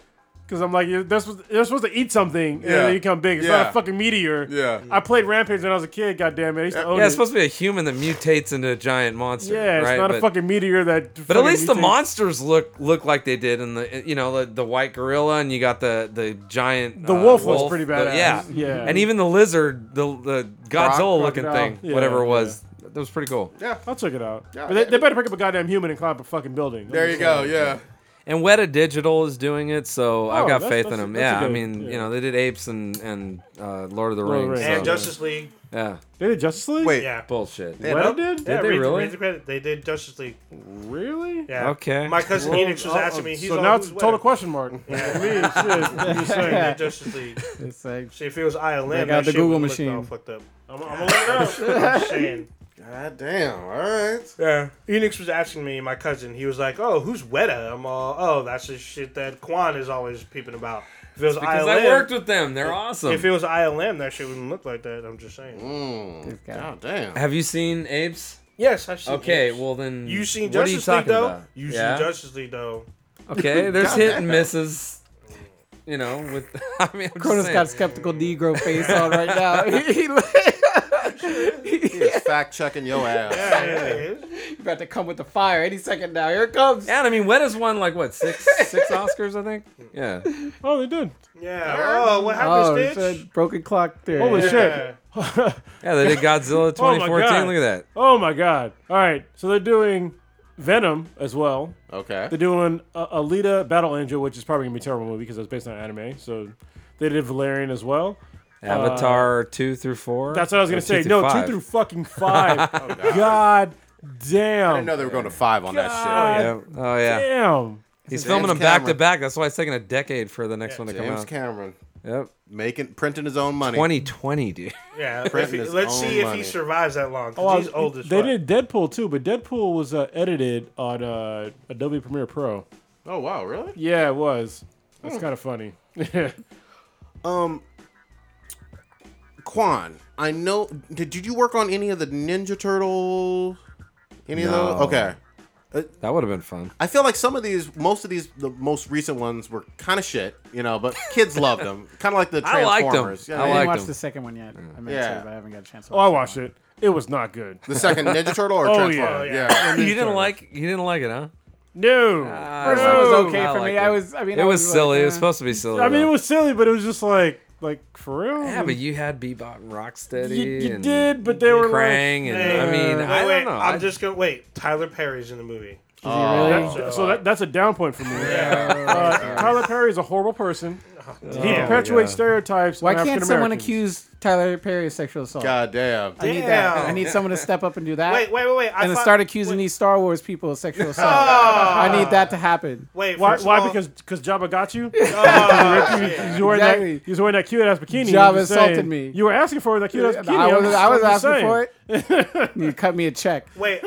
Because I'm like, you're, they're, supposed, they're supposed to eat something and Yeah. then you become big. It's Yeah. not a fucking meteor. Yeah. I played Rampage when I was a kid, God damn it. I used to own Yeah, it. it's supposed to be a human that mutates into a giant monster. yeah, it's right? not but, a fucking meteor that. But at fucking least the monsters look look like they did in the you know the, the white gorilla and you got the the giant The uh, wolf was pretty bad. yeah Yeah. and even the lizard the the Godzilla looking thing Yeah, whatever it yeah. was that was pretty cool. Yeah. I'll check it out. Yeah. but they, they better pick up a goddamn human and climb up a fucking building. There you go. Yeah. And Weta Digital is doing it, so I've Oh, got that's- faith in them. that's a Yeah, I mean, yeah. you know, they did Apes and and uh, Lord of the Lord of the Rings. Rings. And so- Justice League. Yeah. They did Justice League. Wait, Yeah. Bullshit. Yeah, Weta did? Did yeah, they read, really? Read the credit. They did Justice League. Really? Yeah. Okay. My cousin Well, Enix was uh, asking me. He's so all, now it's a total question mark. <laughs> Yeah. <laughs> Me, shit. I'm just <laughs> They saying. did Justice League. It's like See, if it was ILM, Break that out the Google machine. all fucked up. I'm, I'm gonna look it up. I'm just saying. God damn. All right. Yeah. Enix was asking me, my cousin. He was like, "Oh, who's Weta?" I'm all, "Oh, that's the shit that Quan is always peeping about." If it was Because ILM, I worked with them. They're awesome. if it was ILM, that shit wouldn't look like that. I'm just saying. Mm. God damn. Have you seen Apes? Yes, I've seen. Okay, Enix. well then. you seen what are you Justice League though? about? You yeah? seen Justice League though? Okay, <laughs> there's hit and misses. You know, with <laughs> I mean, I'm Cronus got saying. skeptical Negro face on right now. <laughs> he, He is fact checking your ass. Yeah, yeah, it is. he about to come with the fire any second now. Here it comes. Yeah, and I mean, Weta's won like what six six <laughs> Oscars, I think. Yeah. Oh, they did. Yeah. Oh, what happened, Oh, Stitch? it's a broken clock theory. Holy Yeah. shit. <laughs> Yeah, they did Godzilla Oh 2014. God. Look at that. Oh my god. All right. So they're doing Venom as well. Okay. They're doing uh, Alita Battle Angel, which is probably gonna be a terrible movie because it's based on anime. So they did Valerian as well. Avatar two through four. That's what I was gonna Or say. two no, five. two through <laughs> fucking five. <laughs> god damn. I didn't know they were going to five on that God. Yeah. Oh yeah. Damn. He's James filming them back to Cameron. back. That's why it's taking a decade for the next Yeah, one to shit. come James out. Cameron Yep. making printing his own money. 2020, dude. Yeah. <laughs> If Printing he- his let's own see if money. he survives that long. 'cause Oh, he's old as they fuck. did Deadpool too, but Deadpool was uh, edited on uh, Adobe Premiere Pro. Oh wow, really? Yeah, it was. Hmm. That's kind of funny. Um, Quan, I know. Did, did you work on any of the Ninja Turtle? Any of those? Okay. That would have been fun. I feel like some of these, most of these, the most recent ones were kind of shit, you know, but kids <laughs> loved them. Kind of like the Transformers. I liked 'em. Transformers. I I Yeah, didn't liked watch them. the second one yet. I meant Yeah. to, but I haven't got a chance to oh, I watched it. It was not good. The second Ninja Turtle or <laughs> Oh, Transformers? yeah. Oh, yeah. yeah. You didn't like you didn't like it, huh? No. First one was okay I for me. it. I was. I mean, It I was like, silly. It was eh. supposed to be silly. I mean, it was silly, but it was just like, like for real. Yeah, but you had Bebop and Rocksteady. You- you and did, but they were Krang, and Hey, I mean, wait, I don't wait, know. I'm I- just gonna wait. Tyler Perry's in the movie. Oh, really? That- so that, that's a down point for me. Uh, Tyler Perry is a horrible person. He perpetuates stereotypes. Why can't someone accuse Tyler Perry of sexual assault? God damn. I need that. I need someone to step up and do that. Wait, wait, wait, wait. I and then thought- start accusing these Star Wars people of sexual assault. I need that to happen. Wait, Why? first of Why? all- Because because Jabba got you. <laughs> Oh, <laughs> shit. He's wearing Exactly. that. He's wearing that cute ass bikini. Jabba I'm just assaulted saying. me. You were asking for that cute ass bikini. I I'm was, just- I was I'm just asking saying. for it. <laughs> you cut me a check. Wait,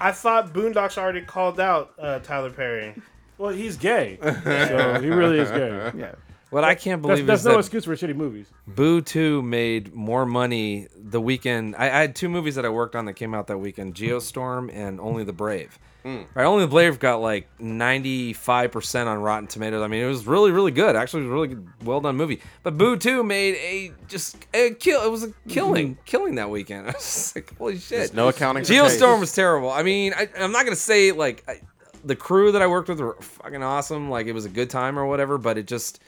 I thought Boondocks already called out uh, Tyler Perry. Well, he's gay, <laughs> so he really is gay. Yeah. what I can't That's, believe that's is no that excuse for shitty movies. Boo 2 made more money the weekend. I, I had two movies that I worked on that came out that weekend Geostorm and Only the Brave. Hmm. Right, Only the Brave got like 95% on Rotten Tomatoes. I mean, it was really, really good. Actually, it was a really good, well done movie. But Boo 2 made a just a kill. It was a killing, <laughs> killing that weekend. <laughs> I was just like, holy shit. There's no accounting for Geostorm taste. was terrible. I mean, I, I'm not gonna say like I, the crew that I worked with were fucking awesome. Like it was a good time or whatever, but it just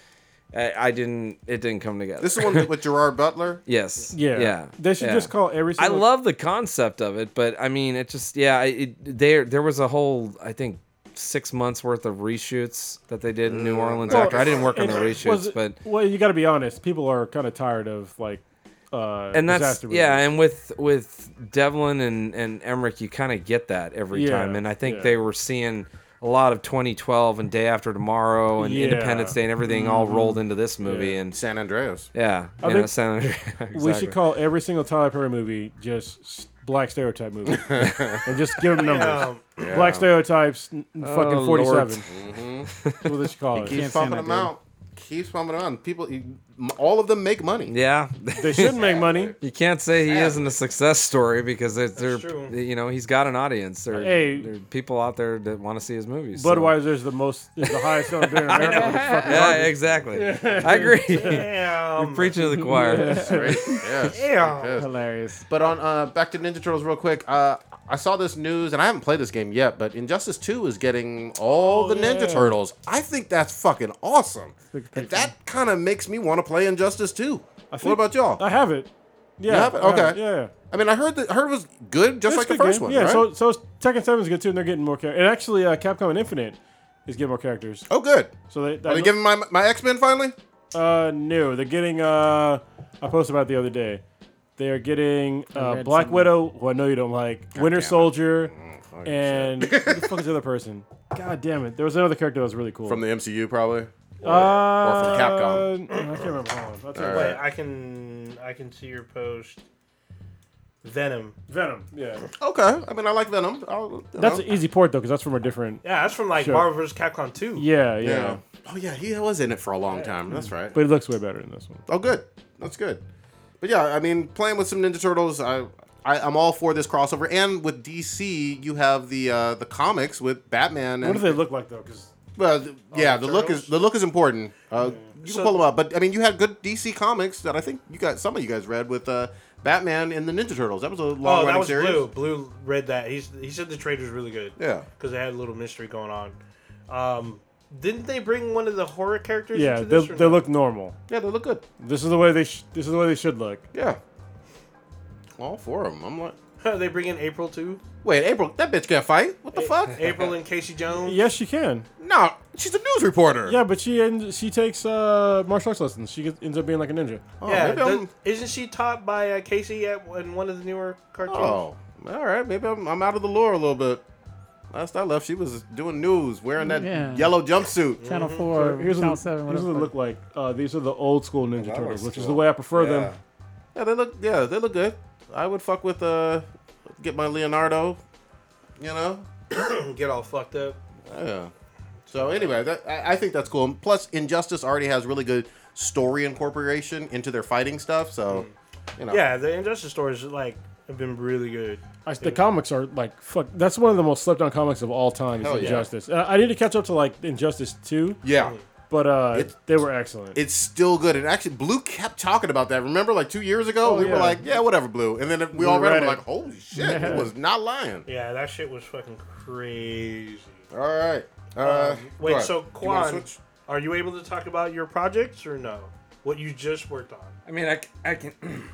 I, I didn't. It didn't come together. This is one with Gerard Butler. <laughs> yes. Yeah, Yeah. They should yeah. just call every. I love the concept of it, but I mean, it just yeah. It there there was a whole I think six months worth of reshoots that they did in New mm. Orleans Well, after. I didn't work on the reshoots, it- but well, you got to be honest. People are kind of tired of like. Uh, and that's disaster yeah and with with devlin and and emmerich you kind of get that every Yeah, time and i think yeah. they were seeing a lot of 2012 and day after tomorrow and Yeah. independence day and everything all rolled into this movie and San Andreas. yeah I you know, think San Andreas- <laughs> We should call every single Tyler Perry movie just black stereotype movie, <laughs> and just give them numbers. Um, Black stereotypes, n- n- Oh, fucking forty-seven. Mm-hmm. That's what they should call it. Keeps pumping them out. Keeps pumping them out. People, he- all of them make money. yeah They shouldn't make money. <laughs> you can't say he isn't a success story because they're, they're true. you know he's got an audience there, Hey. there are people out there that want to see his movies so- Budweiser's the most, is the highest selling beer in <laughs> America. which is fucking yeah exactly <laughs> i agree you're damn. preaching to the choir Right? Yes. Damn. Yes. Hilarious. But on uh, back to Ninja Turtles real quick. Uh, I saw this news, and I haven't played this game yet. But Injustice Two is getting all the Ninja yeah. Turtles. I think that's fucking awesome. And that kind of makes me want to play Injustice Two. What think- about y'all? I have it. Yeah. have it? I have Okay. Yeah. I mean, I heard that heard it was good, just It's like the first game. one. Yeah. right? So so Tekken Seven is good too, and they're getting more characters. And actually, uh, Capcom and Infinite is getting more characters. oh, good. So they. Are that- they giving my my X Men finally? Uh, no, they're getting. Uh, I posted about it the other day. They're getting uh, Black somewhere. Widow, who I know you don't like, Winter. Soldier, fucking and who the fuck is the other person? God damn it! There was another character that was really cool. From the MCU, probably. uh, or from Capcom. I can't remember. Hold on. I'll All what. Wait, I can I can see your post. Venom. Venom. Yeah, Okay. I mean, I like Venom. I'll, that's know. an easy port though, because that's from a different. Yeah, that's from like Sure. Marvel vs. Capcom 2. Yeah, yeah, yeah. Oh yeah, he was in it for a long time. That's right. But it looks way better than this one. Oh, good. That's good. But yeah, I mean, playing with some Ninja Turtles, I, I I'm all for this crossover. And with DC, you have the uh, the comics with Batman. And, what And, do they look like though? Because Well, th- yeah, the the look is the look is important. Uh, You So- can pull them up, but I mean, you had good DC comics that I think you got some of you guys read with uh, Batman and the Ninja Turtles. That was a long Oh, that running was series. Blue. Blue read that. He's he said the trade was really good. Yeah. because they had a little mystery going on. Um, didn't they bring one of the horror characters? yeah, into they, this or they no? look normal. Yeah, they look good. This is the way they. Sh- this is the way they should look. Yeah. All four of them. I'm like, <laughs> they bring in April too. wait, April, that bitch can't fight. What the fuck? April and Casey Jones. Yes, she can. No, she's a news reporter. Yeah, but she ends, she takes uh, martial arts lessons. She gets, ends up being like a ninja. Oh, yeah. maybe I'm- isn't she taught by uh, Casey at in one of the newer cartoons? Oh, all right. Maybe I'm, I'm out of the lore a little bit. Last I left, she was doing news, wearing that Yeah. yellow jumpsuit. Channel Four, Here's Channel what, Seven. here's what whatever. they look like. Uh, these are the old school Ninja that Turtles, looks which is cool. the way I prefer Yeah. them. Yeah, they look. Yeah, they look good. I would fuck with uh, get my Leonardo. You know. <coughs> Get all fucked up. Yeah. So anyway, that, I, I think that's cool. Plus, Injustice already has really good story incorporation into their fighting stuff. So, you know. Yeah, the Injustice stories like have been really good. I, the comics are like fuck. That's one of the most slept on comics of all time. Is Hell yeah. Injustice. Uh, I need to catch up to like Injustice two, Yeah. but uh, It- they were excellent. It's still good. And actually, Blue kept talking about that. Remember, like two years ago, Oh, we yeah. were like, "Yeah, whatever, Blue." And then we We all read it, read we're it. like, "Holy shit, it was not lying." Yeah, that shit was fucking crazy. All right. Uh, Um, wait, ahead. so You Quan, are you able to talk about your projects or no? What you just worked on? I mean, I, I can <clears throat>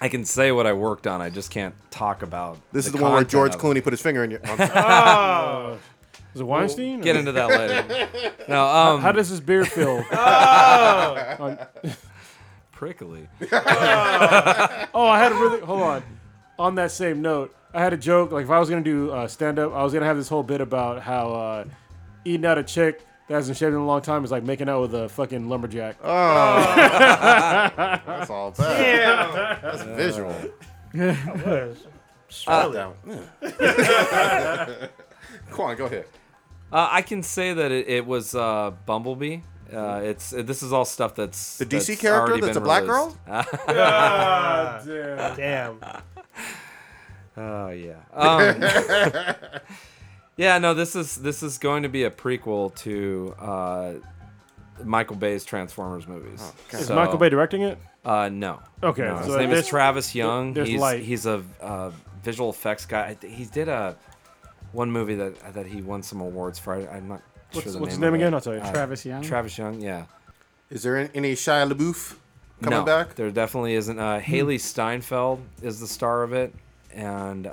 I can say what I worked on. I just can't talk about. This is the one where content George of it. Clooney put his finger in your. <laughs> Oh, Was it Weinstein? Get into that later. <laughs> No, um, How does this beer feel? <laughs> prickly. oh, I had a really hold on. On that same note, I had a joke. Like if I was gonna do uh, stand up, I was gonna have this whole bit about how uh, eating out a chick that hasn't shaved in a long time is like making out with a fucking lumberjack. Oh. <laughs> That's all bad. yeah. That's visual. Smell it. Down. Yeah. <laughs> Come on, go ahead. Uh, I can say that it, it was uh, Bumblebee. Uh, it's this is all stuff that's The DC that's character already that's a black released. Ah, <laughs> damn. Damn. Oh yeah. Um, yeah, no. This is this is going to be a prequel to uh, Michael Bay's Transformers movies. Is So, Michael Bay directing it? Uh, no. Okay, No, his so name is Travis Young. there's he's light. he's a uh, visual effects guy. He did a one movie that that he won some awards for. I, I'm not What's, sure the what's his name name again? it. I'll tell you. Uh, Travis Young. Travis Young. Yeah. Is there any, any Shia LaBeouf coming no, back? There definitely isn't. Uh, Hailee Steinfeld is the star of it, and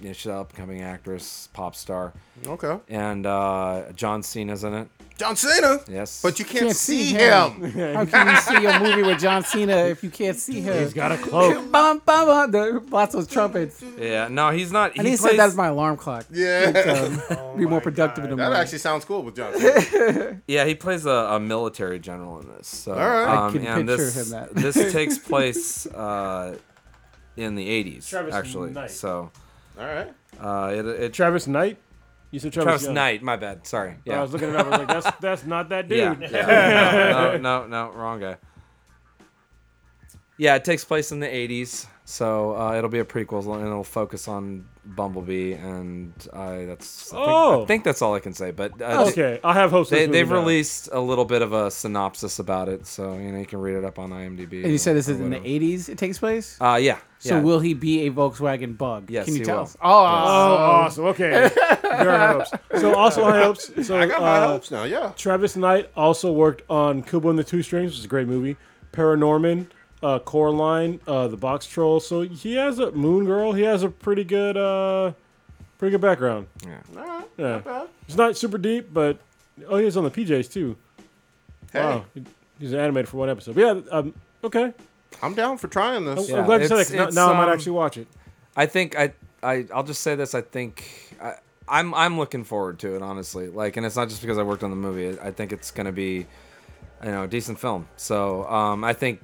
uh, yeah, she's an upcoming actress, pop star, Okay. and uh, John Cena's in it. John Cena. Yes, But you can't, Can't see, see him. him. <laughs> How can you see a movie with John Cena if you can't see him? He's got a cloak. <laughs> Bum, bum, bum, the, lots of trumpets. yeah, no, he's not. I he need to plays, set that as my alarm clock. Yeah. Um, <laughs> be more productive in the that morning. actually sounds cool with John Cena. Yeah, he plays a, a military general in this. So, All right. I um, can and picture this, him that. this takes place uh, in the 80s, Travis actually. Knight. So, All right. uh, it, it Travis Knight. You said Travis, Travis Young. Knight, my bad. Sorry. Yeah. I was looking it up. I was like, that's <laughs> that's not that yeah. dude. yeah. no, no, no, <laughs> wrong guy. Yeah, it takes place in the 80s. So uh, it'll be a prequel and it'll focus on Bumblebee. And I, that's, I think, Oh. I think that's all I can say. But uh, Okay, I have hopes. They, they've now. released a little bit of a synopsis about it, so you know you can read it up on IMDb. And you said this is in the 80s it takes place? Uh, yeah. So yeah. will he be a Volkswagen Bug? Yes, Can you he tell will. us? Oh, Oh, awesome. Okay, very high hopes. So also high hopes. So I got high uh, hopes now. Yeah. Travis Knight also worked on Kubo and the Two Strings, which is a great movie. Paranorman, uh, Coraline, uh, The Box Troll. So he has a Moon Girl. He has a pretty good, uh, pretty good background. Yeah. All right. Yeah, bad. it's not super deep, but oh, he's on the PJs too. Hey. Wow, He- he's animated for one episode. But yeah, um, okay. I'm down for trying this. I'm glad you said that. it's- 'cause now- it's, now I might um, actually watch it. I think I, I I'll just say this. I think I, I'm I'm looking forward to it honestly. Like, and it's not just because I worked on the movie. I think it's gonna be, you know, a decent film. So um, I think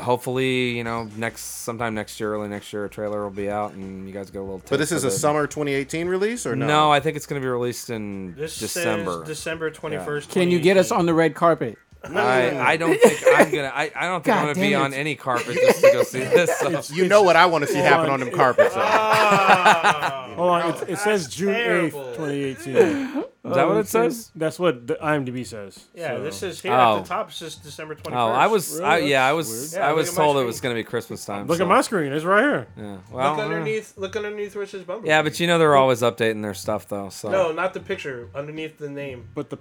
hopefully you know next sometime next year, early next year, a trailer will be out and you guys get a little. But this is of a it. summer 2018 release or no? No, I think it's gonna be released in This December. says December twenty first. Can you get us on the red carpet? I, I don't think I'm gonna. I, I don't think I'm gonna be damn on any carpet just to go see <laughs> this. So. you know what I want to see happen on. on them carpets. though. Hold on, it, it says June terrible. 8th, 2018. Is that what it says? That's what the IMDb says. Yeah, so. this is here Oh. at the top. It says December twenty Oh, first. I was. I, Really? yeah, I was. weird. Yeah, I look was at my told it screen. was gonna be Christmas time. Look so- at my screen. It's right here. Yeah. Well, Look uh, underneath. Look underneath where it says Bumblebee. Yeah, but you know they're always updating their stuff though. So no, not the picture. Underneath the name But the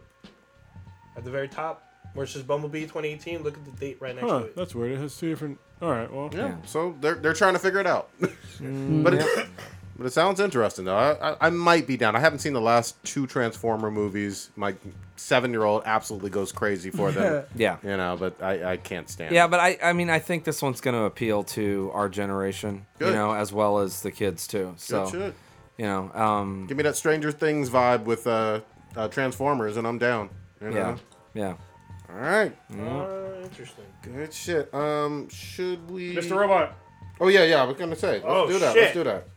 at the very top where it Bumblebee 2018. Look at the date right next huh, to it. that's weird. It has two different. All right, well, Yeah. Yeah. So they're they're trying to figure it out. <laughs> but it, <laughs> but it sounds interesting though. I, I I might be down. I haven't seen the last two Transformer movies. My seven year old absolutely goes crazy for them. <laughs> yeah, you know, but I I can't stand. yeah. it. But I, I mean, I think this one's gonna appeal to our generation, Good. you know, as well as the kids too. So Good shit. you know, um, Give me that Stranger Things vibe with uh, uh Transformers, and I'm down. You know? yeah, yeah. All right. Uh, interesting. Good shit. Um, should we? Mr. Robot. Oh yeah, yeah. I was gonna say. Let's Oh, do that. shit. Let's do that.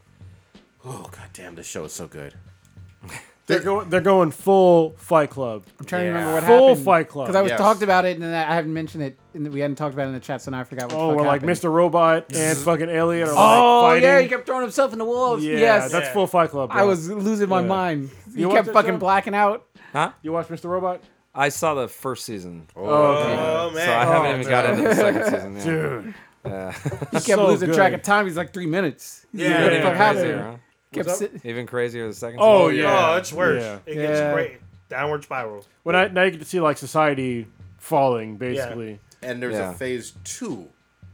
Oh god damn, this show is so good. <laughs> They're going. They're going full Fight Club. I'm trying to remember what Full happened. Fight Club. Because I was Yes. talked about it and then I haven't mentioned it. And we hadn't talked about it in the chat, so now I forgot what. Oh, fuck we're like happened. Mr. Robot <laughs> and fucking Alien are Oh like fighting. yeah, he kept throwing himself in the walls. Yeah, yes, that's Yeah. full Fight Club. Bro. I was losing my Yeah. mind. He You watch kept that fucking show? blacking out. Huh? You watch Mr. Robot? I saw the first season, Oh, oh okay. Oh man. so I haven't Oh, even got into the second season. Yeah. dude. Yeah. He <laughs> kept So losing good. track of time. He's like three minutes. Yeah, what yeah, the fuck yeah. Crazier, huh? Kept What's Even crazier the second. Oh season? yeah. Oh, it's worse. Yeah. It gets Yeah. great. Downward spiral. When I now you get to see like society falling, basically. And there's Yeah. a phase two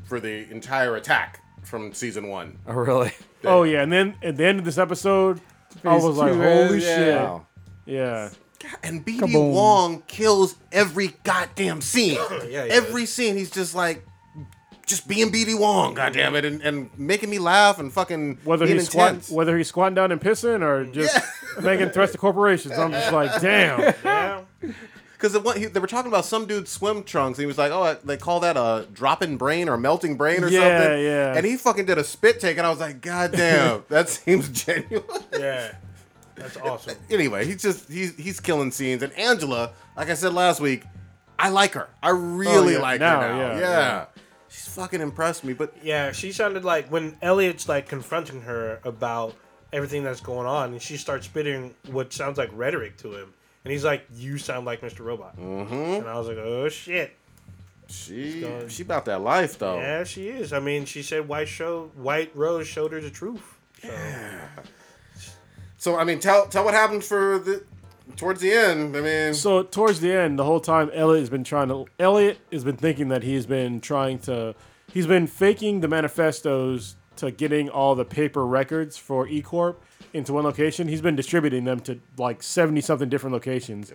for the entire attack from season one. Oh really? Oh yeah, and then at the end of this episode, I was like, two is- holy yeah. shit. Wow. Yeah. And BD Kaboom. Wong kills every goddamn scene. <laughs> Yeah, he every scene, he's just like, just being BD Wong, goddamn it, and, and making me laugh and fucking Whether being he's squat, whether he's squatting down and pissing or just <laughs> making threats to corporations, I'm just like, <laughs> damn. Yeah. Because the they were talking about some dude's swim trunks. And he was like, "Oh, they call that a dropping brain or melting brain or Yeah, something." yeah. And he fucking did a spit take, and I was like, "God damn, that seems genuine." Yeah. That's awesome. <laughs> anyway, he's just he's he's killing scenes. And Angela, like I said last week, I like her. I really Oh, yeah, like now, her now. yeah, Yeah, yeah. she's fucking impressed me. But Yeah, she sounded like when Elliot's like confronting her about everything that's going on, and she starts spitting what sounds like rhetoric to him, and he's like, "You sound like Mr. Robot," mm-hmm. and I was like, "Oh shit." she she about that life though. Yeah, she is. I mean, she said White show White Rose showed her the truth. So So I mean, tell tell what happened for the towards the end. I mean, So towards the end, the whole time Elliot has been trying to. Elliot has been thinking that he's been trying to. He's been faking the manifestos to getting all the paper records for E Corp into one location. He's been distributing them to like seventy something different locations.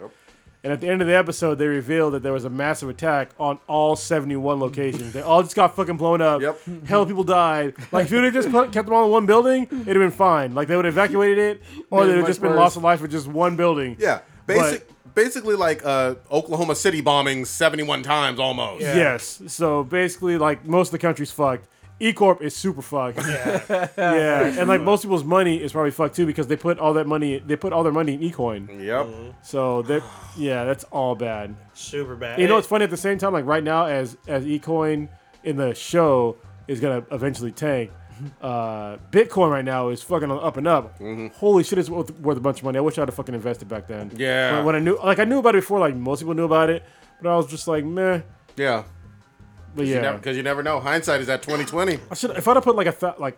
And at the end of the episode, they revealed that there was a massive attack on all 71 locations. They all just got fucking blown up. Yep. Hell, people died. Like, if you would have just put, kept them all in one building, it'd have been fine. Like, they would have evacuated it, or they'd have much just been worse. lost of life with just one building. yeah, basic basically like uh, Oklahoma City bombings seventy one times almost. Yeah. Yes. So basically, like most of the country's fucked. E Corp is super fucked. yeah, <laughs> yeah, and like most people's money is probably fucked too because they put all that money. They put all their money in eCoin. Yep. So that yeah, that's all bad. super bad. You know what's funny at the same time? Like right now, as as eCoin in the show is gonna eventually tank. <laughs> Uh, Bitcoin right now is fucking on up and up. Holy shit, it's worth, worth a bunch of money. I wish I'd have fucking invested back then. Yeah. When, when I knew, like, I knew about it before. Like most people knew about it, but I was just like, meh. Yeah. But Yeah. yeah, Because you never know. Hindsight is at twenty twenty. I should if I'd have put like a th- like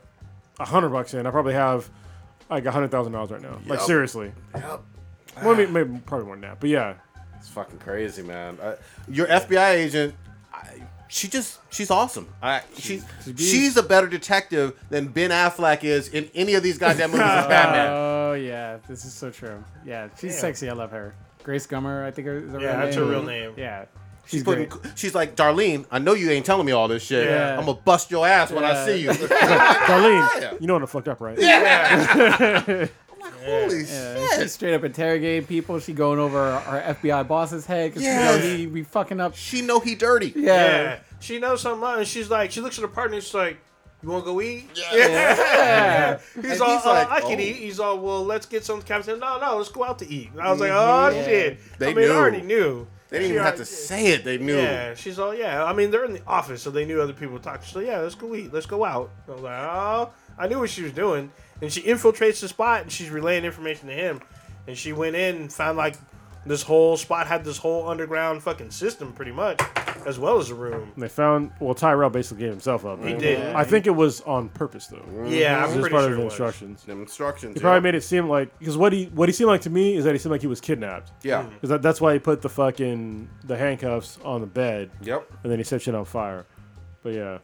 a hundred bucks in, I probably have like a hundred thousand dollars right now. Like seriously. Yep. Well, maybe, maybe probably more than that. But yeah, It's fucking crazy, man. Uh, your FBI agent, I, she just, she's awesome. I, she, she's a better detective than Ben Affleck is in any of these goddamn movies as <laughs> Batman. Oh yeah, this is so true. Yeah, she's Damn. sexy. I love her. Grace Gummer, I think is her Yeah, real that's name. her real name. Yeah, She's She's putting. She's like, Darlene, I know you ain't telling me all this shit. Yeah. I'm gonna bust your ass when I see you. <laughs> Darlene, Yeah. you know what I fucked up, right? Yeah. I'm like, holy Yeah, shit. she's straight up interrogating people. She going over our FBI boss's head because Yeah. you know he be fucking up. She know he dirty. Yeah. Yeah. She knows something, and she's like, she looks at her partner, and she's like, "You want to go eat?" Yeah. <laughs> He's And all, he's like, uh, "I can oh. eat." He's all, "Well, let's get some." Captain, no, no, let's go out to eat. And I was like, "Oh Yeah. shit!" They I mean, knew. I already knew. They didn't even have to say it. They knew. Yeah, she's all, "Yeah." I mean, they're in the office, so they knew other people talk. She's like, "Yeah, let's go eat. Let's go out." I was like, "Oh." I knew what she was doing, and she infiltrates the spot, and she's relaying information to him. And she went in and found like this whole spot had this whole underground fucking system, pretty much, as well as a room. They found well, Tyrell basically gave himself up. He right? did. I think it was on purpose though. Mm-hmm. Yeah, It I'm was pretty part sure of it the was. instructions. Them instructions. He probably yeah. made it seem like because what he what he seemed like to me is that he seemed like he was kidnapped. Yeah. Hmm. Because that, that's why he put the fucking the handcuffs on the bed Yep. and then he set shit on fire. But yeah,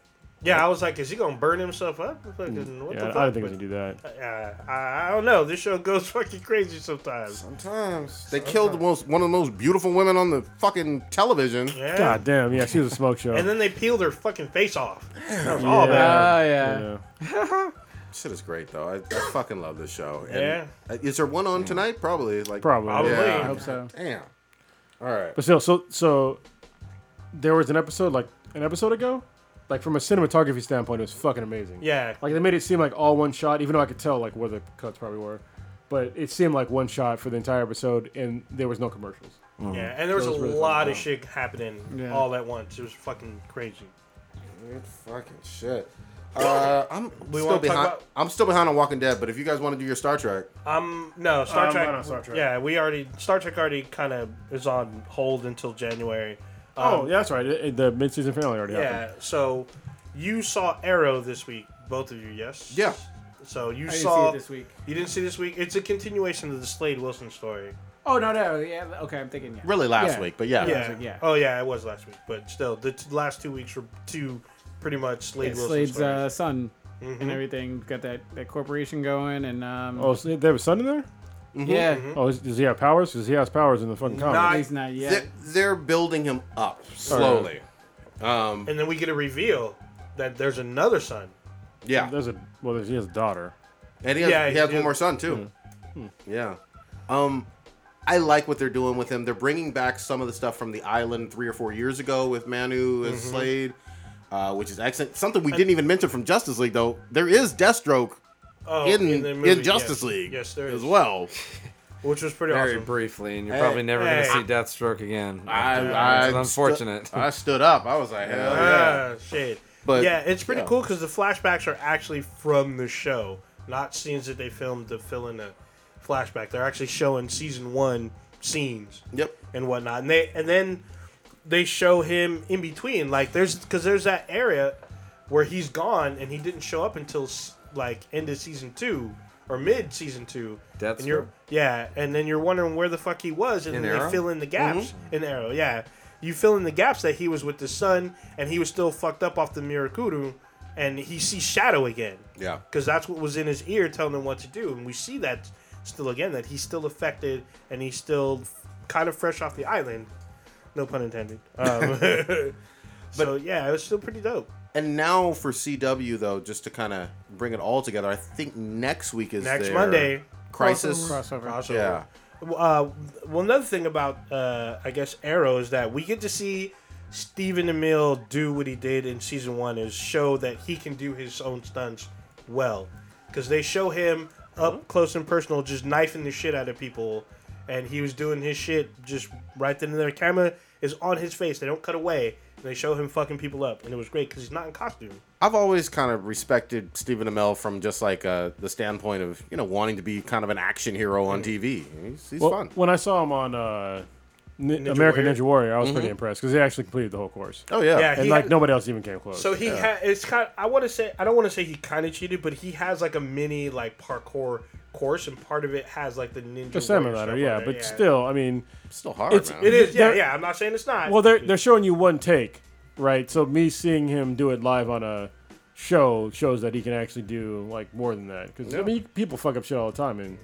Yeah, I was like, is he gonna burn himself up? Fucking, what yeah, the I fuck? don't think he But, can do that. uh, I, I don't know. This show goes <laughs> fucking crazy sometimes. Sometimes they killed the most one of the most beautiful women on the fucking television. Yeah. God damn, yeah, she was a smoke show. And then they peeled her fucking face off. That was all bad. Oh yeah. yeah. Shit is great though. I, I fucking love this show. And, Yeah. uh, Is there one on tonight? Probably. Like Probably. Probably. Yeah. I hope so. Damn. All right. But still, so so there was an episode like an episode ago, like from a cinematography standpoint, it was fucking amazing. Yeah. Like they made it seem like all one shot, even though I could tell like where the cuts probably were. But it seemed like one shot for the entire episode, and there was no commercials. Yeah. And there was That a really lot fucking of shit happening Yeah. all at once. It was fucking crazy. Good fucking shit. Uh, I'm <laughs> We still behind. about- I'm still behind on Walking Dead, but if you guys want to do your Star Trek, Um, no, Star I'm Trek. on Star Trek. Yeah, we already Star Trek already kind of is on hold until January. Um, oh, yeah, that's right. It, it- the midseason finale already happened. Yeah. So you saw Arrow this week, both of you, yes? Yeah. So you I didn't saw see it this week. you didn't see this week. It's a continuation of the Slade Wilson story. Oh no no yeah okay I'm thinking yeah. really last Yeah. week, but yeah. Yeah. like, yeah. Oh yeah, it was last week, but still, the t- last two weeks were two pretty much Slade Yeah, Wilson Slade's stories. uh, son Mhm. and everything. Got that, that corporation going and um Oh, so there was son in there? Yeah. Oh, is, does he have powers? Because he has powers in the fucking comics. Not- He's not yet. They're, they're building him up slowly. Um, And then we get a reveal that there's another son. yeah. There's a well, there's, he has a daughter. And he has, Yeah, he has he- one more son too. Yeah. Um, I like what they're doing with him. They're bringing back some of the stuff from the island three or four years ago with Manu and Slade, uh, which is excellent. Something we didn't even mention from Justice League though. There is Deathstroke Oh, in in, movie, Justice yes. League Yes, there as is. well. <laughs> Which was pretty Very awesome. briefly, and you're Hey, probably never hey. going to see Deathstroke again. I, after that. I unfortunate. stu- I stood up. I was like, hell yeah. Ah, shit. But yeah, it's pretty yeah. cool because the flashbacks are actually from the show, not scenes that they filmed to fill in a flashback. They're actually showing season one scenes Yep. and whatnot, and they and then they show him in between. Like there's because there's that area where he's gone and he didn't show up until s- like end of season two or mid season two. Deathstroke? And you're yeah, and then you're wondering where the fuck he was, and In then they fill in the gaps in Arrow. Yeah, you fill in the gaps that he was with the son and he was still fucked up off the Mirakuru, and he sees Shado again Yeah. because that's what was in his ear telling him what to do, and we see that still again that he's still affected and he's still kind of fresh off the island. No pun intended. Um, <laughs> <laughs> so yeah, it was still pretty dope. And now for CW though, just to kind of bring it all together, I think next week is Next their Monday, Crisis. Crossover. crossover. Yeah. Uh, well, another thing about uh, I guess Arrow is that we get to see Stephen Amell do what he did in season one, is show that he can do his own stunts well, because they show him up close and personal, just knifing the shit out of people, and he was doing his shit just right then and there. Camera is on his face; they don't cut away. And they show him fucking people up, and it was great because he's not in costume. I've always kind of respected Stephen Amell from just like uh, the standpoint of you know wanting to be kind of an action hero on TV. He's, he's Well, fun. when I saw him on uh, N- Ninja American Warrior? Ninja Warrior, I was pretty impressed because he actually completed the whole course, Oh yeah. Yeah, and like had- nobody else even came close. So he had it's kind. I want to say I don't want to say he kind of cheated, but he has like a mini like parkour course, and part of it has like the ninja. the warrior semi stuff ladder, yeah, there, but still, I mean, It's still hard, It's- man. it is. Yeah, yeah. I'm not saying it's not. well, they're they're showing you one take, right? So me seeing him do it live on a show shows that he can actually do like more than that. Because I mean, people fuck up shit all the time in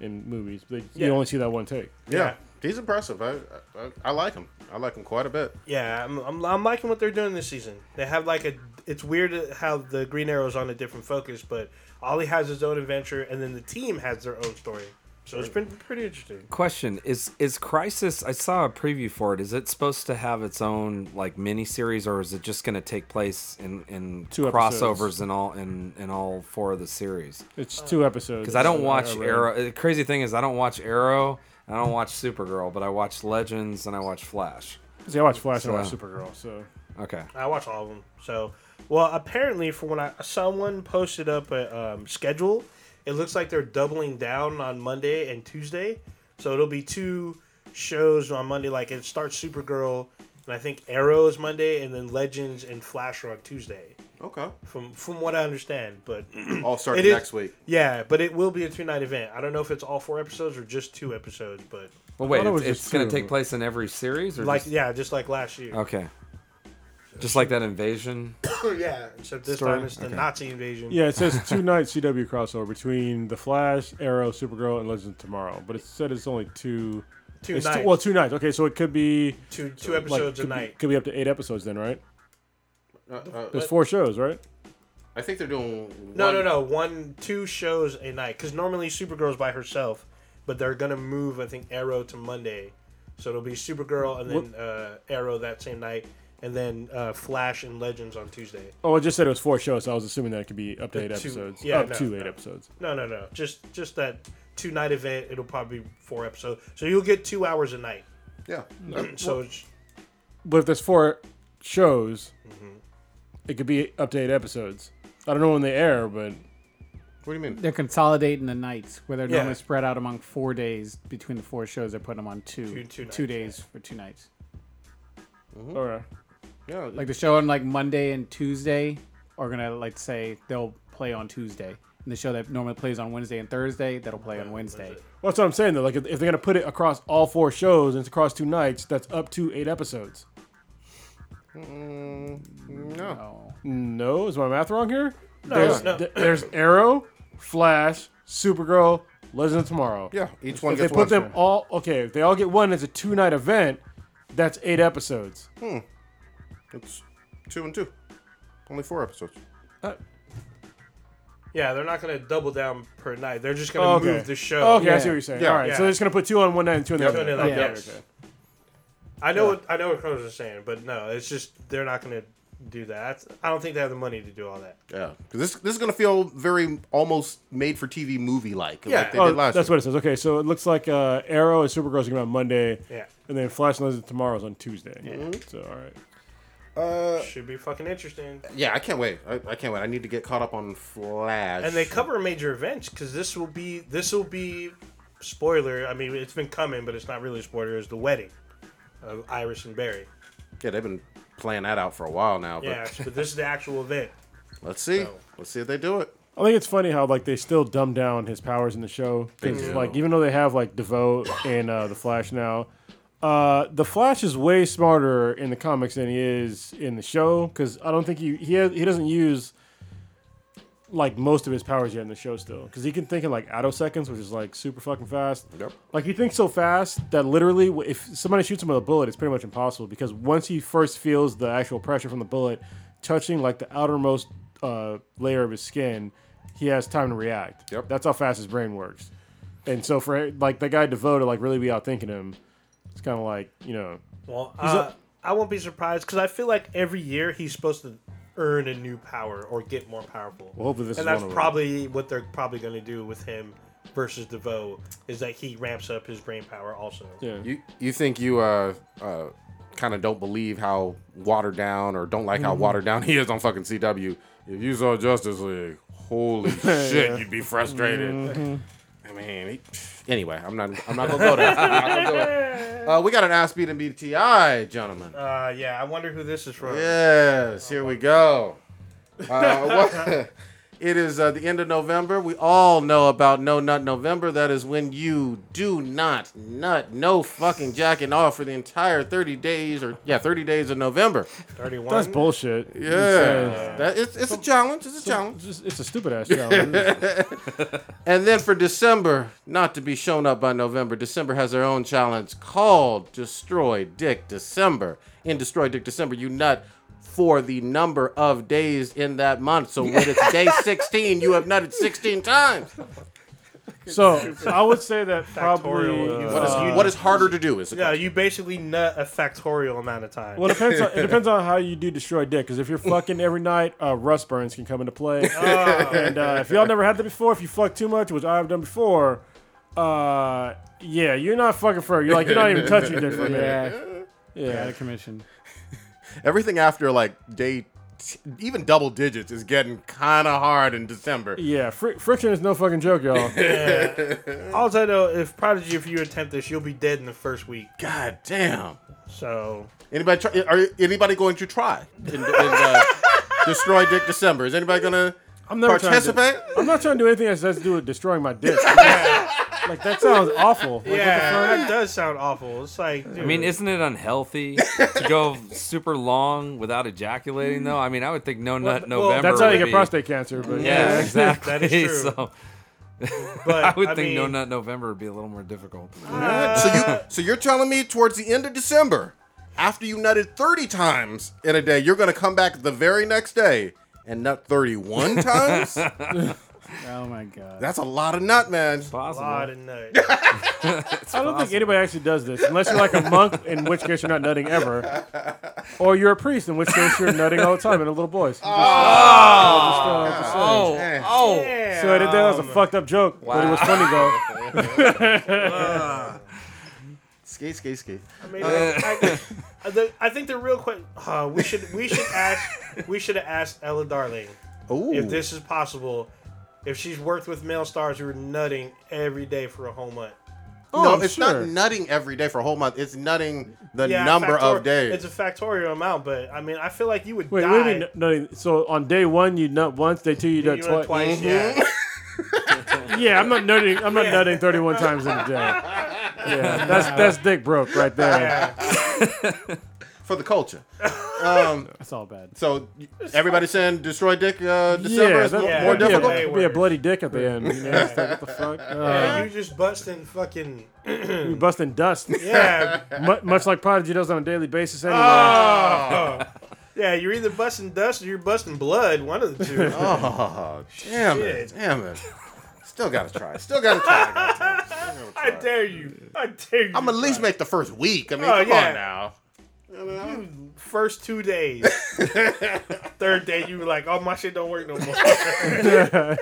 in movies. They, Yeah. You only see that one take. yeah. He's impressive. I, I I like him. I like him quite a bit. Yeah, I'm, I'm, I'm liking what they're doing this season. They have like a. It's weird how the Green Arrow's on a different focus, but Ollie has his own adventure, and then the team has their own story. So it's been pretty interesting. Question is is Crisis? I saw a preview for it. Is it supposed to have its own like mini series, or is it just going to take place in in Two crossovers episodes. in all in in all four of the series? It's two episodes. Because I don't uh, watch read. Arrow. The crazy thing is I don't watch Arrow. I don't watch Supergirl, but I watch Legends and I watch Flash. See, I watch Flash and I watch Supergirl. So Okay. I watch all of them. So, well, apparently, for when I someone posted up a um, schedule, it looks like they're doubling down on Monday and Tuesday. So it'll be two shows on Monday. Like it starts Supergirl, and I think Arrow is Monday, and then Legends and Flash are on Tuesday. Okay. From from what I understand, but <clears throat> All starting It is- next week. yeah, but it will be a two night event. I don't know if it's all four episodes or just two episodes, but Well, wait. thought it It's, it's going to take place in every series, or like just, yeah, just like last year. okay. Just like that invasion. <coughs> yeah, except this Story? time it's the Okay. Nazi invasion. yeah, it says two <laughs> night CW crossover between the Flash, Arrow, Supergirl, and Legends of Tomorrow. But it said it's only two. two it's nights. Two, well, two nights. Okay, so it could be two two episodes could a be- night. Could be up to eight episodes then, right? Uh, uh, There's four shows, right? I think they're doing. No, no, no. One, two shows a night. Because normally Supergirl's by herself, but they're gonna move. I think Arrow to Monday, so it'll be Supergirl and then uh, Arrow that same night, and then uh, Flash and Legends on Tuesday. Oh, it just said it was four shows, so I was assuming that it could be up to eight two- episodes. yeah, up no, to eight no. episodes. No, no, no. Just just that two night event. It'll probably be four episodes, so you'll get two hours a night. Yeah. <clears throat> So it's, But if there's four shows, Mm-hmm. it could be up to eight episodes. I don't know when they air, but What do you mean? They're consolidating the nights where they're Yeah. normally spread out among four days between the four shows. They're putting them on two, Two- two nights, days for two nights. okay. Yeah. Like the show on like Monday and Tuesday are gonna like say they'll play on Tuesday, and the show that normally plays on Wednesday and Thursday that'll play on Wednesday. Well, that's what I'm saying though. Like if, if they're gonna put it across all four shows and it's across two nights, that's up to eight episodes. Mm, no. Oh, No, is my math wrong here? no, There's, no. th- there's Arrow, Flash, Supergirl, Legends of Tomorrow. Yeah. Each one If they gets put one. them all okay, if they all get one as a two night event, that's eight episodes. Hmm. It's two and two. Only four episodes. yeah, they're not gonna double down per night. They're just gonna Oh, okay. move the show. okay, I see what you're saying. Yeah. all right, so they're just gonna put two on one night and two on the Yep. other. Two on night. the other, Okay, yes. I know what I know what Kronos is saying, but no, it's just they're not gonna do that. I don't think they have the money to do all that. Yeah. 'Cause this this is gonna feel very almost made for TV movie like. Yeah. Like they Oh, did last that's year. what it says. Okay, so it looks like uh, Arrow and Supergirl's gonna be on Monday, Yeah, and then Flash and Legends of Tomorrow's on Tuesday. Yeah. So all right. Uh, should be fucking interesting. yeah, I can't wait. I, I can't wait. I need to get caught up on Flash. And they cover major events because this will be this will be spoiler. I mean, it's been coming, but it's not really a spoiler. Is the wedding of Iris and Barry? Yeah, they've been playing that out for a while now. But Yeah, but this is the actual event. let's see. So- Let's see if they do it. I think it's funny how like they still dumb down his powers in the show. 'Cause, They do. like even though they have like DeVoe and uh, the Flash now, uh, the Flash is way smarter in the comics than he is in the show. Because I don't think he he has, he doesn't use like most of his powers yet in the show still. Because he can think in like attoseconds, which is like super fucking fast. Yep. Like he thinks so fast that literally, if somebody shoots him with a bullet, it's pretty much impossible. Because once he first feels the actual pressure from the bullet touching like the outermost uh, layer of his skin, he has time to react. Yep. That's how fast his brain works. And so for like the guy Devoe to like really be out thinking him, it's kind of like you know, Well, uh, I won't be surprised because I feel like every year he's supposed to earn a new power or get more powerful. well hopefully this and is that's one of them. probably what they're probably going to do with him versus DeVoe is that he ramps up his brain power also. Yeah. You you think you uh uh kind of don't believe how watered down or don't like how Mm-hmm. watered down he is on fucking CW. If you saw Justice League, holy <laughs> shit, you'd be frustrated. Mm-hmm. I mean, he, anyway, I'm not I'm not gonna go there. I'm not gonna do it. <laughs> Uh, we got an ass beat and BTI, gentlemen. Uh, yeah, I wonder who this is from. Yes, here we go. Uh, what, <laughs> <laughs> It is uh, the end of November. We all know about No Nut November. That is when you do not nut, no fucking jacking off for the entire 30 days or, yeah, 30 days of November. 31. That's bullshit. Yeah. That, it's, it's a challenge. It's a challenge. It's, it's a stupid ass <laughs> challenge. And then for December, not to be shown up by November, December has their own challenge called Destroy Dick December. In Destroy Dick December, you nut for the number of days in that month. So when it's day <laughs> 16, you have nutted 16 times. so I would say that probably. Factorial. What is, uh, what is harder to do? Is the Yeah, you basically nut a factorial amount of time. Well, it depends. On, it depends on how you do destroy dick. Because if you're fucking <laughs> every night, uh, rust burns can come into play. <laughs> and uh, if y'all never had that before, if you fuck too much, which I've done before, uh, yeah, you're not fucking for. You're like you're not even touching your dick for a minute. Yeah, out Yeah. of commission. Everything after like day, t- even double digits, is getting kind of hard in December. Yeah, fri- friction is no fucking joke, y'all. <laughs> All I know, if Prodigy, if you attempt this, you'll be dead in the first week. God damn. So Anybody try, are anybody going to try in, in, uh, <laughs> Destroy Dick December? Is anybody gonna I'm never trying to. participate? I'm not trying to do anything that has to do with destroying my dick. <laughs> like that sounds awful. Like, yeah, that does sound awful. It's like, I mean, isn't it unhealthy to go super long without ejaculating though? I mean, I would think no nut well, November. That's how you get be- prostate cancer. But Yeah, exactly. That is true. <laughs> So but <laughs> I would think mean, no nut November would be a little more difficult. so you so you're telling me towards the end of December, after you nutted 30 times in a day, you're gonna come back the very next day and nut 31 times? <laughs> Oh my god. That's a lot of nut, man. A Possible. lot of nut. <laughs> I don't think anybody actually does this unless you're like a monk, in which case you're not nutting ever, or you're a priest, in which case you're nutting all the time, and a little boys. Just, uh, just, uh, just saying. Oh, oh. So I did that. That was a fucked up joke, but it was funny though. Skate, skate, skate. I mean, I, I, the, I think the real question uh, we should we should ask we should have asked Ella Darling Ooh. if this is possible. If she's worked with male stars who are nutting every day for a whole month. Oh, no, I'm it's sure. not nutting every day for a whole month. It's nutting the Yeah, number factor- of days. It's a factorial amount, but I mean, I feel like you would Wait, die. what do you mean nutting? So on day one you nut once, day two you You nut nut twice. twice, yeah. <laughs> Yeah, I'm not nutting. I'm not nutting 31 times in a day. Yeah, that's that's dick broke right there. yeah. <laughs> for the culture. <laughs> Um, That's all bad. so everybody saying destroy dick uh, December yeah, is that, more, yeah, more that'd be difficult. A, it'd be a bloody dick at the end. You know, it's like, what the <laughs> fuck? Yeah, Uh, you just busting fucking <clears throat> you busting dust. <laughs> yeah. Mu- much like Prodigy does on a daily basis anyway. Oh. Yeah, you're either busting dust or you're busting blood. One of the two. Oh, damn it, damn it. Still gotta try. Still gotta try. Goddamn. I dare you. I dare you. I'm to at least make the first week. I mean, Oh, come yeah. on now. First two days. <laughs> Third day, you were like, "Oh, my shit don't work no more."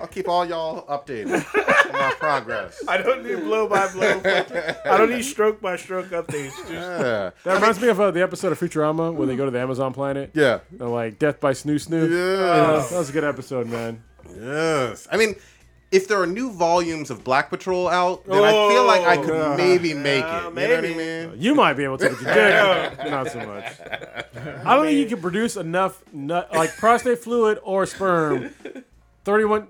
I'll keep all y'all updated on my progress. I don't need blow by blow. I don't need stroke by stroke updates. Just Yeah. That reminds me of uh, the episode of Futurama where they go to the Amazon planet. Yeah. They're like death by snoo snoo. Yeah. that was a good episode, man. Yes. I mean, if there are new volumes of Black Patrol out, then I feel like I could Oh. maybe make Yeah, it. You know what I maybe. mean? You might be able to, but you did. Not so much. I don't think you can produce enough nut, like prostate fluid or sperm. Thirty-one.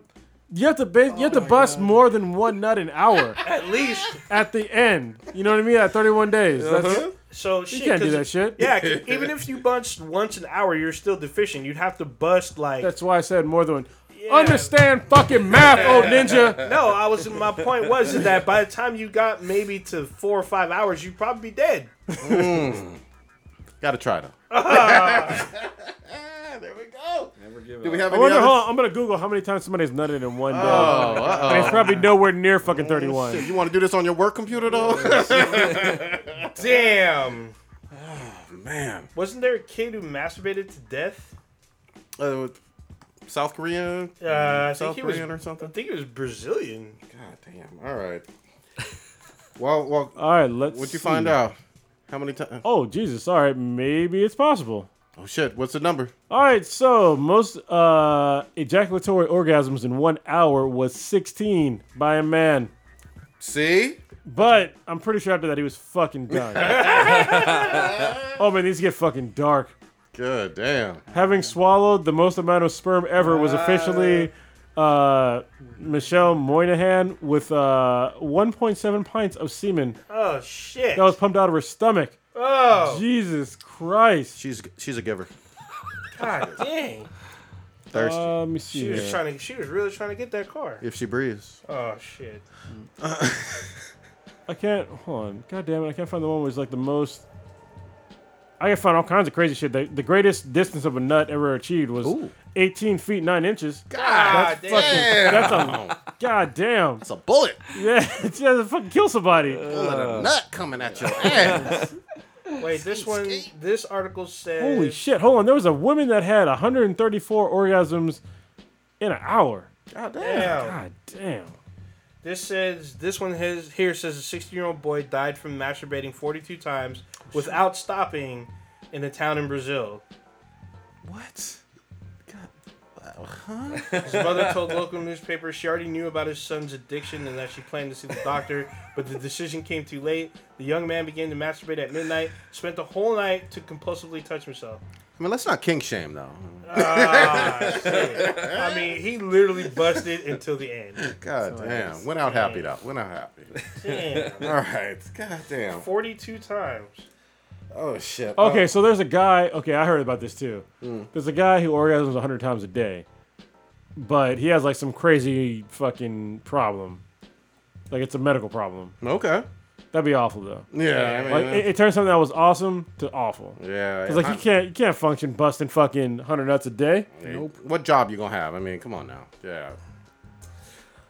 You have to ba- you have to bust more than one nut an hour <laughs> at least. at the end. You know what I mean? At 31 days. That's, Uh-huh. So You shit, can't do 'cause- that shit. Yeah, 'cause even if you bust once an hour, you're still deficient. You'd have to bust like. That's why I said more than one. Yeah. Understand fucking math, old ninja. No, I was. My point was is that by the time you got maybe to four or five hours, you'd probably be dead. Gotta try though. <laughs> there we go. Never give Do we have I any wonder. other? Hold on, I'm gonna Google how many times somebody's nutted in one day. Oh, And it's probably nowhere near fucking oh. 31. You want to do this on your work computer though? <laughs> Damn. <sighs> Man. Wasn't there a kid who masturbated to death? Uh, South Korea? Uh, I think South he was. Korean or something. I think he was Brazilian. God damn. All right. Well, well, All right, let's. what'd you see. find out? How many times? Oh Jesus! All right, maybe it's possible. Oh shit! What's the number? All right, so most uh, ejaculatory orgasms in one hour was 16 by a man, See? but I'm pretty sure after that he was fucking done. <laughs> oh man, these get fucking dark. Good damn. Having swallowed the most amount of sperm ever was officially uh, Michelle Moynihan with uh, 1.7 pints of semen Oh shit. that was pumped out of her stomach. oh Jesus Christ. She's she's a giver. god <laughs> dang. Thirsty. Uh, let me see. She was here. trying to. She was really trying to get that car. if she breathes. Oh shit. I can't. Hold on. God damn it. I can't find the one where it's like the most. I can find all kinds of crazy shit. The, the greatest distance of a nut ever achieved was Ooh. 18 feet 9 inches. God damn. Damn. That's a. God damn. That's a bullet. Yeah, <laughs> it's yeah, to fucking kill somebody. Bullet a nut coming at your ass. <laughs> Wait, this one. This article says. Holy shit. Hold on. There was a woman that had 134 orgasms in an hour. God damn. Damn. God damn. This says this one has here says a 16 year old boy died from masturbating 42 times without stopping in a town in Brazil. What? God uh, Huh? His mother told local newspapers she already knew about his son's addiction and that she planned to see the doctor, but the decision came too late. The young man began to masturbate at midnight, spent the whole night to compulsively touch himself. I mean, let's not kink shame though. Ah, shit. I mean, he literally busted until the end. God damn. Went out happy though. Went out happy. Damn. All right. God damn. 42 times. Oh shit. Okay, so there's a guy. Okay, I heard about this too. Hmm. There's a guy who orgasms 100 times a day, but he has like some crazy fucking problem. Like it's a medical problem. Oh, okay. That'd be awful though. Yeah. I mean, Like it, it turns something that was awesome to awful. yeah. It's like I- you can't you can't function busting fucking 100 nuts a day. Nope. What job you gonna have? I mean, come on now. Yeah.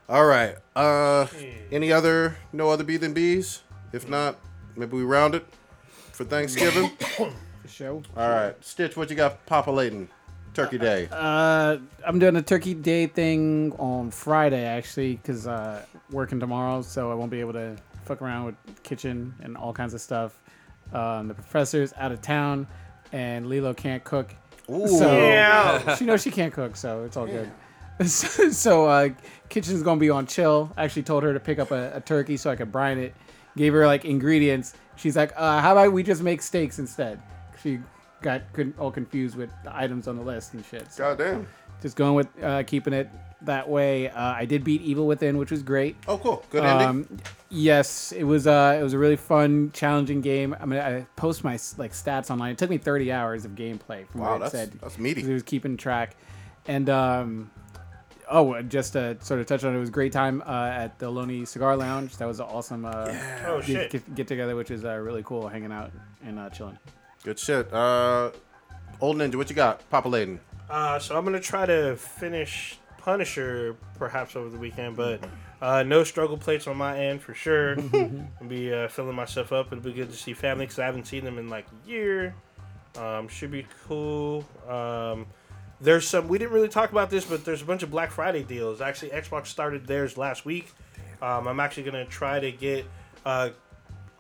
All right. Uh, any other? No other B than B's? If not, maybe we round it for Thanksgiving. <coughs> For show. All right. Stitch, what you got Papa populating? Turkey Day. Uh, I'm doing a turkey day thing on Friday actually, cause uh, working tomorrow, so I won't be able to fuck around with kitchen and all kinds of stuff. Um, the professor's out of town, and Lilo can't cook. Ooh. So Yeah. she knows she can't cook, so it's all good. <laughs> So, so uh, kitchen's gonna be on chill. I actually told her to pick up a, a turkey so I could brine it. Gave her like ingredients. She's like, uh, "How about we just make steaks instead?" She got all confused with the items on the list and shit. So God damn. just going with uh, keeping it that way. Uh, I did beat Evil Within, which was great. Oh, cool. Good ending. Um, yes, it was. Uh, it was a really fun, challenging game. I mean, I post my like stats online. It took me 30 hours of gameplay from Wow, what it that's- said. that's meaty. 'cause It was keeping track, and um, oh, just to sort of touch on it, it was a great time uh, at the Lonely Cigar Lounge. That was an awesome uh, Oh get, shit. get, get together, which is uh, really cool, hanging out and uh, chilling. Good shit. Uh, old ninja, what you got populating? Uh, so I'm gonna try to finish Punisher perhaps over the weekend, but uh, no struggle plates on my end for sure. I'll <laughs> be uh, filling myself up. It'll be good to see family because I haven't seen them in like a year. Um, should be cool. Um, there's some we didn't really talk about this, but there's a bunch of Black Friday deals. Actually, Xbox started theirs last week. Um, I'm actually gonna try to get uh,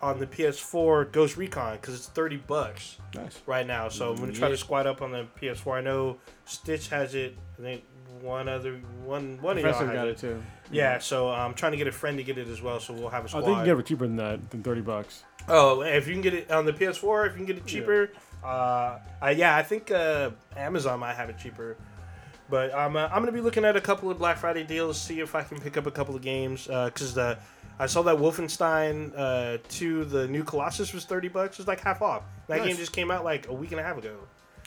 on the PS4 Ghost Recon because it's thirty bucks Nice. right now. So I'm gonna try to squat up on the PS4. I know Stitch has it. I think one other one one of y'all got it. it too. Yeah, so I'm trying to get a friend to get it as well. So we'll have a squad. I think you can get it cheaper than that, than 30 bucks. oh, if you can get it on the PS4, if you can get it cheaper, uh, I, yeah, I think uh, Amazon might have it cheaper. But I'm uh, I'm gonna be looking at a couple of Black Friday deals, see if I can pick up a couple of games. Because the I saw that Wolfenstein uh, 2, the new Colossus was 30 bucks. It's like half off. That Nice. game just came out like a week and a half ago.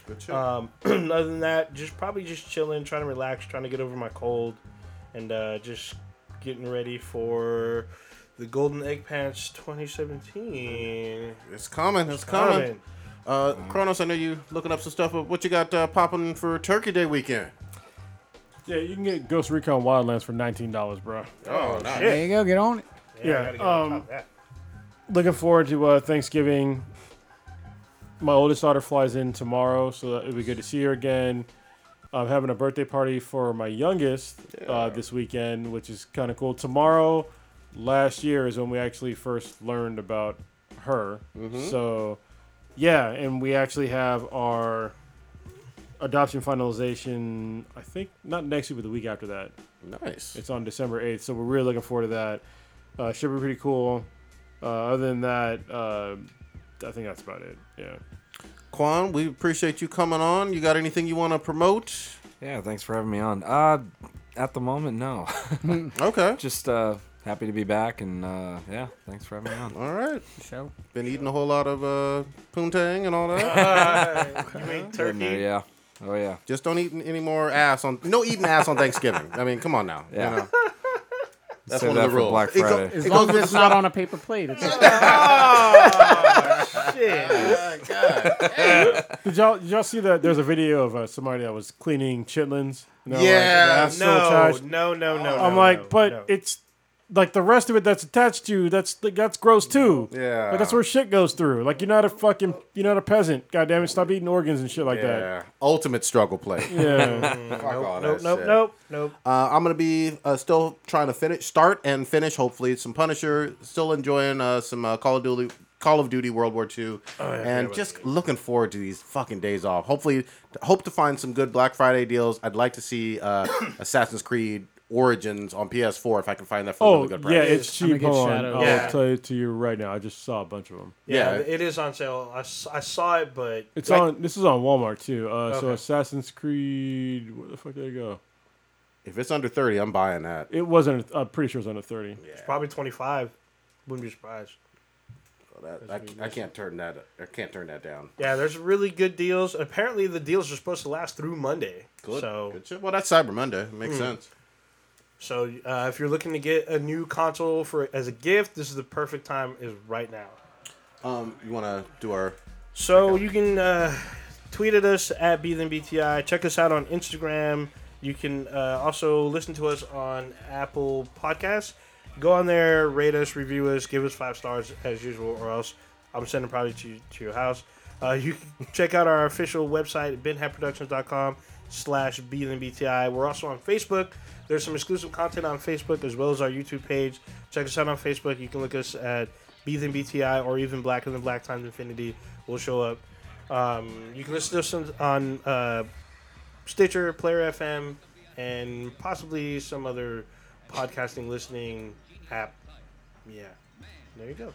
Good shit. Um, <clears throat> other than that, just probably just chilling, trying to relax, trying to get over my cold, and uh, just getting ready for the Golden Egg Pants 2017. it's coming. It's coming. Coming. Uh, Kronos, I know you looking up some stuff. But what you got uh, popping for Turkey Day weekend? Yeah, you can get Ghost Recon Wildlands for $19, bro. Oh, nice. shit. There you go. Get on it. Yeah, Yeah, I on um. Looking forward to uh, Thanksgiving. My oldest daughter flies in tomorrow, so it'll be good to see her again. I'm having a birthday party for my youngest uh, this weekend, which is kind of cool. Tomorrow, last year, is when we actually first learned about her. So, yeah, and we actually have our adoption finalization, I think, not next week, but the week after that. Nice. It's on December 8th, so we're really looking forward to that. Uh, should be pretty cool. Uh, other than that, uh, I think that's about it. Yeah. Quan, we appreciate you coming on. You got anything you want to promote? Yeah, thanks for having me on. Uh, at the moment, no. <laughs> Okay. Just uh, happy to be back, and uh, yeah, thanks for having me on. All right. Show. Been eating a whole lot of uh, poontang and all that. <laughs> you <laughs> mean turkey? there, yeah. Oh yeah. Just don't eat any more ass on. No eating ass on Thanksgiving. I mean, come on now. you Yeah. know. That's Save one that of the rules. Black It go- Friday. As it long as it's not on a paper plate. It's <laughs> Did y'all did y'all see that? There's a video of uh, somebody that was cleaning chitlins. You know, Yeah, the ass still No, no, no, no. I'm no, like, no, but no. it's like the rest of it that's attached to that's that's gross too. Yeah. Like, that's where shit goes through. Like you're not a fucking you're not a peasant. God damn it, stop eating organs and shit like that. Yeah. Ultimate struggle play. Yeah. <laughs> Fuck all nope, that nope, shit. nope, nope. Uh, I'm gonna be uh, still trying to finish, start and finish. Hopefully, some Punisher. Still enjoying uh, some uh, Call of Duty, Call of Duty World War II, and just looking forward to these fucking days off. Hopefully, hope to find some good Black Friday deals. I'd like to see uh, <coughs> Assassin's Creed Origins on PS4 if I can find that for a Oh really good price. yeah, it's cheap. Hold on, Shadow. I'll Yeah. tell it to you right now. I just saw a bunch of them. Yeah, Yeah. it is on sale. I saw it, but It's like, on. This is on Walmart too. Uh, So Assassin's Creed. Where the fuck did it go? If it's under thirty, I'm buying that. It wasn't. I'm pretty sure it was under thirty. It's probably twenty five. Wouldn't be surprised. That I, I can't turn that. I can't turn that down. Yeah, there's really good deals. Apparently, the deals are supposed to last through Monday. Good. So, good shit. Well, that's Cyber Monday. It makes sense. so uh, if you're looking to get a new console for as a gift, this is the perfect time. Is right now. Um, you want to do our So you can uh, tweet at us at BThenBTI. Check us out on Instagram. You can uh, also listen to us on Apple Podcasts. Go on there, rate us, review us, give us five stars as usual, or else I'm sending probably to, to your house. Uh, you can <laughs> check out our official website, benhatproductions.com slash BThenBTI. We're also on Facebook. There's some exclusive content on Facebook as well as our YouTube page. Check us out on Facebook. You can look us at Be Than BTI or even Blacker Than Black Times Infinity will show up. Um, you can listen to us on- on uh, Stitcher, Player FM, and possibly some other podcasting listening app. Yeah, there you go.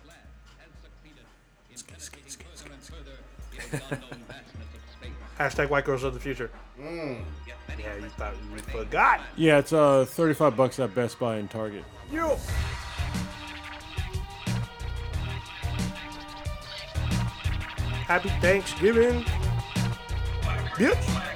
Hashtag white girls of the future. Yeah, you thought you forgot. Yeah, it's uh 35 bucks at Best Buy and Target. You. Happy Thanksgiving, bitch.